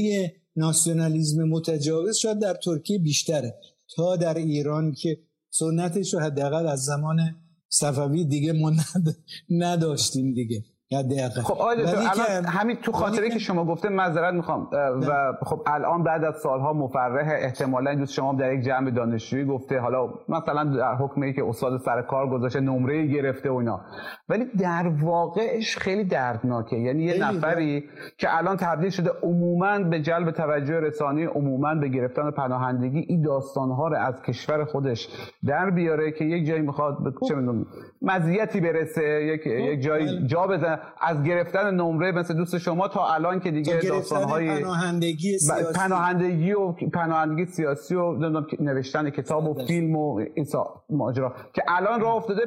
ناسیونالیزم متجاوز شاید در ترکیه بیشتره. تا در ایران که سنتش رو حداقل از زمان صفوی دیگه ما نداشتیم دیگه. خب آقای الان همین تو خاطره که شما گفته معذرت می‌خوام و خب الان بعد از سالها مفرح احتمالا دوست شما در یک جمع دانشجویی گفته حالا مثلا در حکم ای که استاد سر کار گذاشته نمره گرفته و اینا. ولی در واقعش خیلی دردناکه. یعنی یه نفری که الان تبدیل شده عموما به جلب توجه رسانی عموما به گرفتن پناهندگی این داستانها رو از کشور خودش در بیاره که یک جایی می‌خواد به چه مزیتی برسه یک یک جایی جا بزنه. از گرفتن نمره مثل دوست شما تا الان که دیگه داستانهای پناهندگی سیاسی. پناهندگی و پناهندگی سیاسی و نوشتن کتاب و فیلم و این ماجرا. که الان راه افتاده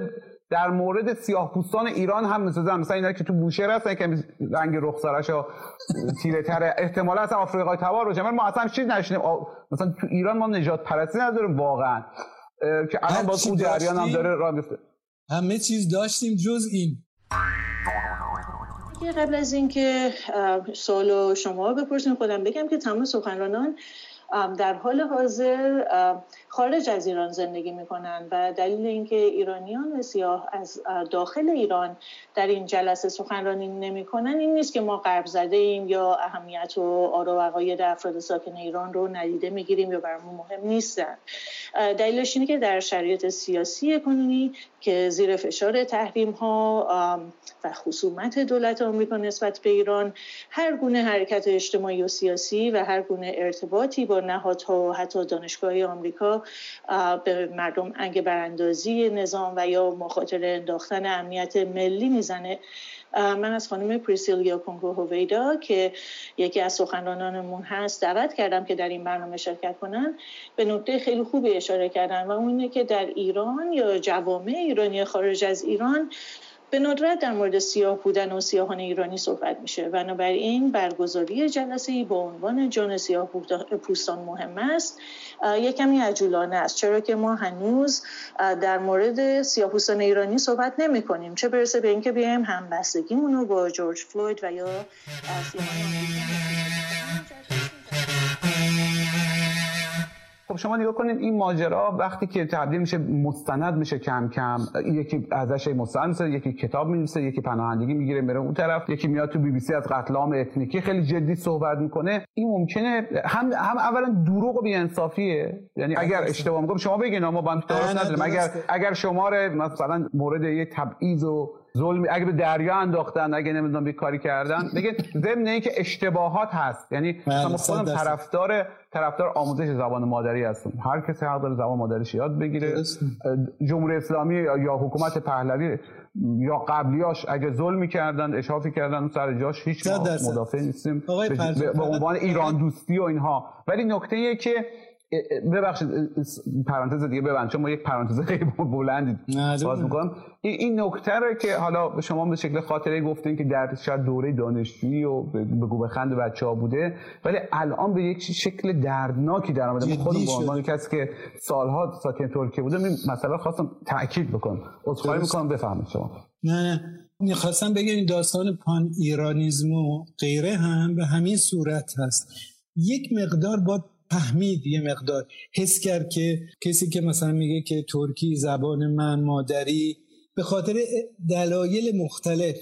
در مورد سیاه پوستان ایران هم مثلا مثلا اینا که تو بوشهر هستن که رنگ رخسارشو تیره تره احتمالا اصلا آفریقای تبار باشه ما اصلا چیز نشینیم مثلا تو ایران ما نجات پرستی نداریم واقعا. که الان با اون جریان هم داره راه میفته همه چیز داشتیم جز این. قبل از اینکه سوال شما بپرسیم خودم بگم که تمام سخنرانان در حال حاضر خارج از ایران زندگی می‌کنن و دلیل اینکه ایرانیان سیاه از داخل ایران در این جلسه سخنرانی نمی‌کنن این نیست که ما غرب زده ایم یا اهمیت و آرا و عقاید افراد ساکن ایران رو ندیده می‌گیریم یا برامون مهم نیستن. دلیلش اینه که در شرایط سیاسی کنونی که زیر فشار تحریم ها و خصومت دولت آمریکا نسبت به ایران هر گونه حرکت اجتماعی و سیاسی و هر گونه ارتباطی با نهادها و حتی دانشگاه آمریکا به مردم انگ براندازی نظام و یا مخاطر انداختن امنیت ملی می‌زنه. من از خانم پریسیلیا کنگو هویدا که یکی از سخنرانانمون هست دعوت کردم که در این برنامه شرکت کنن. به نکته خیلی خوبی اشاره کردن و اون اینه که در ایران یا جوامع ایرانی خارج از ایران به ندرت در مورد سیاه بودن و سیاهان ایرانی صحبت میشه. بنابراین برگزاری جلسه با عنوان جان سیاه پوستان مهم است. یک کمی عجولانه است چرا که ما هنوز در مورد سیاه پوستان ایرانی صحبت نمی کنیم. چه برسه به اینکه بیایم همبستگیمون رو با جورج فلوید و یا سیاهان خب شما نگاه کنید این ماجرا وقتی که تبدیل میشه مستند میشه کم کم یکی ازش مستند میشه یکی کتاب می‌نویسه یکی پناهندگی می‌گیره میره اون طرف یکی میاد تو بی بی سی از قتل عام اتنیکی خیلی جدی صحبت می‌کنه. این ممکنه هم هم اولا دروغ و بی‌انصافیه. یعنی اگر اشتباه میگم شما بگین ما با نداریم. اگر اگر شماره مثلا مورد یه تبعیض و ظلم اگه به دریا انداختن اگه نمی‌دونم بی کاری کردن بگید ضمن اینکه اشتباهات هست. یعنی بله، مثلا خودم طرفدار طرفدار آموزش زبان مادری هستم. هر کسی حق داره زبان مادریش یاد بگیره. جمهوری اسلامی یا حکومت پهلوی یا قبلیاش اگه ظلم کردن اشافی کردن سر جاش هیچ مدافع نیستیم. به عنوان ایران دوستی و اینها. ولی نکته که ببخشید پرانتز دیگه ببند چون ما یک پرانتز خیلی بلندی باز می‌کنم. این نکته رو که حالا شما به شکل خاطره گفتین که در شاید دوره دانشجویی و بگو بخند بچه ها بوده ولی الان به یک شکل دردناکی در آمده. خودم به عنوان کسی که سالها ساکن ترکیه بودم این مسئله خواستم تاکید بکنم. عذرخواهی می‌کنم بفهمید شما. نه می‌خواستم بگم داستان پان ایرانیزم و غیره هم به همین صورت هست. یک مقدار با فهمید یه مقدار. حس کرد که کسی که مثلا میگه که ترکی زبان من مادری به خاطر دلایل مختلف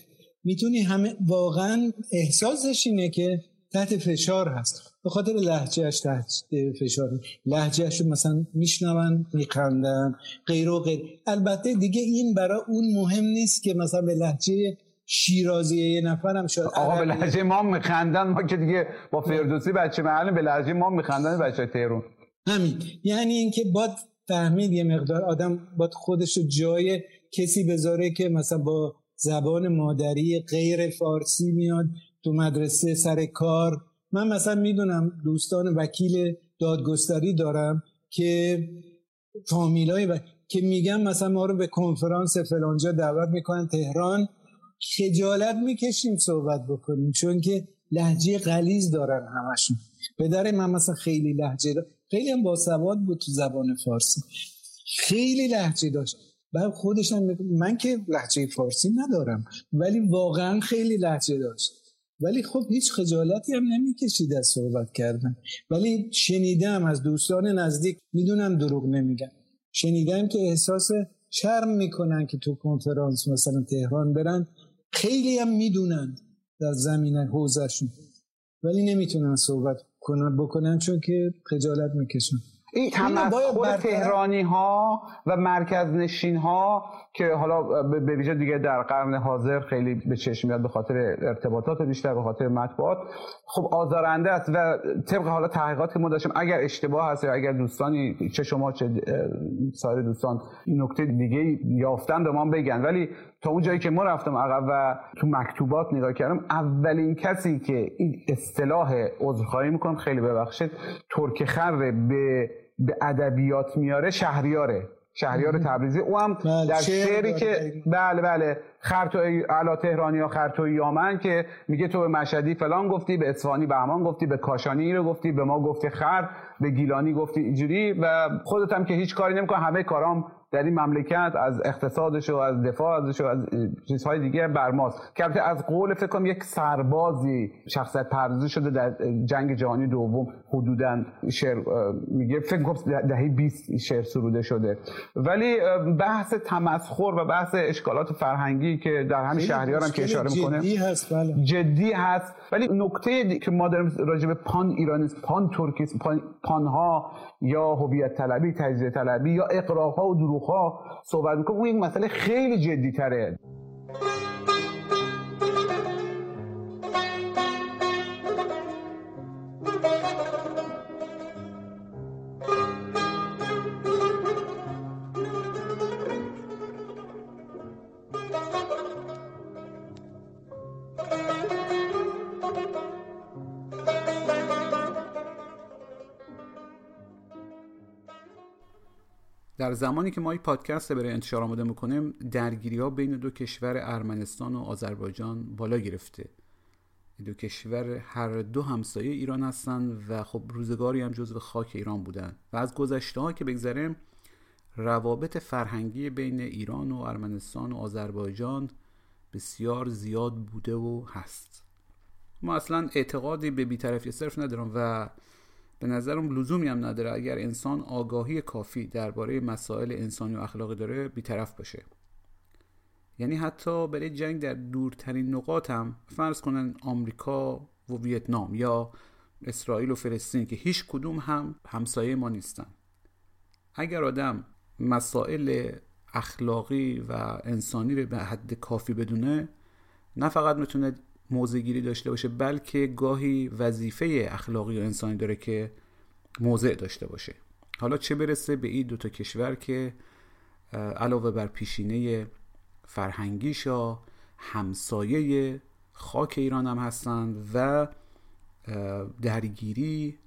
می‌تونی همه واقعا احساسش اینه که تحت فشار هست. به خاطر لحجهش تحت فشار. لحجهش مثلا میشنون میخندن غیر و غیر. البته دیگه این برای اون مهم نیست که مثلا به لحجه شیرازی یه نفرم شد آقا به لحجه ما میخندن. ما که دیگه با فردوسی بچه محل به لحجه ما میخندن بچه تهرون همین. یعنی اینکه باید فهمید یه مقدار آدم باید خودش رو جای کسی بذاره که مثلا با زبان مادری غیر فارسی میاد تو مدرسه سر کار. من مثلا می‌دونم دوستان وکیل دادگستری دارم که فامیلای و... که میگم مثلا ما رو به کنفرانس فلانجا دعوت می‌کنن تهران. خجالت می‌کشیم صحبت بکنیم چون که لحجه غلیز دارن همشون. پدر من مثلا خیلی لحجه داشت خیلی هم باسواد بود تو زبان فارسی. خیلی لحجه داشت. بعد خودش من که لحجه فارسی ندارم ولی واقعا خیلی لحجه داشت. ولی خب هیچ خجالتی هم نمی‌کشید از صحبت کردن. ولی شنیدم از دوستان نزدیک می‌دونم دروغ نمیگم شنیدم که احساس شرم می‌کنن که تو کنفرانس مثلا تهران برن. خیلی هم می‌دونن در زمین حوزشون ولی نمی‌تونن صحبت کنن بکنن چون که خجالت می‌کشن. این تمسخر تهرانی ها و مرکز نشین ها که حالا به ویژه دیگه در قرن حاضر خیلی به چشم میاد به خاطر ارتباطات بیشتر به خاطر مطبوعات. خب آزارنده است و طبق حالا تحقیقات که ما داشتیم اگر اشتباه هست یا اگر دوستانی چه شما چه سایر دوستان نکته دیگه یافتن به ما بگن. ولی تا اون جایی که ما رفتم عقب و تو مکتوبات نگاه کردم اولین کسی که این اصطلاح عذرخواهی می‌کنم خیلی ببخشید ترک خر به به ادبیات میاره شهریاره. شهریار تبریزی. او هم بله در شعری که بله بله. خرتوی علا تهرانی یا خرتوی یامن که میگه تو به مشهدی فلان گفتی به اصفهانی بهمان گفتی به کاشانی رو گفتی به ما گفتی خر به گیلانی گفتی اینجوری و خودت هم که هیچ کاری نمیکن همه کارام در این مملکت از اقتصادش و از دفاع ازش و از چیزهای دیگه برماست که از قول فکر کنم یک سربازی شخصیت پردازی شده در جنگ جهانی دوم حدودا شعر میگه فکر کنم دهه 20 شعر سروده شده. ولی بحث تمسخر و بحث اشکالات فرهنگی که در همین شهریار هم که اشاره می‌کنه جدی هست بله. جدی هست. ولی نکته که ما داریم راجع به پان ایرانیست پان ترکیست پان پانها یا هویت طلبی تجزیه طلبی یا اقراها و دروغها صحبت می‌کنه. اون یک مسئله خیلی جدی تره. در زمانی که ما این پادکست برای انتشار آماده می‌کنیم درگیری ها بین دو کشور ارمنستان و آذربایجان بالا گرفته. دو کشور هر دو همسایه ایران هستند و خب روزگاری هم جزو خاک ایران بودن. و از گذشته ها که بگذریم روابط فرهنگی بین ایران و ارمنستان و آذربایجان بسیار زیاد بوده و هست. ما اصلا اعتقادی به بیطرفی صرف ندارم و به نظرم لزومی هم نداره اگر انسان آگاهی کافی درباره مسائل انسانی و اخلاقی داره بیطرف باشه. یعنی حتی برای جنگ در دورترین نقاط هم فرض کنن آمریکا و ویتنام یا اسرائیل و فلسطین که هیچ کدوم هم همسایه ما نیستن. اگر آدم مسائل اخلاقی و انسانی رو به حد کافی بدونه نه فقط می‌تونه موضع گیری داشته باشه بلکه گاهی وظیفه اخلاقی و انسانی داره که موضع داشته باشه. حالا چه برسه به این دوتا کشور که علاوه بر پیشینه فرهنگیشا همسایه خاک ایران هم هستند و درگیری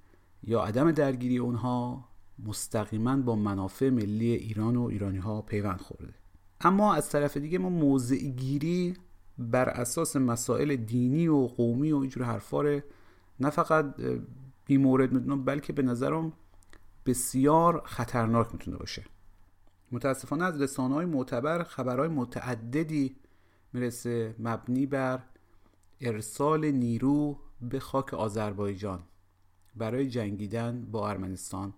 یا عدم درگیری اونها مستقیما با منافع ملی ایران و ایرانی ها پیوند خورده. اما از طرف دیگه ما موضع گیری بر اساس مسائل دینی و قومی و اینجور حرفا نه فقط بی مورد می‌دونم بلکه به نظرم بسیار خطرناک می‌تونه باشه. متاسفانه از رسانه های معتبر خبرهای متعددی می‌رسه مبنی بر ارسال نیرو به خاک آذربایجان برای جنگیدن با ارمنستان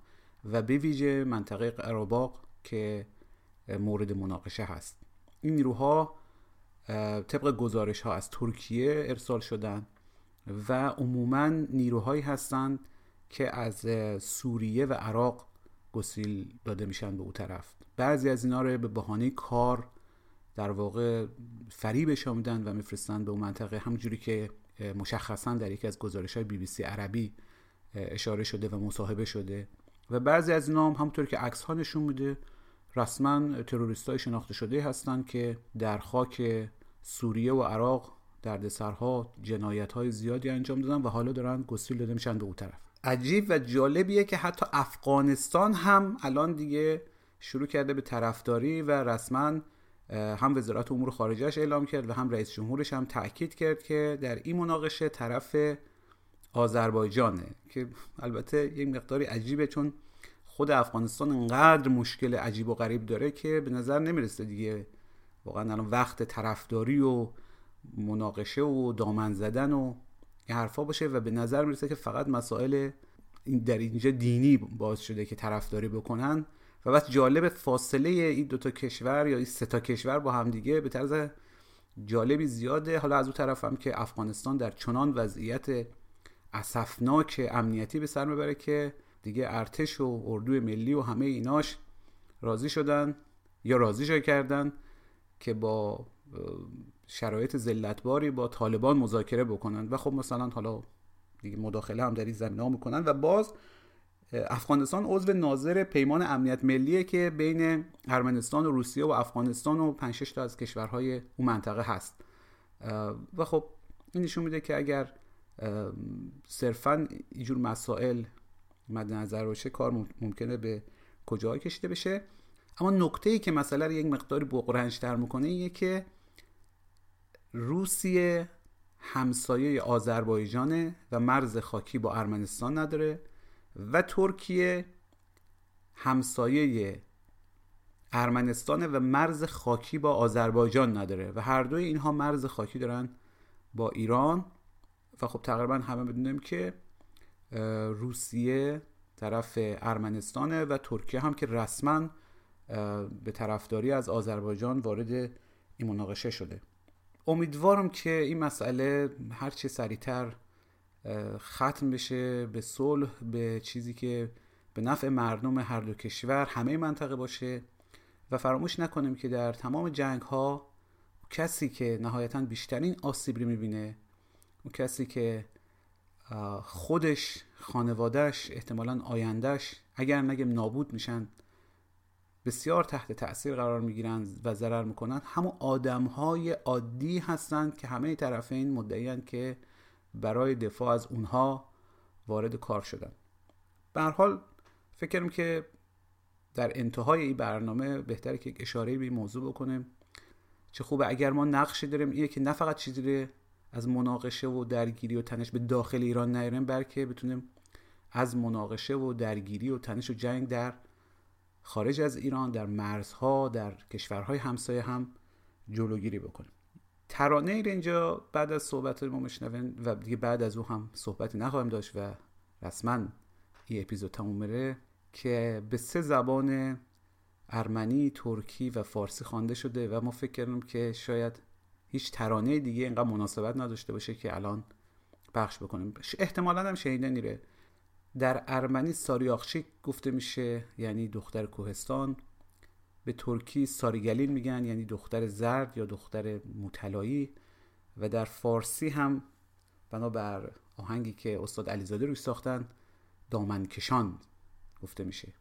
و به ویژه منطقه قراباق که مورد مناقشه هست. این نیروها طبق گزارش ها از ترکیه ارسال شدن و عموما نیروهایی هستند که از سوریه و عراق گسیل داده میشن به او طرف. بعضی از اینا رو به بهانه کار در واقع فریبش میدن و میفرستن به اون منطقه همجوری که مشخصا در یکی از گزارش های بی بی سی عربی اشاره شده و مصاحبه شده. و بعضی از اینا هم همونطور که عکس ها نشون میده رسما تروریست های شناخته شده هستند که در خاک سوریه و عراق دردسرها جنایت های زیادی انجام دادن و حالا دارن گسیل داده میشن به اون طرف. عجیب و جالبیه که حتی افغانستان هم الان دیگه شروع کرده به طرفداری و رسما هم وزارت امور خارجهش اعلام کرد و هم رئیس جمهورش هم تاکید کرد که در این مناقشه طرف آذربایجانه که البته یک مقداری عجیبه چون خود افغانستان انقدر مشکل عجیب و غریب داره که به نظر نمی‌رسه دیگه. واقعا الان وقت طرفداری و مناقشه و دامن زدن و این حرفا باشه و به نظر می‌رسه که فقط مسائل در اینجا دینی باز شده که طرفداری بکنن و بس جالب فاصله این دوتا کشور یا این سه تا کشور با هم دیگه به طرز جالبی زیاده. حالا از اون طرف هم که افغانستان در چنان وضعیت اسفناک امنیتی به سر می‌بره که دیگه ارتش و اردوی ملی و همه ایناش راضی شدن یا راضی کردن که با شرایط ذلتباری با طالبان مذاکره بکنن. و خب مثلا حالا دیگه مداخله هم در این زمینه می‌کنن و باز افغانستان عضو ناظر پیمان امنیت ملیه که بین ارمنستان و روسیه و افغانستان و 5 تا از کشورهای اون منطقه هست. و خب این نشون میده که اگر صرفا اینجور مسائل مد نظر باشه کار ممکنه به کجا کشیده بشه. اما نکته ای که مسئله رو یک مقداری بقرنج تر می‌کنه اینه که روسیه همسایه آذربایجانه و مرز خاکی با ارمنستان نداره و ترکیه همسایه ارمنستان و مرز خاکی با آذربایجان نداره و هر دوی اینها مرز خاکی دارن با ایران. و خب تقریبا همه بدونیم که روسیه طرف ارمنستانه و ترکیه هم که رسما به طرفداری از آذربایجان وارد این مناقشه شده. امیدوارم که این مسئله هرچه سریعتر ختم بشه. به صلح به چیزی که به نفع مردم هر دو کشور همه منطقه باشه. و فراموش نکنیم که در تمام جنگ ها کسی که نهایتا بیشترین آسیب رو می‌بینه اون کسی که خودش خانوادهش احتمالا آیندهش اگر نگم نابود میشن بسیار تحت تاثیر قرار می‌گیرن و ضرر می‌کنن. همون آدم های عادی هستند که همه طرفین مدعیان که برای دفاع از اونها وارد کار شدن. به حال فکر که در انتهای این برنامه بهتره که اشاره به این موضوع بکنیم. چه خوبه اگر ما نقشی داریم اینه که نه فقط چیزی از مناقشه و درگیری و تنش به داخل ایران نیاریم بلکه بتونیم از مناقشه و درگیری و تنش و جنگ در خارج از ایران در مرزها در کشورهای همسایه هم جلوگیری بکنیم. ترانه ای اینجا بعد از صحبت ما مشنون و دیگه بعد از او هم صحبتی نخواهم داشت و رسما این اپیزود تموم بره که به سه زبان ارمنی، ترکی و فارسی خوانده شده و ما فکر کردیم که شاید هیچ ترانه دیگه اینقدر مناسبت نداشته باشه که الان پخش بکنیم. احتمالا هم شنیده نیره در ارمنی ساریاخچیک گفته میشه یعنی دختر کوهستان. به ترکی ساریگلین میگن یعنی دختر زرد یا دختر مطلایی و در فارسی هم بنابر آهنگی که استاد علیزاده روی ساختن دامن کشان گفته میشه.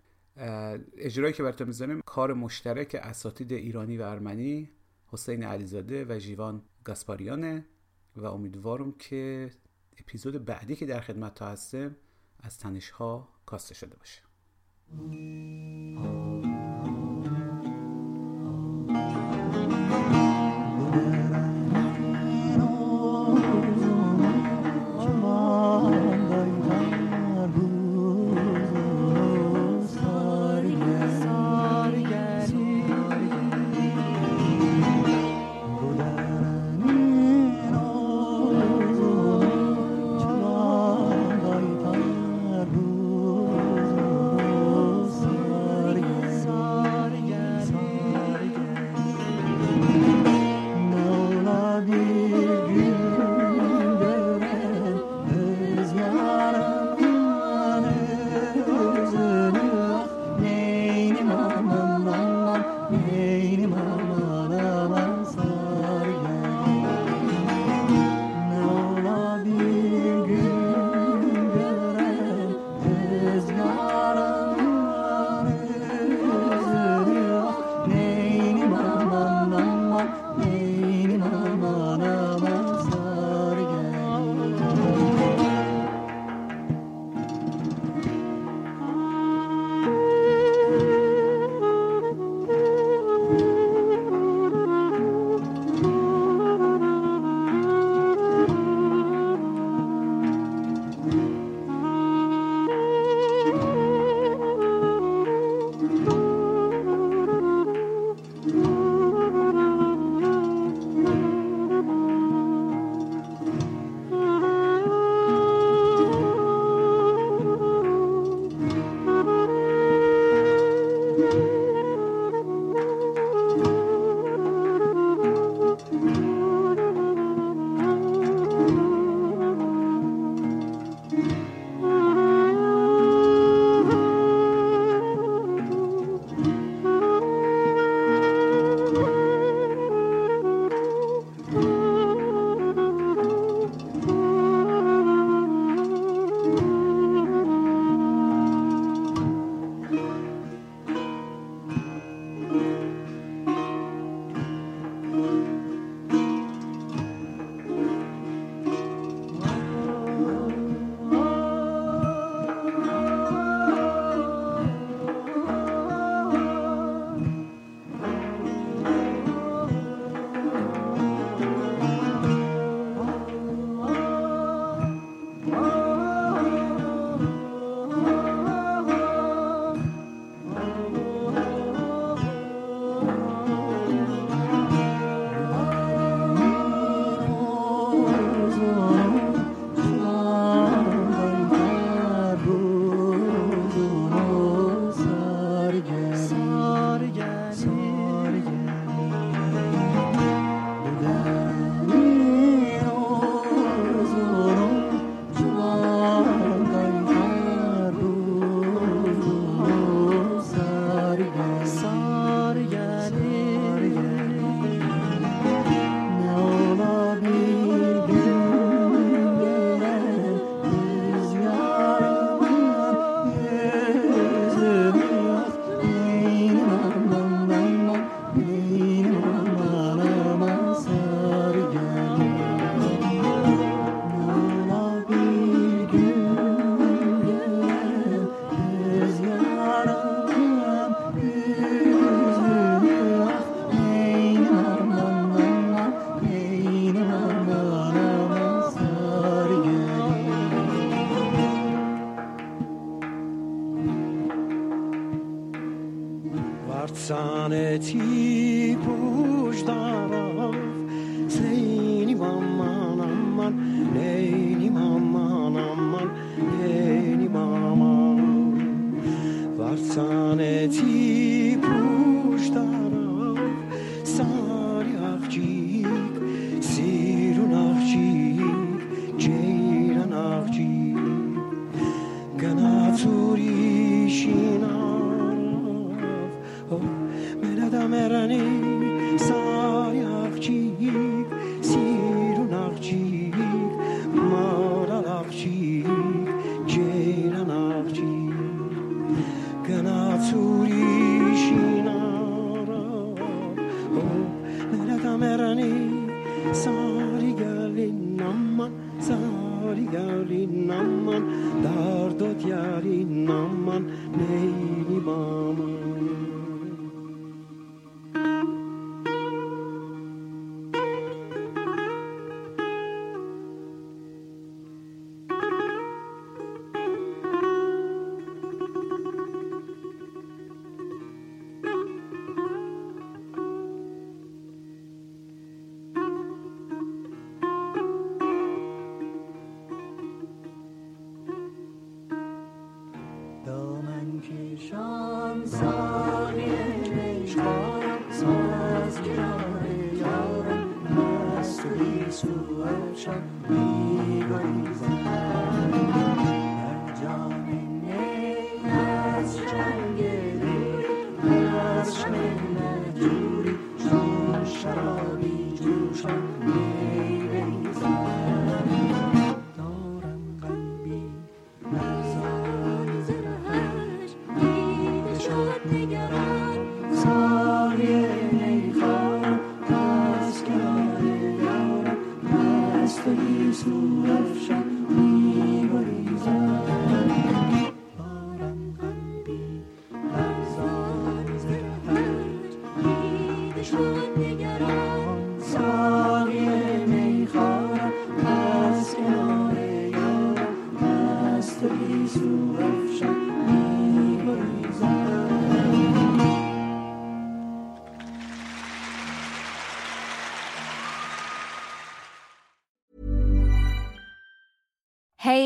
اجرایی که براتون می‌زنیم کار مشترک اساتید ایرانی و ارمنی حسین علیزاده و جیوان گاسپاریانه و امیدوارم که اپیزود بعدی که در خدمت تا هستم از تنش ها کاسته شده باشه.